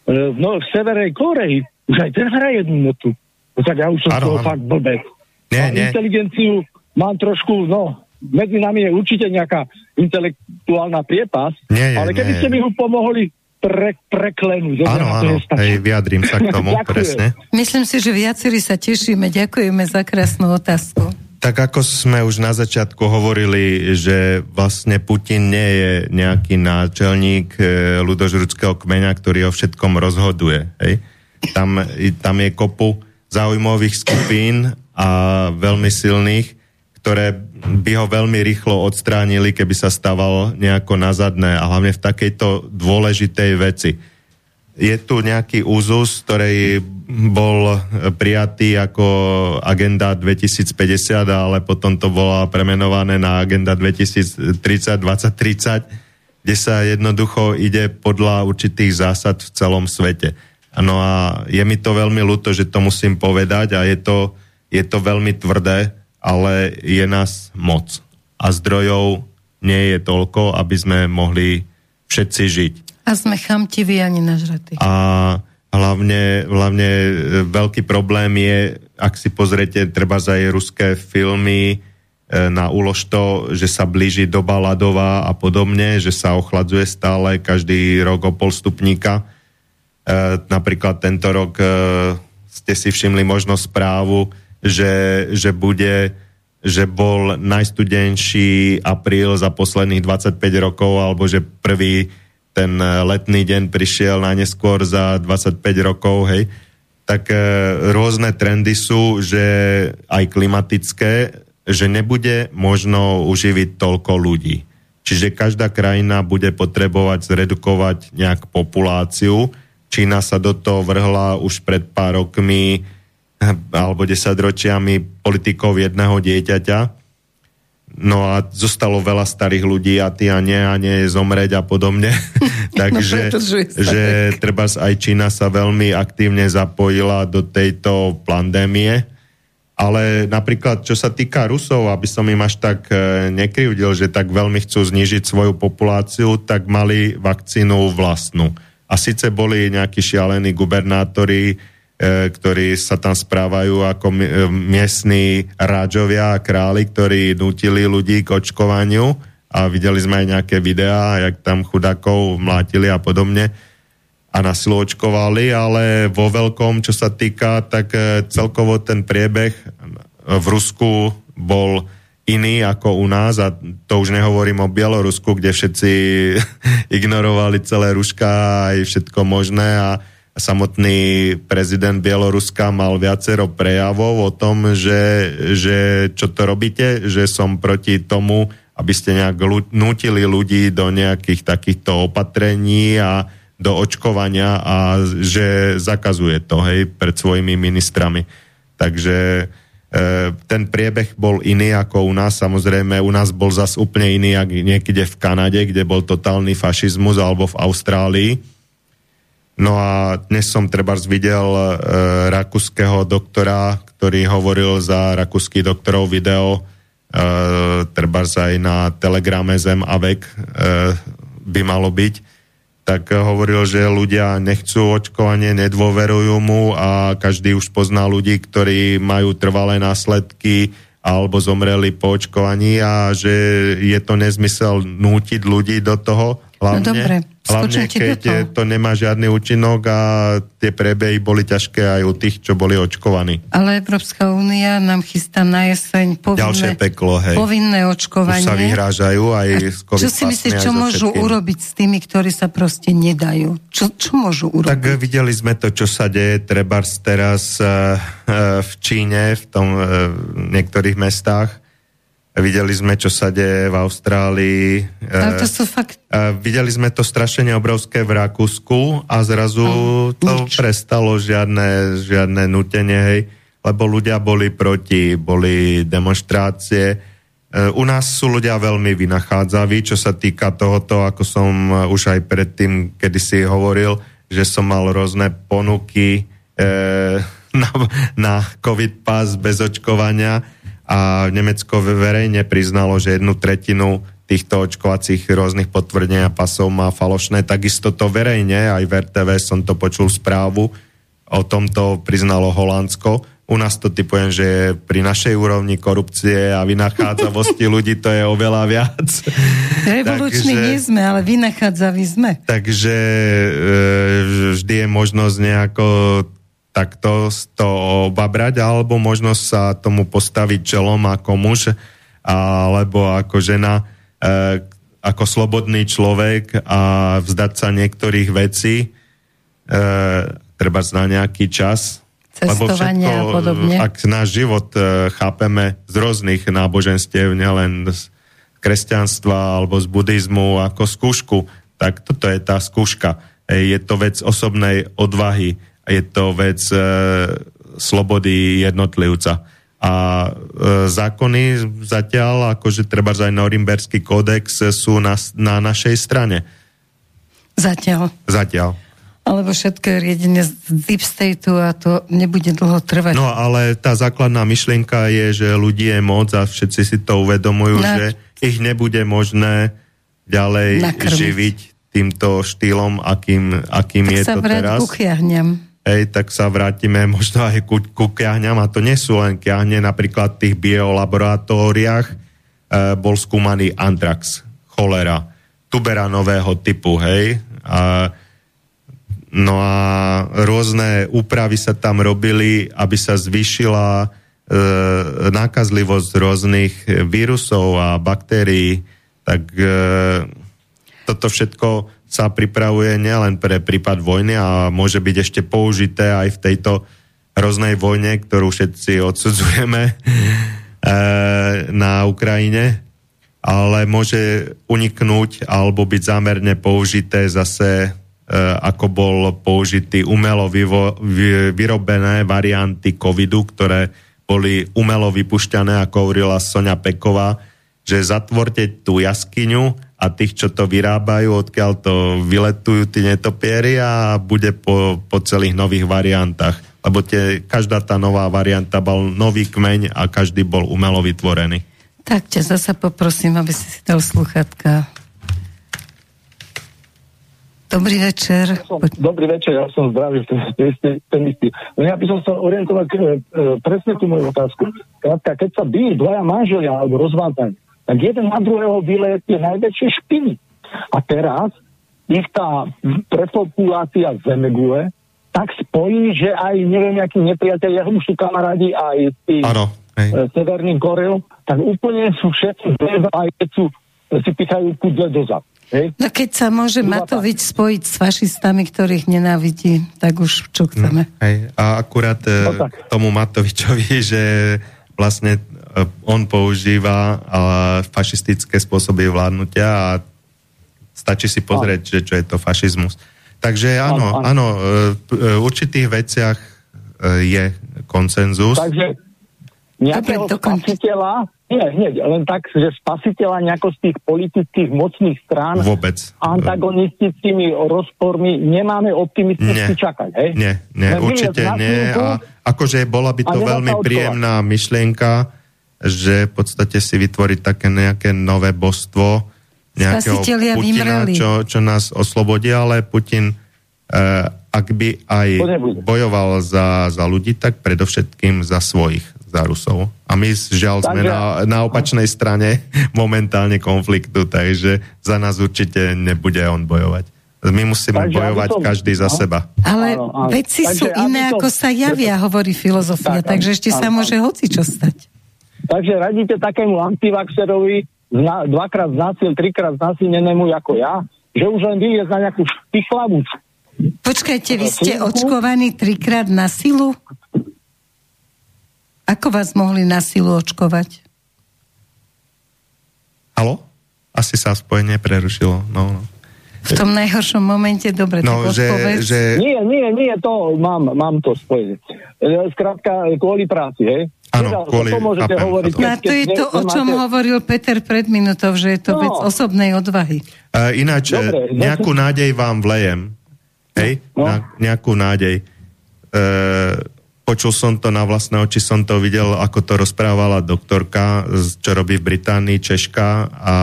v, no, v Severnej Koreji, už aj ten hraje jednu notu. No tak ja už som Áno, z toho áno. fakt blbec. Nie, nie. inteligenciu mám trošku, no, medzi nami je určite nejaká intelektuálna priepas, Nie ale keby nie ste mi ho pomohli pre, preklenúť. Áno, áno, hej, vyjadrím sa k tomu, presne. Myslím si, že viacerí sa tešíme. Ďakujeme za krásnu otázku. Tak ako sme už na začiatku hovorili, že vlastne Putin nie je nejaký náčelník e, ľudožrudského kmeňa, ktorý o všetkom rozhoduje. Hej? Tam, tam je kopu zaujímavých skupín a veľmi silných, ktoré by ho veľmi rýchlo odstránili, keby sa stával nejako nazadné a hlavne v takejto dôležitej veci je tu nejaký úzus, ktorý bol prijatý ako agenda 2050, ale potom to bolo premenované na agenda 2030-2030, kde sa jednoducho ide podľa určitých zásad v celom svete. No a je mi to veľmi ľúto, že to musím povedať a je to, je to veľmi tvrdé, ale je nás moc. A zdrojov nie je toľko, aby sme mohli všetci žiť A sme chamtiví ani nažratí. a hlavne, hlavne e, veľký problém je, ak si pozriete treba aj ruské filmy e, na ulož to, že sa blíži doba ľadová a podobne, že sa ochladzuje stále každý rok o pol stupníka. E, napríklad tento rok e, ste si všimli možno správu, že, že bude že bol najstudenší apríl za posledných 25 rokov, alebo že prvý ten letný deň prišiel na neskôr za 25 rokov, hej, tak e, rôzne trendy sú, že aj klimatické, že nebude možno uživiť toľko ľudí. Čiže každá krajina bude potrebovať zredukovať nejak populáciu. Čína sa do toho vrhla už pred pár rokmi alebo desaťročiami politikou jedného dieťaťa. No a zostalo veľa starých ľudí a ty a nie a nie zomreť a podobne. Takže starý. že treba aj Čína sa veľmi aktívne zapojila do tejto pandémie. Ale napríklad, čo sa týka Rusov, aby som im až tak e, nekryvdil, že tak veľmi chcú znižiť svoju populáciu, tak mali vakcínu vlastnú. A síce boli nejakí šialení gubernátori, ktorí sa tam správajú ako e, miestni rážovia a králi, ktorí nutili ľudí k očkovaniu. A videli sme aj nejaké videá, jak tam chudákov mlátili a podobne. A na silu očkovali, ale vo veľkom, čo sa týka, tak e, celkovo ten priebeh v Rusku bol iný ako u nás. A to už nehovorím o Bielorusku, kde všetci ignorovali celé ruška aj všetko možné. A samotný prezident Bieloruska mal viacero prejavov o tom, že, že čo to robíte, že som proti tomu, aby ste nejak nutili ľudí do nejakých takýchto opatrení a do očkovania a že zakazuje to, hej, pred svojimi ministrami. Takže e, ten priebeh bol iný ako u nás, samozrejme u nás bol zas úplne iný, ako niekde v Kanade, kde bol totálny fašizmus, alebo v Austrálii. No a dnes som treba videl e, rakúskeho doktora, ktorý hovoril za rakúsky doktorov video, e, treba aj na telegrame Zem a vek e, by malo byť, tak hovoril, že ľudia nechcú očkovanie, nedôverujú mu a každý už pozná ľudí, ktorí majú trvalé následky alebo zomreli po očkovaní a že je to nezmysel nútiť ľudí do toho, hlavne, no dobre, hlavne keď to nemá žiadny účinok a tie prebehy boli ťažké aj u tých, čo boli očkovaní. Ale Európska únia nám chystá na jeseň povinné, peklo, hej. povinné očkovanie. Už sa vyhrážajú aj s COVID Čo si myslíš, čo môžu všetkým? urobiť s tými, ktorí sa proste nedajú? Čo, čo môžu urobiť? Tak videli sme to, čo sa deje treba teraz uh, uh, v Číne, v tom uh, niektorých mestách Videli sme, čo sa deje v Austrálii. Ale to sú fakt... Videli sme to strašenie obrovské v Rakúsku a zrazu mm, to nič. prestalo žiadne, žiadne nutenie, hej, lebo ľudia boli proti, boli demonstrácie. E, u nás sú ľudia veľmi vynachádzaví, čo sa týka tohoto, ako som už aj predtým kedysi hovoril, že som mal rôzne ponuky e, na, na COVID pas bez očkovania a Nemecko verejne priznalo, že jednu tretinu týchto očkovacích rôznych potvrdenia pasov má falošné. Takisto to verejne, aj v RTV som to počul správu, o tomto priznalo Holandsko. U nás to typujem, že pri našej úrovni korupcie a vynachádzavosti ľudí to je oveľa viac. Revoluční takže, nie sme, ale vynachádzaví sme. Takže e, vždy je možnosť nejako takto to obabrať, alebo možno sa tomu postaviť čelom ako muž, alebo ako žena, e, ako slobodný človek a vzdať sa niektorých vecí, e, treba na nejaký čas. Cestovania všetko, a podobne. Ak náš život e, chápeme z rôznych náboženstiev, nielen z kresťanstva alebo z buddhizmu ako skúšku, tak toto je tá skúška. Je to vec osobnej odvahy je to vec e, slobody jednotlivca. A e, zákony zatiaľ, akože treba aj Norimberský kódex, sú na, na našej strane. Zatiaľ. Zatiaľ. Alebo všetko je riedenie z deep stateu a to nebude dlho trvať. No ale tá základná myšlienka je, že ľudí je moc a všetci si to uvedomujú, Na... že ich nebude možné ďalej Nakrmiť. živiť týmto štýlom, akým, akým tak je to teraz. Ku hej, tak sa vrátime možno aj ku, ku kiahňam. A to nie sú len kiahne, napríklad v tých biolaboratóriách e, bol skúmaný antrax, cholera, tubera nového typu, hej, a, no a rôzne úpravy sa tam robili, aby sa zvýšila e, nákazlivosť rôznych vírusov a baktérií, tak e, toto všetko sa pripravuje nielen pre prípad vojny a môže byť ešte použité aj v tejto hroznej vojne, ktorú všetci odsudzujeme e, na Ukrajine, ale môže uniknúť alebo byť zámerne použité zase e, ako bol použitý umelo vyvo, vy, vyrobené varianty covidu, ktoré boli umelo vypušťané, ako hovorila Sonia Peková, že zatvorte tú jaskyňu a tých, čo to vyrábajú, odkiaľ to vyletujú tí netopiery a bude po, po celých nových variantách. Lebo tie, každá tá nová varianta bol nový kmeň a každý bol umelo vytvorený. Tak ťa zase poprosím, aby si si dal sluchatka. Dobrý večer. Ja som, dobrý večer, ja som zdravý, ten, ten, istý. No ja by som sa orientovať e, e, presne tú moju otázku. Keď sa bijú dvaja manželia alebo rozvádzanie, tak jeden na druhého vyleje tie najväčšie špiny. A teraz ich tá prepopulácia zemegule tak spojí, že aj neviem, akí nepriateľia, už sú kamarádi aj s ano, e, Severným Koreou, tak úplne sú všetci aj keď sú, si pichajú kudle dozad. Hej? No keď sa môže Matovič spojiť s fašistami, ktorých nenávidí, tak už čo chceme. No, hej. A akurát no, tak. tomu Matovičovi, že vlastne E, on používa fašistické spôsoby vládnutia a stačí si pozrieť, že čo je to fašizmus. Takže áno, áno, e, v určitých veciach je koncenzus. Takže nejakého spasiteľa Nie, hneď, len tak, že spasiteľa nejako z tých politických mocných strán Vôbec. antagonistickými rozpormi nemáme optimisticky Nie. čakať, hej? Nie, nie, Len určite nie. A akože bola by to veľmi príjemná myšlienka, že v podstate si vytvoriť také nejaké nové božstvo, nejakého Putina, vymreli. čo, čo nás oslobodí, ale Putin, eh, ak by aj bojoval za, za ľudí, tak predovšetkým za svojich, za Rusov. A my žiaľ sme na, na opačnej strane momentálne konfliktu, takže za nás určite nebude on bojovať. My musíme Takže bojovať som- každý za no. seba. Ale Áno, áno. veci Takže sú iné, to- ako sa javia, hovorí filozofia, Tak, áno, takže ešte sa áno, môže hocičo stať. Takže radíte takému antivaxerovi, zna, dvakrát znásil, trikrát znásilnenému ako ja, že už len vyliez na nejakú špichlavú. Počkajte, vy ste očkovaní trikrát na silu? Ako vás mohli na silu očkovať? Halo? Asi sa spojenie prerušilo. No, no. V tom najhoršom momente, dobre, no tak že, odpovedz. že Nie, nie, nie, to mám, mám to spojenie. E, Skrátka, kvôli práci, hej? Áno, kvôli- to môžete chápem, hovoriť. No a to je to, o čom nemáte- hovoril Peter pred minutou, že je to No. vec osobnej odvahy. uh, ináč Dobre, Dobre, nejakú nádej vám vlejem. Hej? No. Na, nejakú nádej. Uh, počul som to na vlastné oči, som to videl, ako to rozprávala doktorka, z- čo robí v Británii, Češka a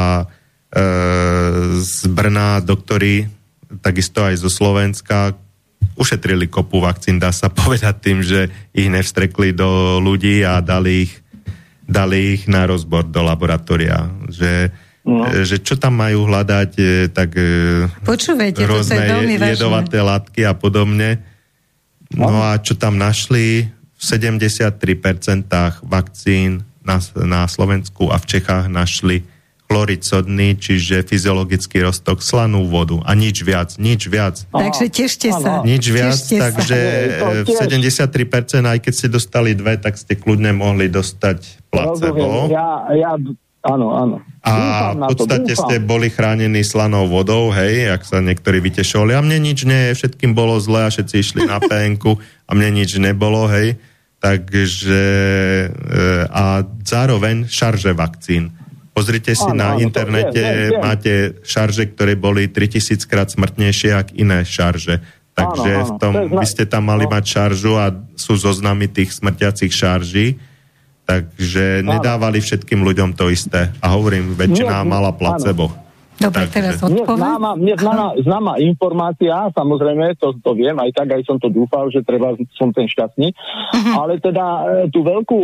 z Brna doktori, takisto aj zo Slovenska, ušetrili kopu vakcín, dá sa povedať tým, že ich nevstrekli do ľudí a dali ich, dali ich na rozbor do laboratória. Že, No. e, že čo tam majú hľadať, e, tak Počúvajte, je rôzne veľmi je- vážne. jedovaté látky a podobne. No a čo tam našli? V 73% vakcín na, na Slovensku a v Čechách našli chlorid sodný, čiže fyziologický roztok slanú vodu a nič viac, nič viac. Takže tešte sa. Nič viac, Tešte takže e, v tiež- 73%, aj keď ste dostali dve, tak ste kľudne mohli dostať placebo. Rozumiem, ja, ja, áno, áno. A v podstate ste boli chránení slanou vodou, hej, ak sa niektorí vytešovali. A mne nič nie, všetkým bolo zle a všetci išli na PNK a mne nič nebolo, hej. Takže e, a zároveň šarže vakcín. Pozrite si Áno, na áno, internete, viem, viem, viem. máte šarže, ktoré boli 3000 krát smrtnejšie ako iné šarže. Takže Áno, áno, v tom, to by ste tam mali no. mať šaržu a sú zoznamy tých smrtiacich šarží. Takže Áno. nedávali všetkým ľuďom to isté. A hovorím, väčšina Nie, mala áno. Dobre, Takže- teraz Mne odpoveď. známa, mne známa, známa informácia, samozrejme, to, to viem, aj tak aj som to dúfal, že treba som ten šťastný, ale teda e, tú veľkú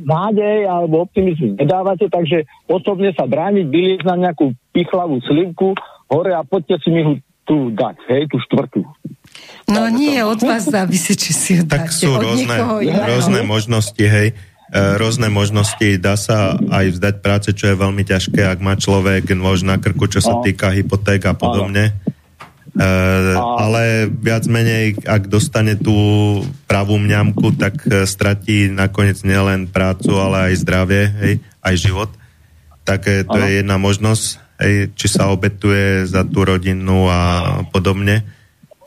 nádej alebo optimizmus nedávate, takže osobne sa brániť, vyliezť na nejakú pichlavú slivku hore a poďte si mi ho tu dať, hej, tú štvrtú. No nie, od vás závisí, či si ju Tak dáte. sú od rôzne, rôzne možnosti, hej. E, rôzne možnosti, dá sa aj vzdať práce, čo je veľmi ťažké, ak má človek nôž na krku, čo sa No. týka hypoték a podobne. E, ale viac menej, ak dostane tú pravú mňamku, tak e, stratí nakoniec nielen prácu, ale aj zdravie, hej, aj život. Tak to je jedna možnosť, hej, či sa obetuje za tú rodinu a podobne.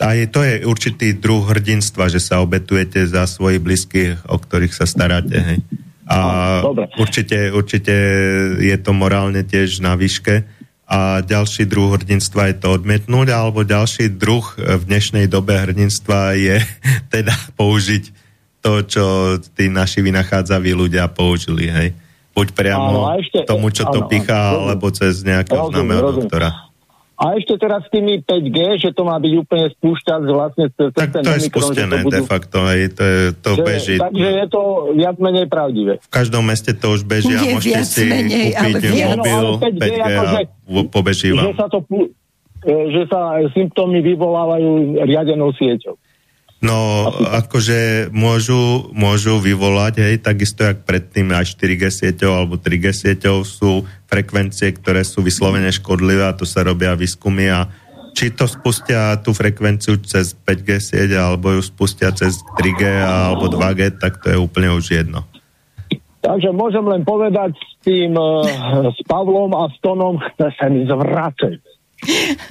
A je, to je určitý druh hrdinstva, že sa obetujete za svojich blízkych, o ktorých sa staráte. Hej. A Dobre. určite, určite je to morálne tiež na výške. A ďalší druh hrdinstva je to odmietnúť, alebo ďalší druh v dnešnej dobe hrdinstva je teda použiť to, čo tí naši vynachádzaví ľudia použili. Hej. Buď priamo Áno, ešte- tomu, čo to áno, áno, pichá, rozumiem. alebo cez nejakého známeho doktora. A ešte teraz s tými 5G, že to má byť úplne spúšťať vlastne cez Tak ten to je že spustené to budú- de facto, hej, to, je, to že, beží. Takže je to viac menej pravdivé. V každom meste to už beží a môžete viac si menej, ale kúpiť viac. mobil No, ale 5G 5G a akože- vo- pobeží Že vám. sa to e, že sa symptómy vyvolávajú riadenou sieťou. No, akože môžu, môžu vyvolať, hej, takisto jak predtým aj 4G sieťou alebo 3G sieťou sú frekvencie, ktoré sú vyslovene škodlivé a to sa robia výskumy a či to spustia tú frekvenciu cez 5G sieť alebo ju spustia cez 3G alebo 2G, tak to je úplne už jedno. Takže môžem len povedať s tým uh, s Pavlom a s Tonom, chce sa mi zvracať.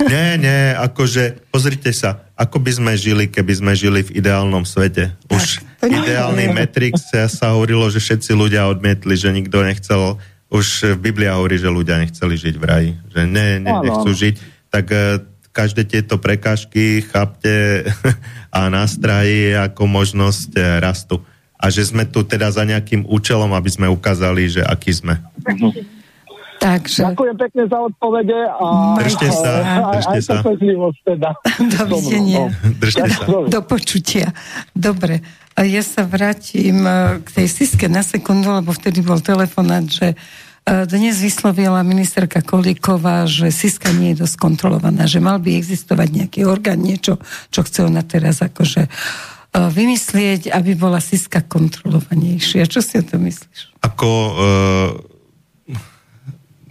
Nie, nie, akože pozrite sa, ako by sme žili, keby sme žili v ideálnom svete. Už nie ideálny je. Matrix sa, hovorilo, že všetci ľudia odmietli, že nikto nechcel už Biblia hovorí, že ľudia nechceli žiť v raji, že ne, ne, nechcú žiť, tak e, každé tieto prekážky chápte a nástrahy ako možnosť e, rastu. A že sme tu teda za nejakým účelom, aby sme ukázali, že aký sme. Takže Ďakujem pekne za odpovede a Držte sa, a- držte aj sa. teda. Dovidenia. Držte sa. do počutia. Dobre, a ja sa vrátim e, k tej Siske na sekundu, lebo vtedy bol telefonát, že e, dnes vyslovila ministerka Kolíková, že Siska nie je dosť kontrolovaná, že mal by existovať nejaký orgán, niečo, čo chce ona teraz akože e, vymyslieť, aby bola Siska kontrolovanejšia. Čo si o to myslíš? Ako e,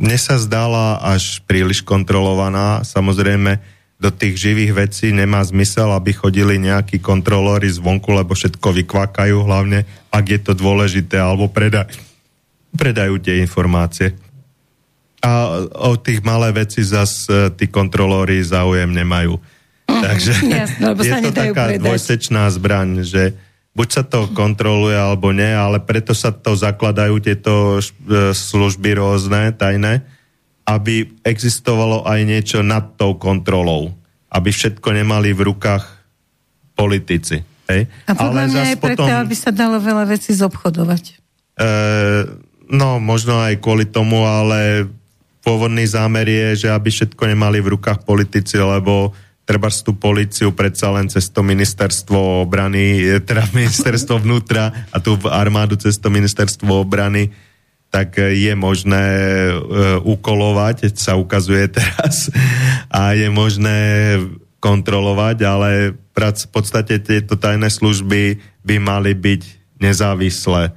mne sa zdala až príliš kontrolovaná. Samozrejme, do tých živých vecí nemá zmysel, aby chodili nejakí kontrolóri zvonku, lebo všetko vykvakajú, hlavne ak je to dôležité, alebo predaj, predajú tie informácie. A o tých malé veci zas e, tí kontrolóri záujem nemajú. Takže jasné, lebo je to taká predať. dvojsečná zbraň, že buď sa to kontroluje alebo nie, ale preto sa to zakladajú tieto e, služby rôzne, tajné, aby existovalo aj niečo nad tou kontrolou. Aby všetko nemali v rukách politici. Hej? A podľa mňa zas aj preto, aby sa dalo veľa vecí zobchodovať. E, no, možno aj kvôli tomu, ale pôvodný zámer je, že aby všetko nemali v rukách politici, lebo treba tú policiu predsa len cez to ministerstvo obrany, e, teda ministerstvo vnútra a tú armádu cez to ministerstvo obrany, tak je možné e, ukolovať, sa ukazuje teraz, a je možné kontrolovať, ale v podstate tieto tajné služby by mali byť nezávislé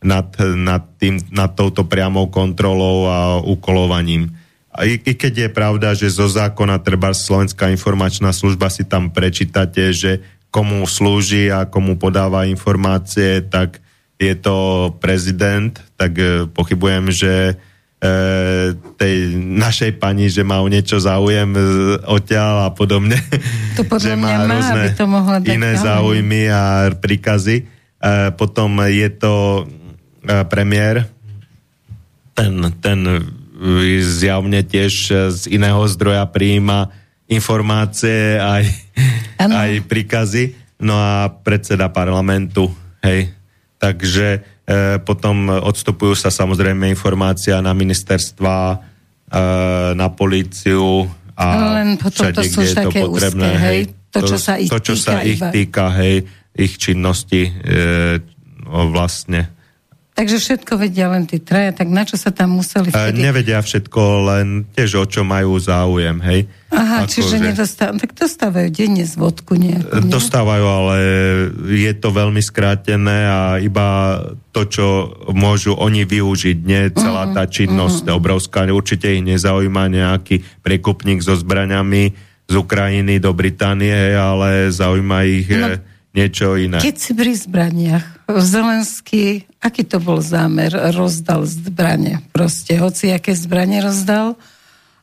nad, nad, tým, nad touto priamou kontrolou a ukolovaním. A i, i keď je pravda, že zo zákona treba Slovenská informačná služba si tam prečítate, že komu slúži a komu podáva informácie, tak je to prezident, tak e, pochybujem, že e, tej našej pani, že má o niečo záujem e, odtiaľ a podobne. To podľa že mňa má, aby to mohla dať iné ďalej. záujmy a príkazy. E, potom je to e, premiér, ten, ten zjavne tiež e, z iného zdroja prijíma informácie aj, aj príkazy. No a predseda parlamentu, hej. Takže e, potom odstupujú sa samozrejme informácia na ministerstva, e, na políciu a Len potom to všade, sú kde je to potrebné. úzke, hej. To, čo sa ich to, čo sa týka ich iba. týka, hej, ich činnosti e, no, vlastne. Takže všetko vedia len tí traja, tak na čo sa tam museli E, vtedy... nevedia všetko, len tiež o čo majú záujem, hej. Aha, Akože- čiže nedostávajú. Tak dostávajú denne z vodku nejakú, nie? Dostávajú, ale je to veľmi skrátené a iba to, čo môžu oni využiť, nie celá tá činnosť obrovská. Určite ich nezaujíma nejaký prekupník so zbraňami z Ukrajiny do Británie, ale zaujíma ich No, no, niečo iné. Keď si pri zbraniach, Zelenský, aký to bol zámer, rozdal zbranie. Proste, hoci aké zbranie rozdal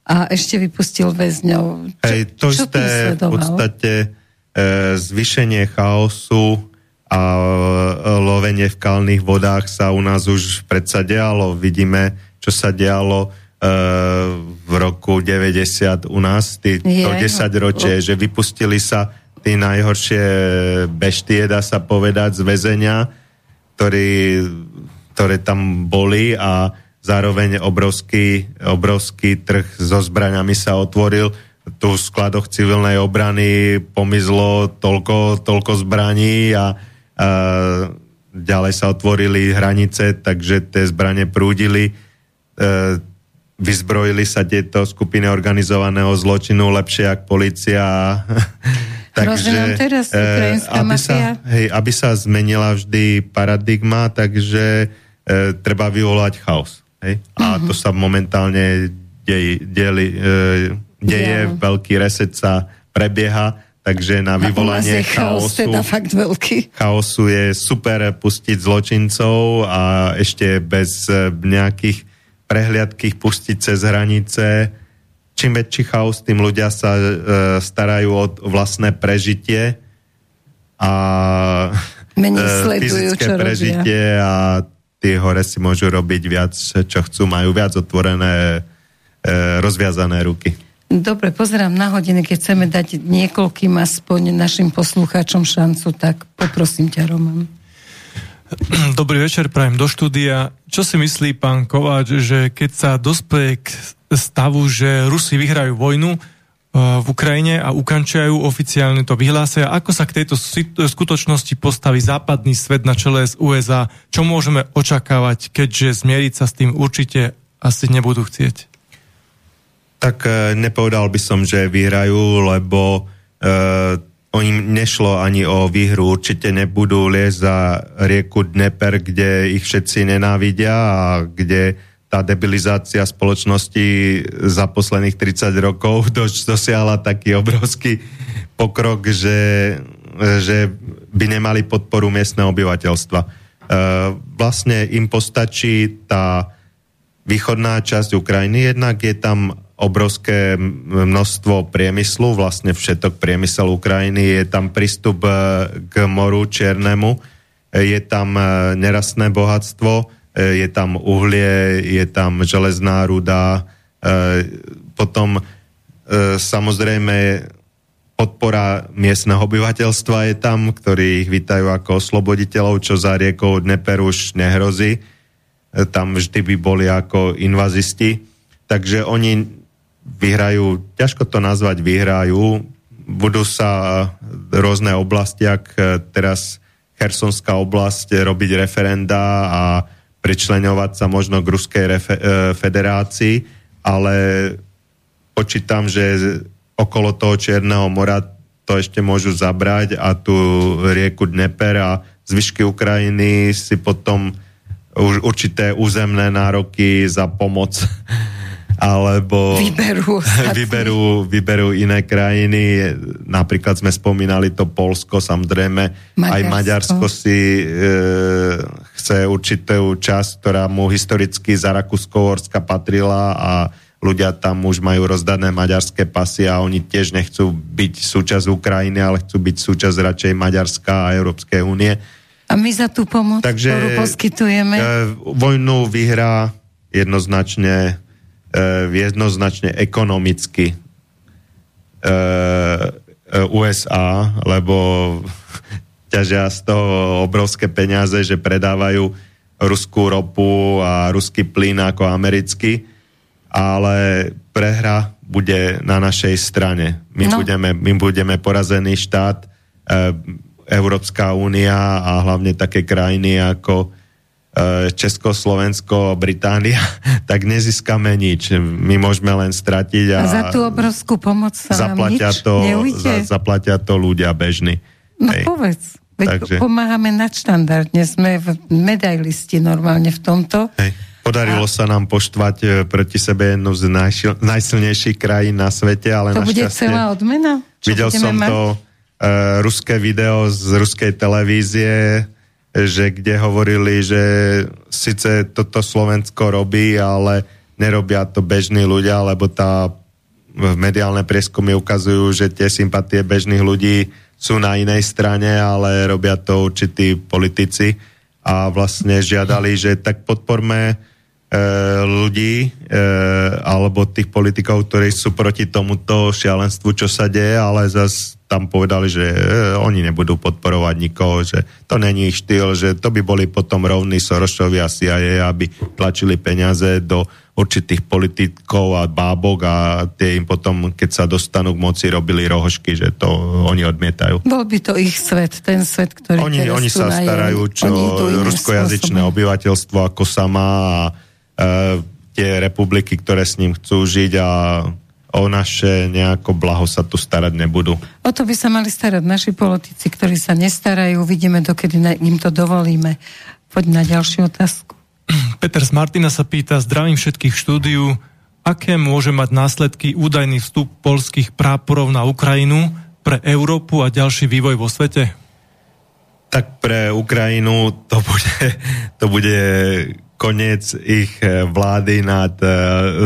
a ešte vypustil väzňov. Hej, to čo isté v podstate e, zvýšenie chaosu a e, lovenie v kalných vodách sa u nás už predsa dialo. Vidíme, čo sa dialo e, v roku 90 u nás, tý, to Je. 10 ročie, že vypustili sa tí najhoršie beštie, dá sa povedať, z väzenia, ktorí, ktoré tam boli a zároveň obrovský, obrovský trh so zbraňami sa otvoril. Tu v skladoch civilnej obrany pomizlo toľko, toľko zbraní a, a ďalej sa otvorili hranice, takže tie zbranie prúdili. E, vyzbrojili sa tieto skupiny organizovaného zločinu lepšie ako policia. nám teraz ukrajinská aby mafia. sa, hej, aby sa zmenila vždy paradigma, takže e, treba vyvolať chaos. Hej? A Mhm. to sa momentálne dej, deli, e, deje, Dialo. veľký reset sa prebieha, takže na vyvolanie je chaos chaosu teda fakt veľký. chaosu je super pustiť zločincov a ešte bez nejakých prehliadkých pustiť cez hranice. Čím väčší chaos, tým ľudia sa e, starajú o vlastné prežitie a Menej e, sledujú, fyzické čo robia. prežitie a tí hore si môžu robiť viac, čo chcú, majú viac otvorené, e, rozviazané ruky. Dobre, pozerám na hodiny, keď chceme dať niekoľkým aspoň našim poslucháčom šancu, tak poprosím ťa, Roman. Dobrý večer, prajem do štúdia. Čo si myslí pán Kováč, že keď sa dospeje k stavu, že Rusi vyhrajú vojnu, v Ukrajine a ukončajú oficiálne to vyhlásia. Ako sa k tejto skutočnosti postaví západný svet na čele z USA? Čo môžeme očakávať, keďže zmieriť sa s tým určite asi nebudú chcieť? Tak e, nepovedal by som, že vyhrajú, lebo o im nešlo ani o výhru. Určite nebudú liesť za rieku Dneper, kde ich všetci nenávidia a kde tá debilizácia spoločnosti za posledných 30 rokov dos- dosiahla taký obrovský pokrok, že, že by nemali podporu miestneho obyvateľstva. E, vlastne im postačí tá východná časť Ukrajiny, jednak je tam obrovské množstvo priemyslu, vlastne všetok priemysel Ukrajiny, je tam prístup e, k moru Čiernemu, je tam e, nerastné bohatstvo, E, je tam uhlie, je tam železná ruda, e, potom e, samozrejme podpora miestneho obyvateľstva je tam, ktorí ich vítajú ako osloboditeľov, čo za riekou Dneper už nehrozí. Tam vždy by boli ako invazisti. Takže oni vyhrajú, ťažko to nazvať vyhrajú, budú sa rôzne oblasti, ak teraz Chersonská oblasť robiť referenda a pričleňovať sa možno k Ruskej refe- e, federácii, ale počítam, že okolo toho Čierneho mora to ešte môžu zabrať a tú rieku Dneper a zvyšky Ukrajiny si potom už určité územné nároky za pomoc alebo vyberú, vyberú, vyberú iné krajiny. Napríklad sme spomínali to Polsko, samozrejme Maďarsko. aj Maďarsko si e, chce určitú časť, ktorá mu historicky za Rakúsko-Horska patrila a ľudia tam už majú rozdané maďarské pasy a oni tiež nechcú byť súčasť Ukrajiny, ale chcú byť súčasť radšej Maďarska a Európskej únie. A my za tú pomoc, Takže, ktorú poskytujeme? E, vojnu vyhrá jednoznačne jednoznačne ekonomicky e, e, USA, lebo ťažia z toho obrovské peniaze, že predávajú ruskú ropu a ruský plyn ako americký, ale prehra bude na našej strane. My, no. budeme, my budeme porazený štát, Európska únia a hlavne také krajiny ako E, Česko, Slovensko, Británia, tak nezískame nič. My môžeme len stratiť a, a za tú obrovskú pomoc sa zaplatia nič to, za, zaplatia to ľudia bežní. No Hej. povedz. Veď Takže... pomáhame nadštandardne, sme v medailisti normálne v tomto. Hej. Podarilo a... sa nám poštvať e, proti sebe jednu z najšil, najsilnejších krajín na svete, ale To bude celá odmena? Čo videl som mať? to uh, ruské video z ruskej televízie, že kde hovorili, že síce toto Slovensko robí, ale nerobia to bežní ľudia, lebo tá mediálne prieskumy ukazujú, že tie sympatie bežných ľudí sú na inej strane, ale robia to určití politici a vlastne žiadali, že tak podporme ľudí e, alebo tých politikov, ktorí sú proti tomuto šialenstvu, čo sa deje, ale zase tam povedali, že e, oni nebudú podporovať nikoho, že to není ich štýl, že to by boli potom rovní Sorošovi a CIA, aby tlačili peniaze do určitých politikov a bábok a tie im potom, keď sa dostanú k moci, robili rohošky, že to oni odmietajú. Bol by to ich svet, ten svet, ktorý Oni, oni sa starajú, čo ruskojazyčné obyvateľstvo ako sa má a e, tie republiky, ktoré s ním chcú žiť a o naše nejako blaho sa tu starať nebudú. O to by sa mali starať naši politici, ktorí sa nestarajú. Vidíme, dokedy im to dovolíme. Poď na ďalšiu otázku. Peter z Martina sa pýta, zdravím všetkých štúdiu, aké môže mať následky údajný vstup polských práporov na Ukrajinu pre Európu a ďalší vývoj vo svete? Tak pre Ukrajinu to bude, to bude koniec ich e, vlády nad e,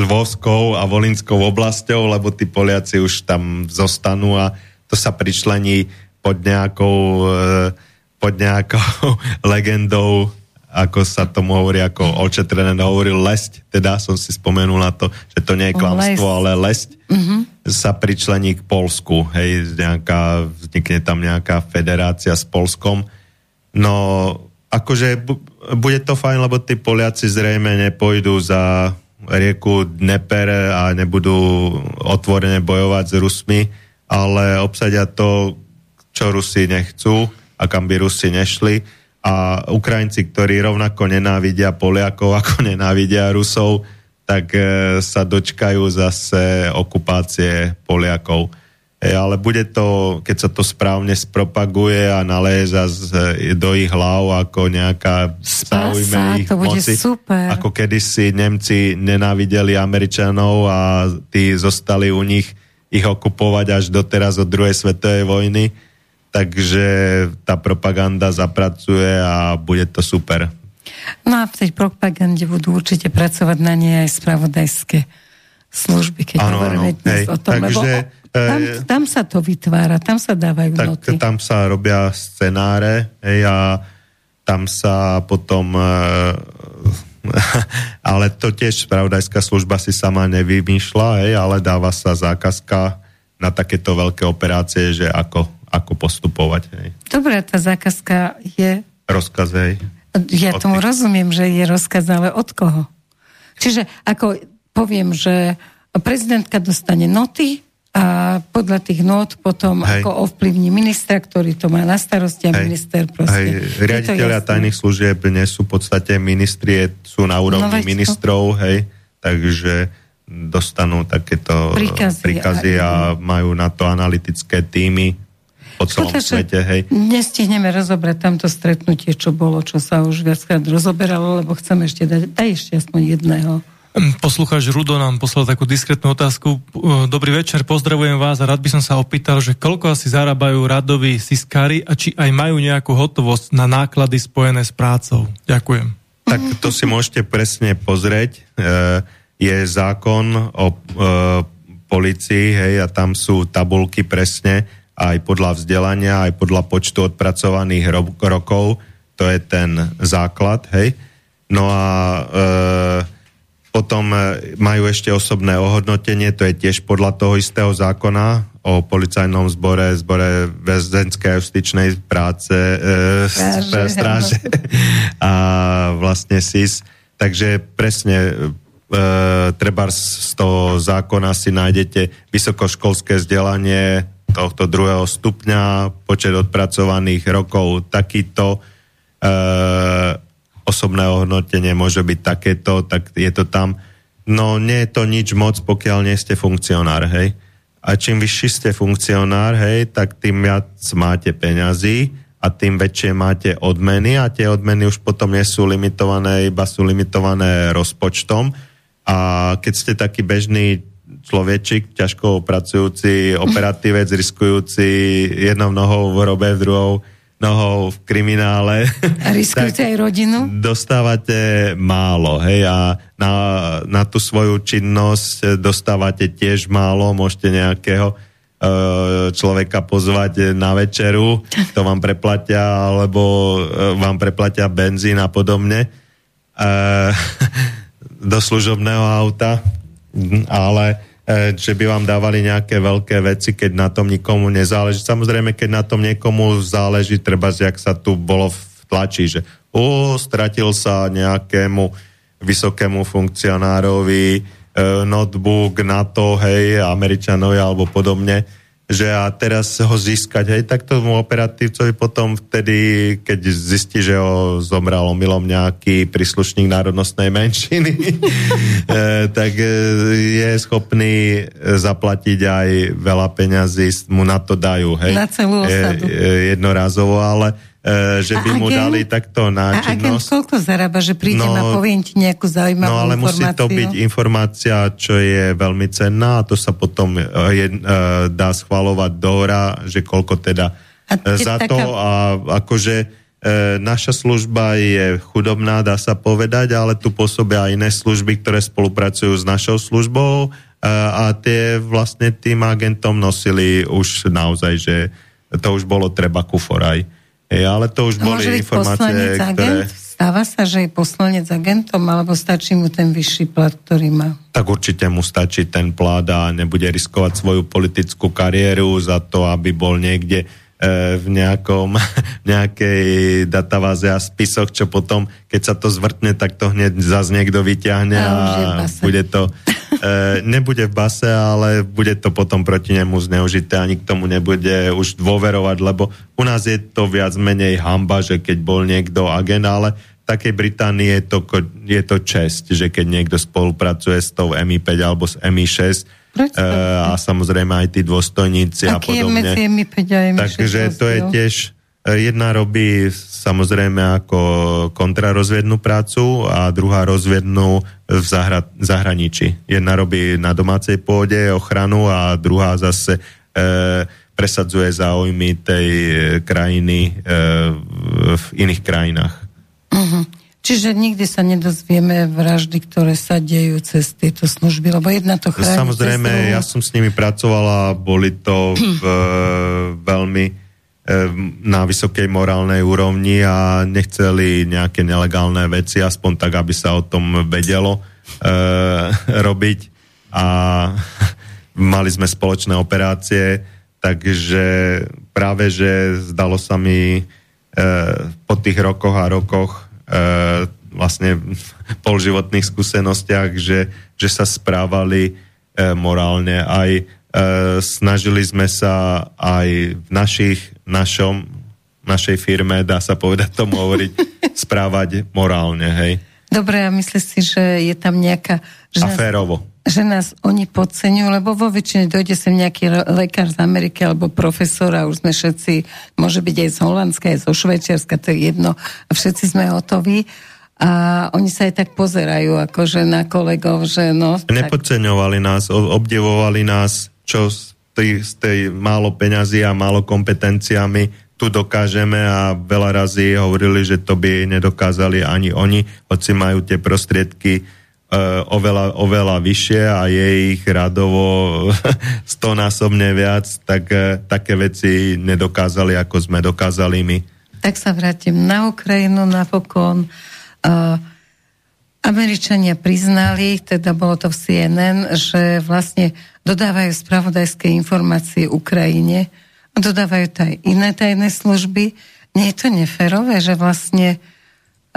Lvovskou a Volinskou oblasťou, lebo tí Poliaci už tam zostanú a to sa pričlení pod nejakou, e, pod nejakou legendou ako sa tomu hovorí, ako očetrené hovoril lesť, teda som si spomenul na to, že to nie je klamstvo, ale lesť sa pričlení k Polsku, hej, nejaká, vznikne tam nejaká federácia s Polskom. No, akože bude to fajn, lebo tí Poliaci zrejme nepôjdu za rieku Dneper a nebudú otvorene bojovať s Rusmi, ale obsadia to, čo Rusi nechcú a kam by Rusi nešli. A Ukrajinci, ktorí rovnako nenávidia Poliakov, ako nenávidia Rusov, tak e, sa dočkajú zase okupácie Poliakov. E, ale bude to, keď sa to správne spropaguje a naleje zase do ich hlav ako nejaká zaujme ich to bude moci, super. ako kedysi Nemci nenávideli Američanov a tí zostali u nich ich okupovať až doteraz od druhej svetovej vojny. Takže tá propaganda zapracuje a bude to super. No a v tej propagande budú určite pracovať na nej aj spravodajské služby, keď Áno, hovoríme áno, dnes hej. o tom. Takže, tam, e, tam sa to vytvára, tam sa dávajú tak noty. tam sa robia scenáre hej, a tam sa potom e, ale to tiež spravodajská služba si sama nevymýšľa, hej, ale dáva sa zákazka na takéto veľké operácie, že ako, ako postupovať. Hej. Dobre, tá zákazka je... Rozkaz, hej. Ja Od tomu tých- rozumiem, že je rozkaz, ale od koho? Čiže ako poviem, že prezidentka dostane noty a podľa tých not potom Hej. ako ovplyvní ministra, ktorý to má na starosti a minister proste. Hej, to riaditeľia tajných služieb nie sú v podstate ministri, sú na No úrovni to. ministrov, hej, takže dostanú takéto Príkazy príkazy a, majú na to analytické týmy po celom Škoda, svete, hej. Nestihneme rozobrať tamto stretnutie, čo bolo, čo sa už viackrát rozoberalo, lebo chceme ešte dať, daj ešte aspoň jedného. Poslucháč Rudo nám poslal takú diskrétnu otázku. Dobrý večer, pozdravujem vás a rád by som sa opýtal, že koľko asi zarábajú radoví siskári a či aj majú nejakú hotovosť na náklady spojené s prácou. Ďakujem. Tak to si môžete presne pozrieť. E, je zákon o e, policii, hej, a tam sú tabulky presne aj podľa vzdelania, aj podľa počtu odpracovaných ro- rokov. To je ten základ, hej. No a e, potom e, majú ešte osobné ohodnotenie, to je tiež podľa toho istého zákona o policajnom zbore, zbore väzenskej justičnej práce, e, Stráže, stráže a vlastne SIS. Takže presne e, treba z toho zákona si nájdete vysokoškolské vzdelanie tohto druhého stupňa, počet odpracovaných rokov takýto, e, osobné ohodnotenie môže byť takéto, tak je to tam. No nie je to nič moc, pokiaľ nie ste funkcionár, hej. A čím vyšší ste funkcionár, hej, tak tým viac máte peňazí a tým väčšie máte odmeny a tie odmeny už potom nie sú limitované, iba sú limitované rozpočtom. A keď ste taký bežný človečik, ťažko pracujúci operatívec, riskujúci jednou nohou v hrobe, druhou nohou v kriminále. A riskujete aj rodinu? Dostávate málo, hej, a na, na tú svoju činnosť dostávate tiež málo, môžete nejakého e, človeka pozvať na večeru, to vám preplatia, alebo e, vám preplatia benzín a podobne e, do služobného auta, ale že by vám dávali nejaké veľké veci, keď na tom nikomu nezáleží. Samozrejme, keď na tom niekomu záleží, treba, jak sa tu bolo v tlači, že o, stratil sa nejakému vysokému funkcionárovi e, notebook na to, hej, Američanovi alebo podobne, že a teraz ho získať, hej, tak tomu operatívcovi potom vtedy, keď zistí, že ho zomrel omylom nejaký príslušník národnostnej menšiny, e, tak e, je schopný e, zaplatiť aj veľa peňazí, mu na to dajú, hej. Na celú osadu. Jednorázovo, ale že by A mu dali takto na A agent činnosť. koľko zarába, že prídem No, a poviem ti nejakú zaujímavú No ale musí informáciu? to byť informácia, čo je veľmi cenná a to sa potom uh, je, uh, dá schvalovať do hora, že koľko teda A za taká- to a akože naša služba je chudobná, dá sa povedať, ale tu pôsobia aj iné služby, ktoré spolupracujú s našou službou a tie vlastne tým agentom nosili už naozaj, že to už bolo treba kuforaj. Hej, ale to už A boli môže byť informácie, poslanec ktoré... agent stáva sa, že je poslanec agentom, alebo stačí mu ten vyšší plat, ktorý má? Tak určite mu stačí ten plat a nebude riskovať svoju politickú kariéru za to, aby bol niekde e, v nejakom, nejakej databáze a spisoch, čo potom, keď sa to zvrtne, tak to hneď zase niekto vyťahne A a, bude to e, nebude v base, ale bude to potom proti nemu zneužité a nikto mu nebude už dôverovať, lebo u nás je to viac menej hamba, že keď bol niekto agent, ale takej Británii je to, je to čest, že keď niekto spolupracuje s tou MI5 alebo s MI6 Prečo? e, a samozrejme aj tí dôstojníci a Aký je podobne. medzi mi 5 a mi Takže to je tiež, e, jedna robí samozrejme ako kontrarozviednú prácu a druhá rozviednú v zahra, zahraničí. Jedna robí na domácej pôde ochranu a druhá zase e, presadzuje záujmy tej krajiny e, v- iných krajinách. Čiže nikdy sa nedozvieme vraždy, ktoré sa dejú cez tieto služby, lebo jedna to chráni Samozrejme, cez ja som s nimi pracovala, boli to v, veľmi e, na vysokej morálnej úrovni a nechceli nejaké nelegálne veci, aspoň tak, aby sa o tom vedelo e, robiť. A mali sme spoločné operácie, takže práve, že zdalo sa mi e, po tých rokoch a rokoch vlastne polživotných skúsenostiach, že, že sa správali e, morálne. Aj e, snažili sme sa aj v našich, našom, našej firme, dá sa povedať tomu hovoriť, správať morálne, hej. Dobre, a myslíš si, že je tam nejaká... Že A nás, férovo. Že nás oni podceňujú, lebo vo väčšine dojde sem nejaký le- lekár z Ameriky alebo profesor a už sme všetci, môže byť aj z Holandska, aj zo Švajčiarska, to je jedno, a všetci sme hotoví. A oni sa aj tak pozerajú akože na kolegov, že no... Tak, Nepodceňovali nás, o- obdivovali nás, čo z tej, z tej málo peňazí a málo kompetenciami tu dokážeme a veľa razy hovorili, že to by nedokázali ani oni, hoci majú tie prostriedky oveľa, oveľa vyššie a je ich radovo stonásobne viac, tak e, také veci nedokázali, ako sme dokázali my. tak sa vrátim na Ukrajinu napokon. Uh, Američania priznali, teda bolo to v CNN, že vlastne dodávajú spravodajské informácie Ukrajine a dodávajú to aj iné tajné služby. Nie je to neférové, že vlastne uh,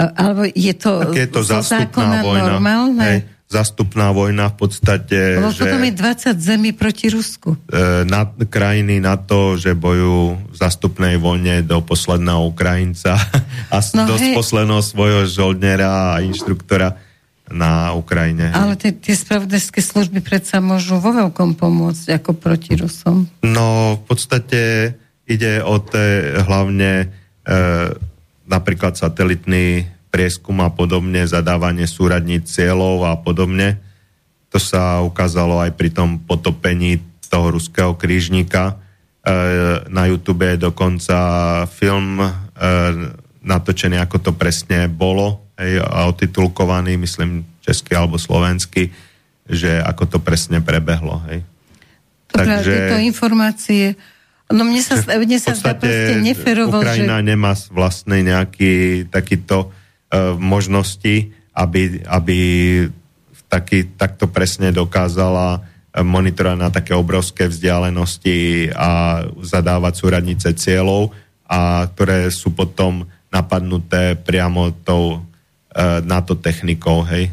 alebo je to, Tak je to zákona vojna. normálne? Hej, zastupná vojna v podstate, Lebo že... potom je 20 zemí proti Rusku. e, na, krajiny na to, že bojujú v zastupnej vojne do posledného Ukrajinca a No do hej. posledného svojho žoldnera a inštruktora na Ukrajine. Ale tie, tie spravodajské služby predsa môžu vo veľkom pomôcť ako proti Rusom. No v podstate ide o té hlavne e, napríklad satelitný prieskum a podobne, zadávanie súradníc cieľov a podobne. To sa ukázalo aj pri tom potopení toho ruského krížnika. E, na YouTube je dokonca film e, natočený, ako to presne bolo hej, a otitulkovaný, myslím, česky alebo slovensky, že ako to presne prebehlo. Hej. Dobre, Takže- tieto informácie... No mne sa, mne sa zdá proste neferovo, že... Ukrajina nemá vlastne nejaký takýto uh, možnosti, aby, aby taký, takto presne dokázala eh, monitorovať na také obrovské vzdialenosti a zadávať súradnice cieľov, a ktoré sú potom napadnuté priamo tou uh, NATO technikou, hej,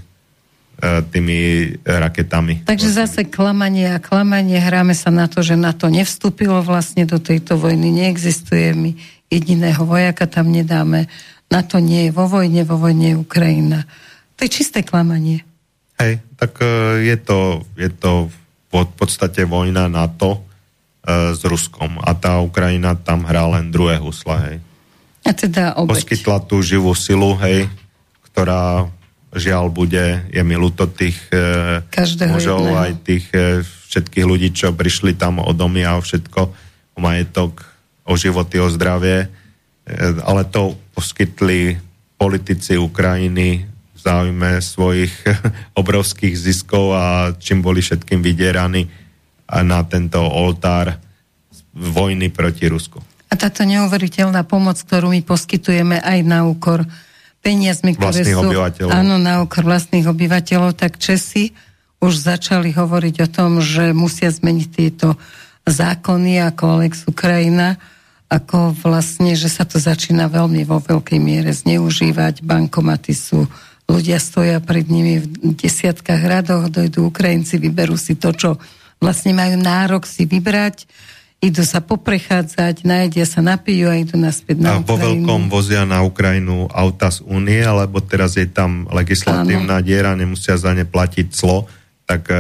tými raketami. Takže zase klamanie a klamanie, hráme sa na to, že NATO nevstúpilo vlastne do tejto vojny, neexistuje, my jediného vojaka tam nedáme, NATO nie je vo vojne, vo vojne je Ukrajina. To je čisté klamanie. Hej, tak e, je to, je to v podstate vojna NATO e, s Ruskom a tá Ukrajina tam hrá len druhé husla, hej. A teda obeď. Poskytla tú živú silu, hej, ktorá žiaľ bude, je mi ľúto tých e, Každého mužov, jedného. aj tých e, všetkých ľudí, čo prišli tam o domy a o všetko, o majetok, o životy, o zdravie, e, ale to poskytli politici Ukrajiny v záujme svojich obrovských ziskov a čím boli všetkým vydieraní na tento oltár vojny proti Rusku. A táto neuveriteľná pomoc, ktorú my poskytujeme aj na úkor peniazmi, ktoré sú obyvateľov. áno, na úkor vlastných obyvateľov, tak Česi už začali hovoriť o tom, že musia zmeniť tieto zákony ako Alex Ukrajina, ako vlastne, že sa to začína veľmi vo veľkej miere zneužívať. Bankomaty sú, ľudia stoja pred nimi v desiatkách radoch, dojdú Ukrajinci, vyberú si to, čo vlastne majú nárok si vybrať, idú sa poprechádzať, najedia sa, napijú a idú naspäť na A vo Ukrajinu. veľkom vozia na Ukrajinu auta z Únie, lebo teraz je tam legislatívna diera, nemusia za ne platiť clo, tak e,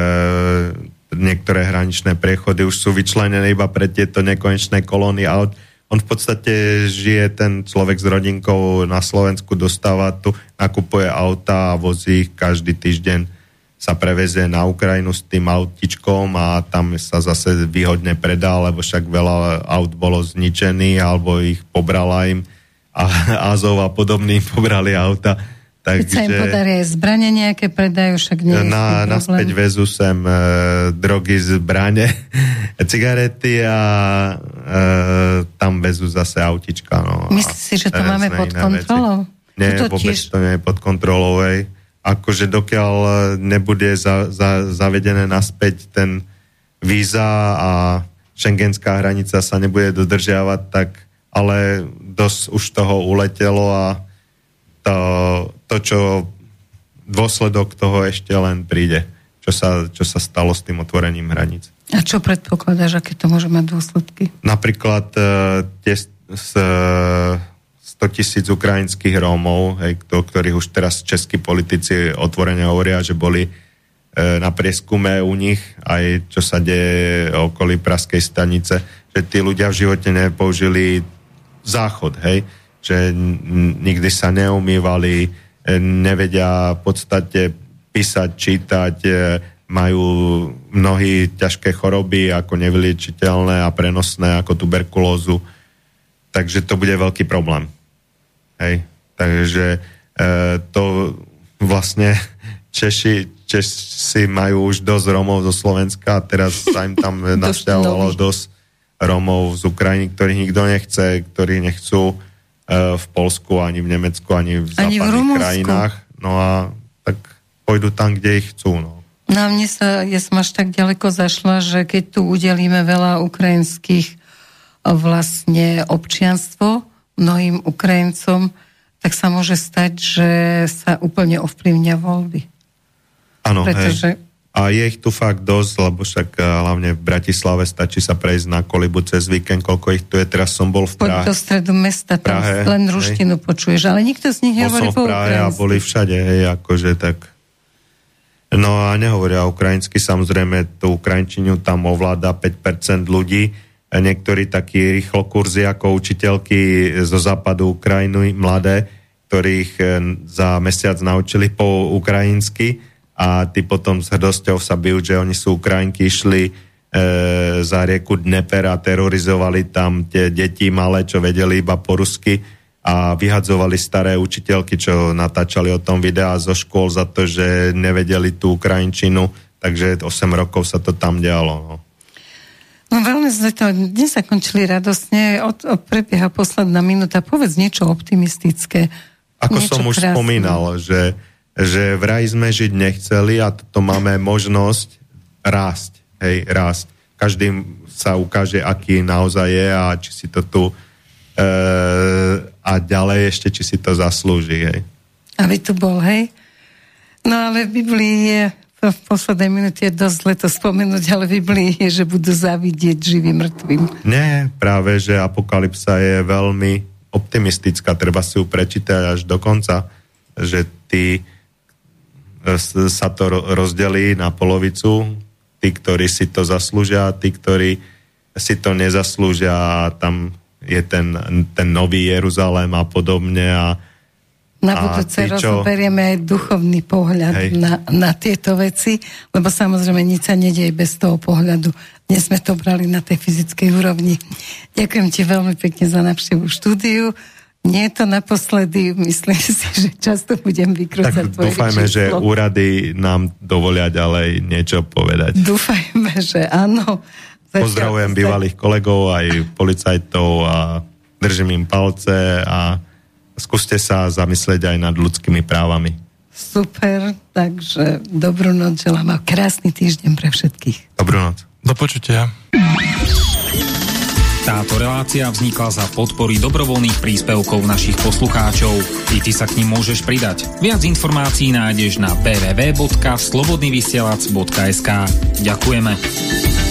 niektoré hraničné priechody už sú vyčlenené iba pre tieto nekonečné kolóny aut. On v podstate žije ten človek s rodinkou na Slovensku, dostáva tu, nakupuje auta a vozí ich každý týždeň sa prevezie na Ukrajinu s tým autičkom a tam sa zase výhodne predá, lebo však veľa aut bolo zničený alebo ich pobrala im a Azov a podobní pobrali auta. Keď sa im Takže podarí aj zbranie nejaké predajú, však nie je na, problém. naspäť vezú sem e, drogy, zbrane, cigarety a e, tam vezú zase autička. No, Myslíš si, že to máme pod kontrolou? Nie, to vôbec tiež- to nie je pod kontrolou. Hej. Akože dokiaľ e, nebude za, za, zavedené naspäť ten víza a šengenská hranica sa nebude dodržiavať, tak ale dosť už toho uletelo a to, to čo dôsledok toho ešte len príde, čo sa, čo sa stalo s tým otvorením hraníc. A čo predpokladáš, aké to môže mať dôsledky? Napríklad e, tie s, e, 100 tisíc ukrajinských Rómov, hej, o ktorých už teraz českí politici otvorene hovoria, že boli e, na prieskume u nich, aj čo sa deje okolí Praskej stanice, že tí ľudia v živote nepoužili záchod, hej, že nikdy sa neumývali, e, nevedia v podstate písať, čítať, e, majú mnohí ťažké choroby ako nevyliečiteľné a prenosné ako tuberkulózu. Takže to bude veľký problém. Hej. Takže e, to vlastne Češi, Česi majú už dosť Romov zo Slovenska a teraz sa im tam našťahovalo dosť Romov z Ukrajiny, ktorých nikto nechce, ktorí nechcú e, v Polsku, ani v Nemecku, ani v Ani v západných krajinách. No a tak pôjdu tam, kde ich chcú. No. No a mne sa, ja som až tak ďaleko zašla, že keď tu udelíme veľa ukrajinských eh, vlastne občianstvo mnohým Ukrajincom, tak sa môže stať, že sa úplne ovplyvnia voľby. Áno, Pretože- hej. A je ich tu fakt dosť, lebo však eh, hlavne v Bratislave stačí sa prejsť na kolibu cez víkend, koľko ich tu je. Teraz som bol v Poď Prahe. do stredu mesta, tam Prahe, len hej. ruštinu počuješ, ale nikto z nich nehovorí po Prahe a boli všade, hej, akože tak... No a nehovoria ukrajinsky, samozrejme tú ukrajinčinu tam ovláda 5% ľudí, niektorí takí rýchlo kurzy ako učiteľky zo západu Ukrajiny, mladé, ktorých e, za mesiac naučili po ukrajinsky a tí potom s hrdosťou sa bijú, že oni sú Ukrajinky, išli e, za rieku Dneper a terorizovali tam tie deti malé, čo vedeli iba po rusky a vyhadzovali staré učiteľky, čo natáčali o tom videa zo škôl za to, že nevedeli tú Ukrajinčinu, takže 8 rokov sa to tam dialo. No. No sme to dnes zakončili radosne. Od, od prebieha posledná minúta. Povedz niečo optimistické. Ako niečo som už krásne. spomínal, že, že vraj sme žiť nechceli a to máme možnosť rásť. Hej, rásť. Každý sa ukáže, aký naozaj je a či si to tu e, a ďalej ešte, či si to zaslúži. Hej. Aby tu bol, hej? No ale v Biblii je, v poslednej minúte je dosť zle to spomenúť, ale v Biblii je, že budú zavidieť živým mŕtvým. Nie, práve, že apokalypsa je veľmi optimistická, treba si ju prečítať až do konca, že ty e, sa to ro- rozdelí na polovicu, tí, ktorí si to zaslúžia, tí, ktorí si to nezaslúžia a tam je ten, ten nový Jeruzalém a podobne a Na budúce ty čo? rozoberieme aj duchovný pohľad Hej. na, na tieto veci, lebo samozrejme nič sa nedieje bez toho pohľadu. Dnes sme to brali na tej fyzickej úrovni. Ďakujem ti veľmi pekne za návštevu štúdiu. Nie je to naposledy, myslím si, že často budem vykrúcať tak tvoje dúfajme, že úrady nám dovolia ďalej niečo povedať. Dúfajme, že áno. Pozdravujem bývalých kolegov, aj policajtov a držím im palce a skúste sa zamyslieť aj nad ľudskými právami. Super, takže dobrú noc želám a krásny týždeň pre všetkých. Dobrú noc. Do počutia. Táto relácia vznikla za podpory dobrovoľných príspevkov našich poslucháčov. I ty sa k ním môžeš pridať. Viac informácií nájdeš na www.slobodnyvysielac.sk Ďakujeme.